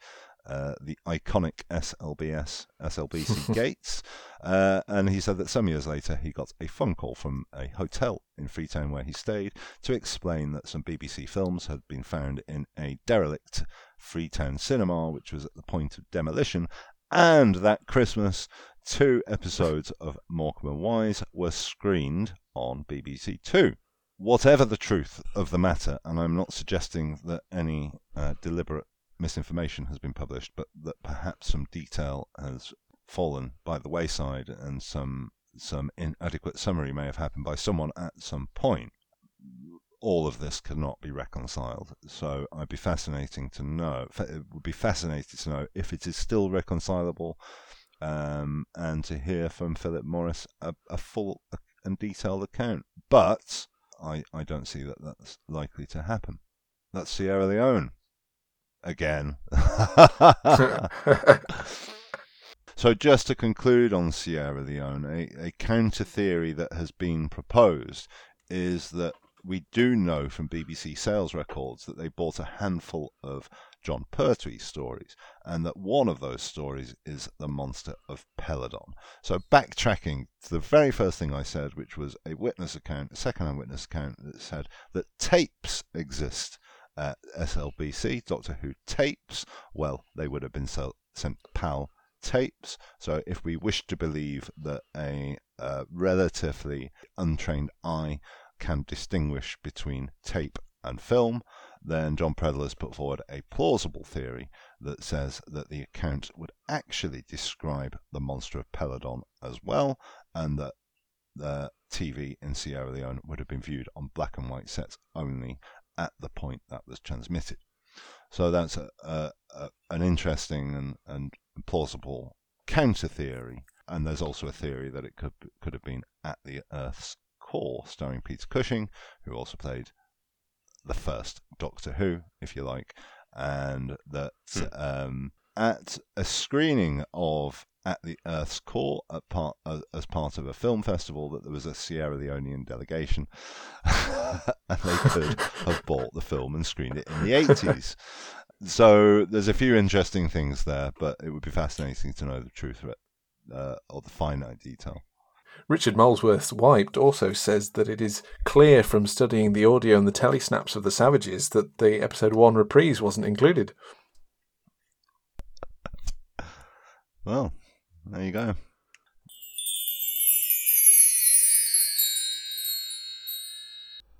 A: uh, the iconic SLBS SLBC gates, uh, and he said that some years later he got a phone call from a hotel in Freetown where he stayed to explain that some BBC films had been found in a derelict Freetown cinema, which was at the point of demolition, and that Christmas two episodes of Morecambe and Wise were screened on BBC Two. Whatever the truth of the matter, and I'm not suggesting that any uh, deliberate misinformation has been published, but that perhaps some detail has fallen by the wayside and some some inadequate summary may have happened by someone at some point. All of this cannot be reconciled. So I'd be fascinating to know. It would be fascinating to know if it is still reconcilable, um, and to hear from Philip Morris a, a full and detailed account. But I, I don't see that that's likely to happen. That's Sierra Leone again. so, just to conclude on Sierra Leone, a, a counter theory that has been proposed is that we do know from BBC sales records that they bought a handful of Jon Pertwee stories, and that one of those stories is The Monster of Peladon. So, backtracking to the very first thing I said, which was a witness account, a second hand witness account that said that tapes exist SLBC, Doctor Who tapes, well, they would have been sent PAL tapes. So if we wish to believe that a uh, relatively untrained eye can distinguish between tape and film, then Jon Preddle has put forward a plausible theory that says that the account would actually describe the monster of Peladon as well, and that the TV in Sierra Leone would have been viewed on black and white sets only at the point that was transmitted. So that's a, a, a, an interesting and, and plausible counter theory. And there's also a theory that it could could have been at the Earth's core, starring Peter Cushing, who also played the first Doctor Who, if you like, and that hmm. um, at a screening of at the Earth's Core part, uh, as part of a film festival that there was a Sierra Leonean delegation, and they could have bought the film and screened it in the 80s. So there's a few interesting things there, but it would be fascinating to know the truth of it, uh, or the finite detail.
B: Richard Molesworth's Wiped also says that it is clear from studying the audio and the telesnaps of the Savages that the episode one reprise wasn't included.
A: Well, there you go.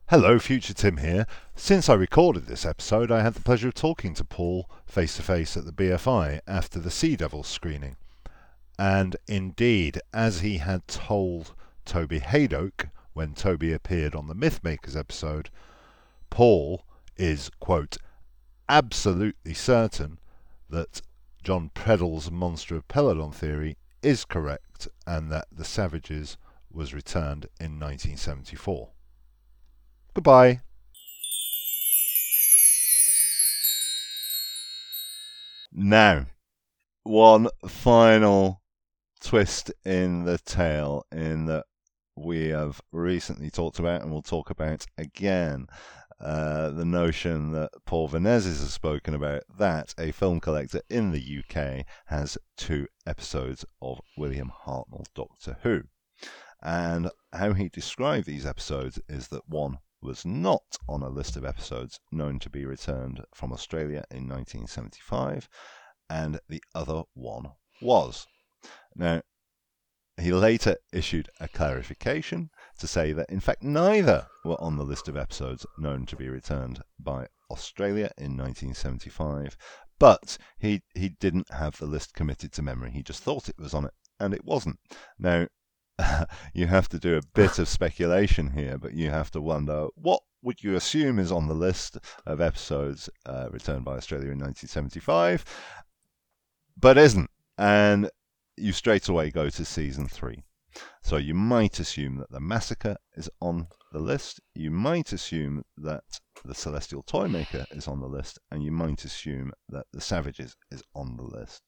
A: Hello, Future Tim here. Since I recorded this episode, I had the pleasure of talking to Paul face to face at the BFI after the Sea Devils screening. And indeed, as he had told Toby Hadoke when Toby appeared on the Mythmakers episode, Paul is, quote, absolutely certain that Jon Preddle's Monster of Peladon theory is correct and that The Savages was returned in 1974. Goodbye. Now, one final twist in the tale in that we have recently talked about and we'll talk about again uh, the notion that Paul Vanezis has spoken about that a film collector in the UK has two episodes of William Hartnell's Doctor Who. And how he described these episodes is that one was not on a list of episodes known to be returned from Australia in 1975, and the other one was. Now, he later issued a clarification to say that, in fact, neither were on the list of episodes known to be returned by Australia in 1975, but he, he didn't have the list committed to memory. He just thought it was on it, and it wasn't. Now, you have to do a bit of speculation here, but you have to wonder what would you assume is on the list of episodes uh, returned by Australia in 1975, but isn't. And you straight away go to season three. So you might assume that the massacre is on the list. You might assume that the Celestial Toymaker is on the list, and you might assume that the Savages is on the list.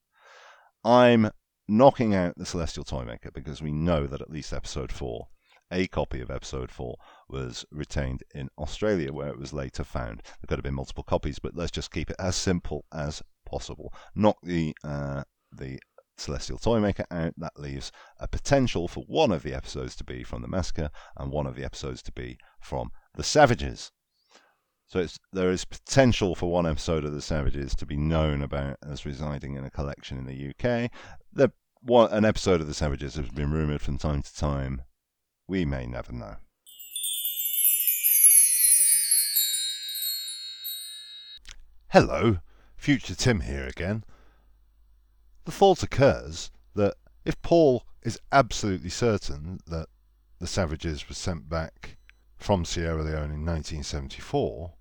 A: I'm knocking out the Celestial Toymaker because we know that at least episode four, a copy of episode four, was retained in Australia, where it was later found. There could have been multiple copies, but let's just keep it as simple as possible. Knock the uh, the Celestial Toymaker out, that leaves a potential for one of the episodes to be from the Massacre and one of the episodes to be from the Savages. So there is potential for one episode of the Savages to be known about as residing in a collection in the UK. The, one, an episode of the Savages has been rumoured from time to time. We may never know. Hello, Future Tim here again. The thought occurs that if Paul is absolutely certain that the savages were sent back from Sierra Leone in 1974,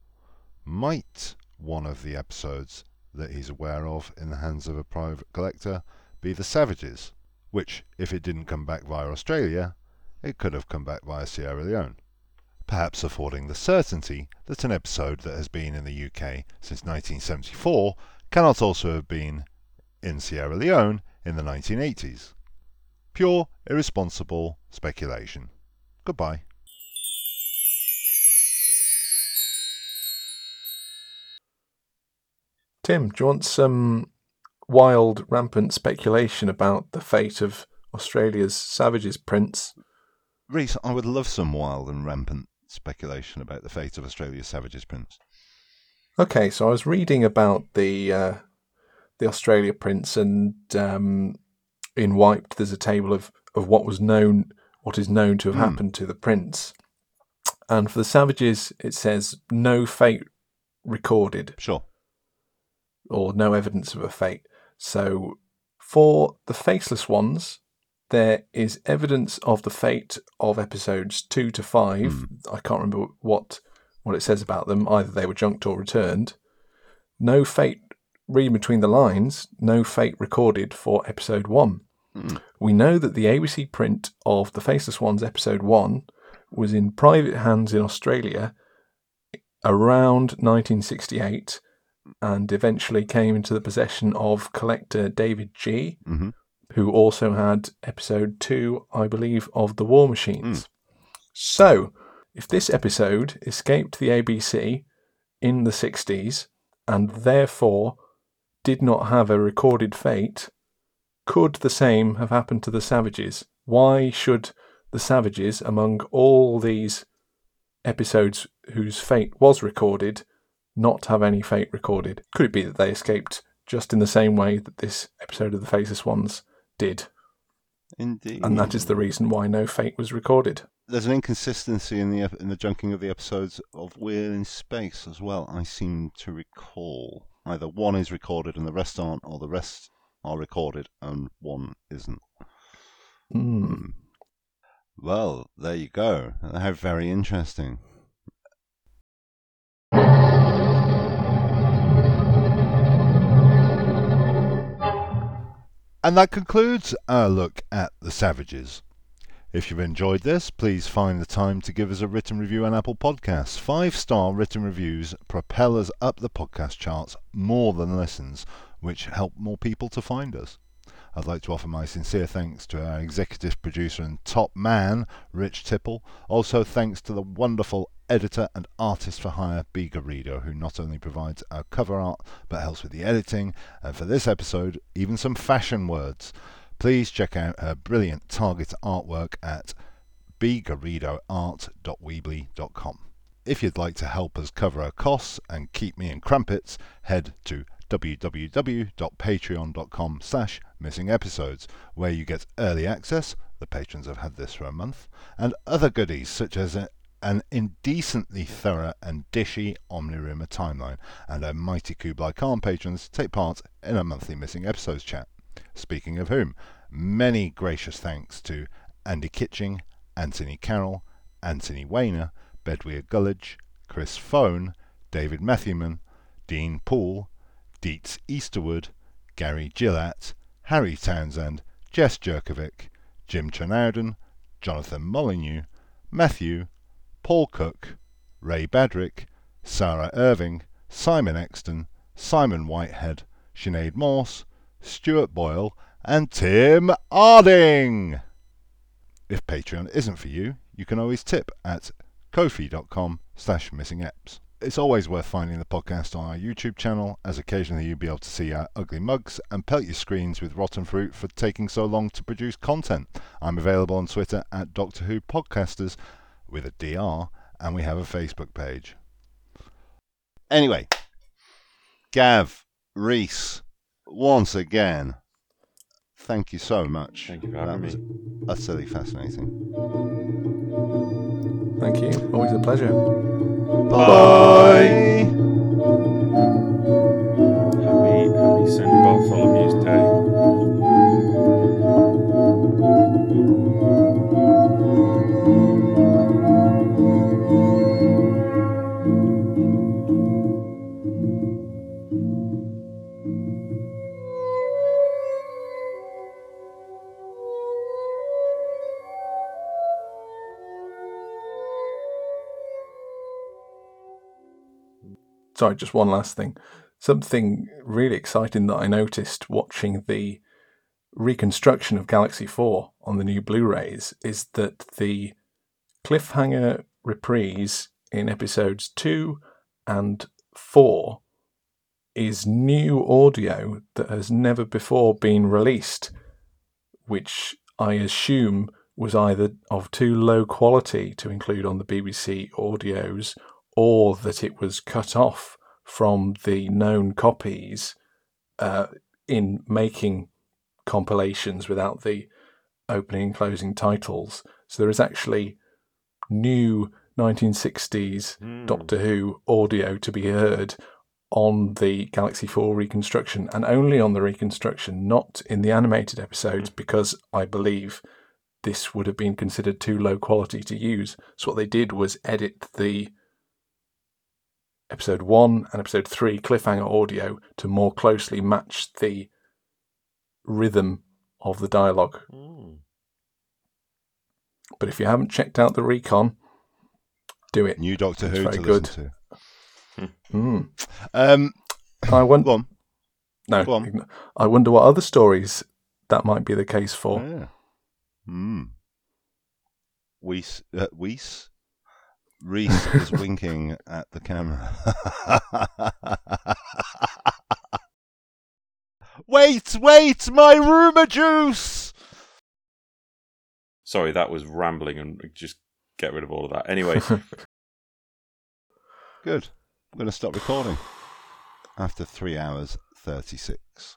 A: might one of the episodes that he's aware of in the hands of a private collector be the savages, which, if it didn't come back via Australia, it could have come back via Sierra Leone, perhaps affording the certainty that an episode that has been in the UK since 1974 cannot also have been in Sierra Leone in the 1980s. Pure, irresponsible speculation. Goodbye.
B: Tim, do you want some wild, rampant speculation about the fate of Australia's Savages prints?
A: Rhys, I would love some wild and rampant speculation about the fate of Australia's Savages prints.
B: Okay, so I was reading about the uh, the Australia prints, and um, in Wiped, there's a table of, of what was known, what is known to have mm. happened to the prints. And for the Savages, it says no fate recorded
A: Sure.
B: or no evidence of a fate. So for the faceless ones, there is evidence of the fate of episodes two to five. I can't remember what what it says about them. Either they were junked or returned. No fate. Reading between the lines, no fate recorded for episode one.
A: Mm.
B: We know that the ABC print of the Faceless Ones episode one was in private hands in Australia around 1968 and eventually came into the possession of collector David G,
A: hmm
B: who also had episode two, I believe, of The War Machines. So, if this episode escaped the ABC in the 60s and therefore did not have a recorded fate, could the same have happened to the Savages? Why should the Savages, among all these episodes whose fate was recorded, not have any fate recorded? Could it be that they escaped just in the same way that this episode of the Faceless Ones did?
A: Indeed.
B: And that is the reason why no fate was recorded.
A: There's an inconsistency in the in the junking of the episodes of Weird in Space as well. I seem to recall either one is recorded and the rest aren't, or the rest are recorded and one isn't.
B: Hmm.
A: Hmm. Well, there you go. How very interesting. And that concludes our look at the Savages. If you've enjoyed this, please find the time to give us a written review on Apple Podcasts. Five star written reviews propel us up the podcast charts more than listens, which help more people to find us. I'd like to offer my sincere thanks to our executive producer and top man, Rich Tipple. Also, thanks to the wonderful editor and artist for hire, B. Garrido, who not only provides our cover art but helps with the editing, and for this episode, even some fashion words. Please check out her brilliant Target artwork at bgarridoart.weebly.com. If you'd like to help us cover our costs and keep me in crumpets, head to www.patreon.com slash missing episodes, where you get early access, the patrons have had this for a month, and other goodies such as a, an indecently thorough and dishy Omnirumour timeline, and our mighty Kublai Khan patrons take part in a monthly missing episodes chat. Speaking of whom, many gracious thanks to Andy Kitching, Anthony Carroll, Anthony Weiner, Bedwyr Gullidge, Chris Phone, David Matthewman, Dean Poole, Dietz Easterwood, Gary Gillatt, Harry Townsend, Jess Jerkovic, Jim Trinauden, Jonathan Molyneux, Matthew, Paul Cook, Ray Badrick, Sarah Irving, Simon Exton, Simon Whitehead, Sinead Morse, Stuart Boyle, and Tim Arding. If Patreon isn't for you, you can always tip at kofi.com slash missingeps. It's always worth finding the podcast on our YouTube channel, as occasionally you'll be able to see our ugly mugs and pelt your screens with rotten fruit for taking so long to produce content. I'm available on Twitter at Doctor Who Podcasters with a DR, and we have a Facebook page. Anyway, Gav, Rhys, once again, thank you so much.
C: Thank you for
A: that
C: having
A: was
C: me.
A: utterly fascinating.
B: Thank you. Always a pleasure.
A: Bye.
C: Happy, happy St. Bartholomew's Day.
B: Sorry, just one last thing. Something really exciting that I noticed watching the reconstruction of Galaxy 4 on the new Blu rays is that the cliffhanger reprise in episodes 2 and 4 is new audio that has never before been released, which I assume was either of too low quality to include on the BBC audios or that it was cut off from the known copies uh, in making compilations without the opening and closing titles. So there is actually new 1960s
C: Hmm.
B: Doctor Who audio to be heard on the Galaxy 4 reconstruction and only on the reconstruction, not in the animated episodes, because I believe this would have been considered too low quality to use. So what they did was edit the episode 1 and episode 3 cliffhanger audio to more closely match the rhythm of the dialogue.
C: Hmm.
B: But if you haven't checked out the recon, do it.
A: New Doctor
B: It's
A: Who
B: very
A: to
B: good.
A: listen
B: Mm.
A: Um,
B: I wonder.
A: go on.
B: No,
A: Go on.
B: I wonder what other stories that might be the case for.
A: Yeah. Hmm. Weiss, uh, Weiss? Rhys is winking at the camera. wait, wait, my rumour juice!
C: Sorry, that was rambling and just get rid of all of that. Anyway,
A: Good. I'm going to stop recording after three hours 36.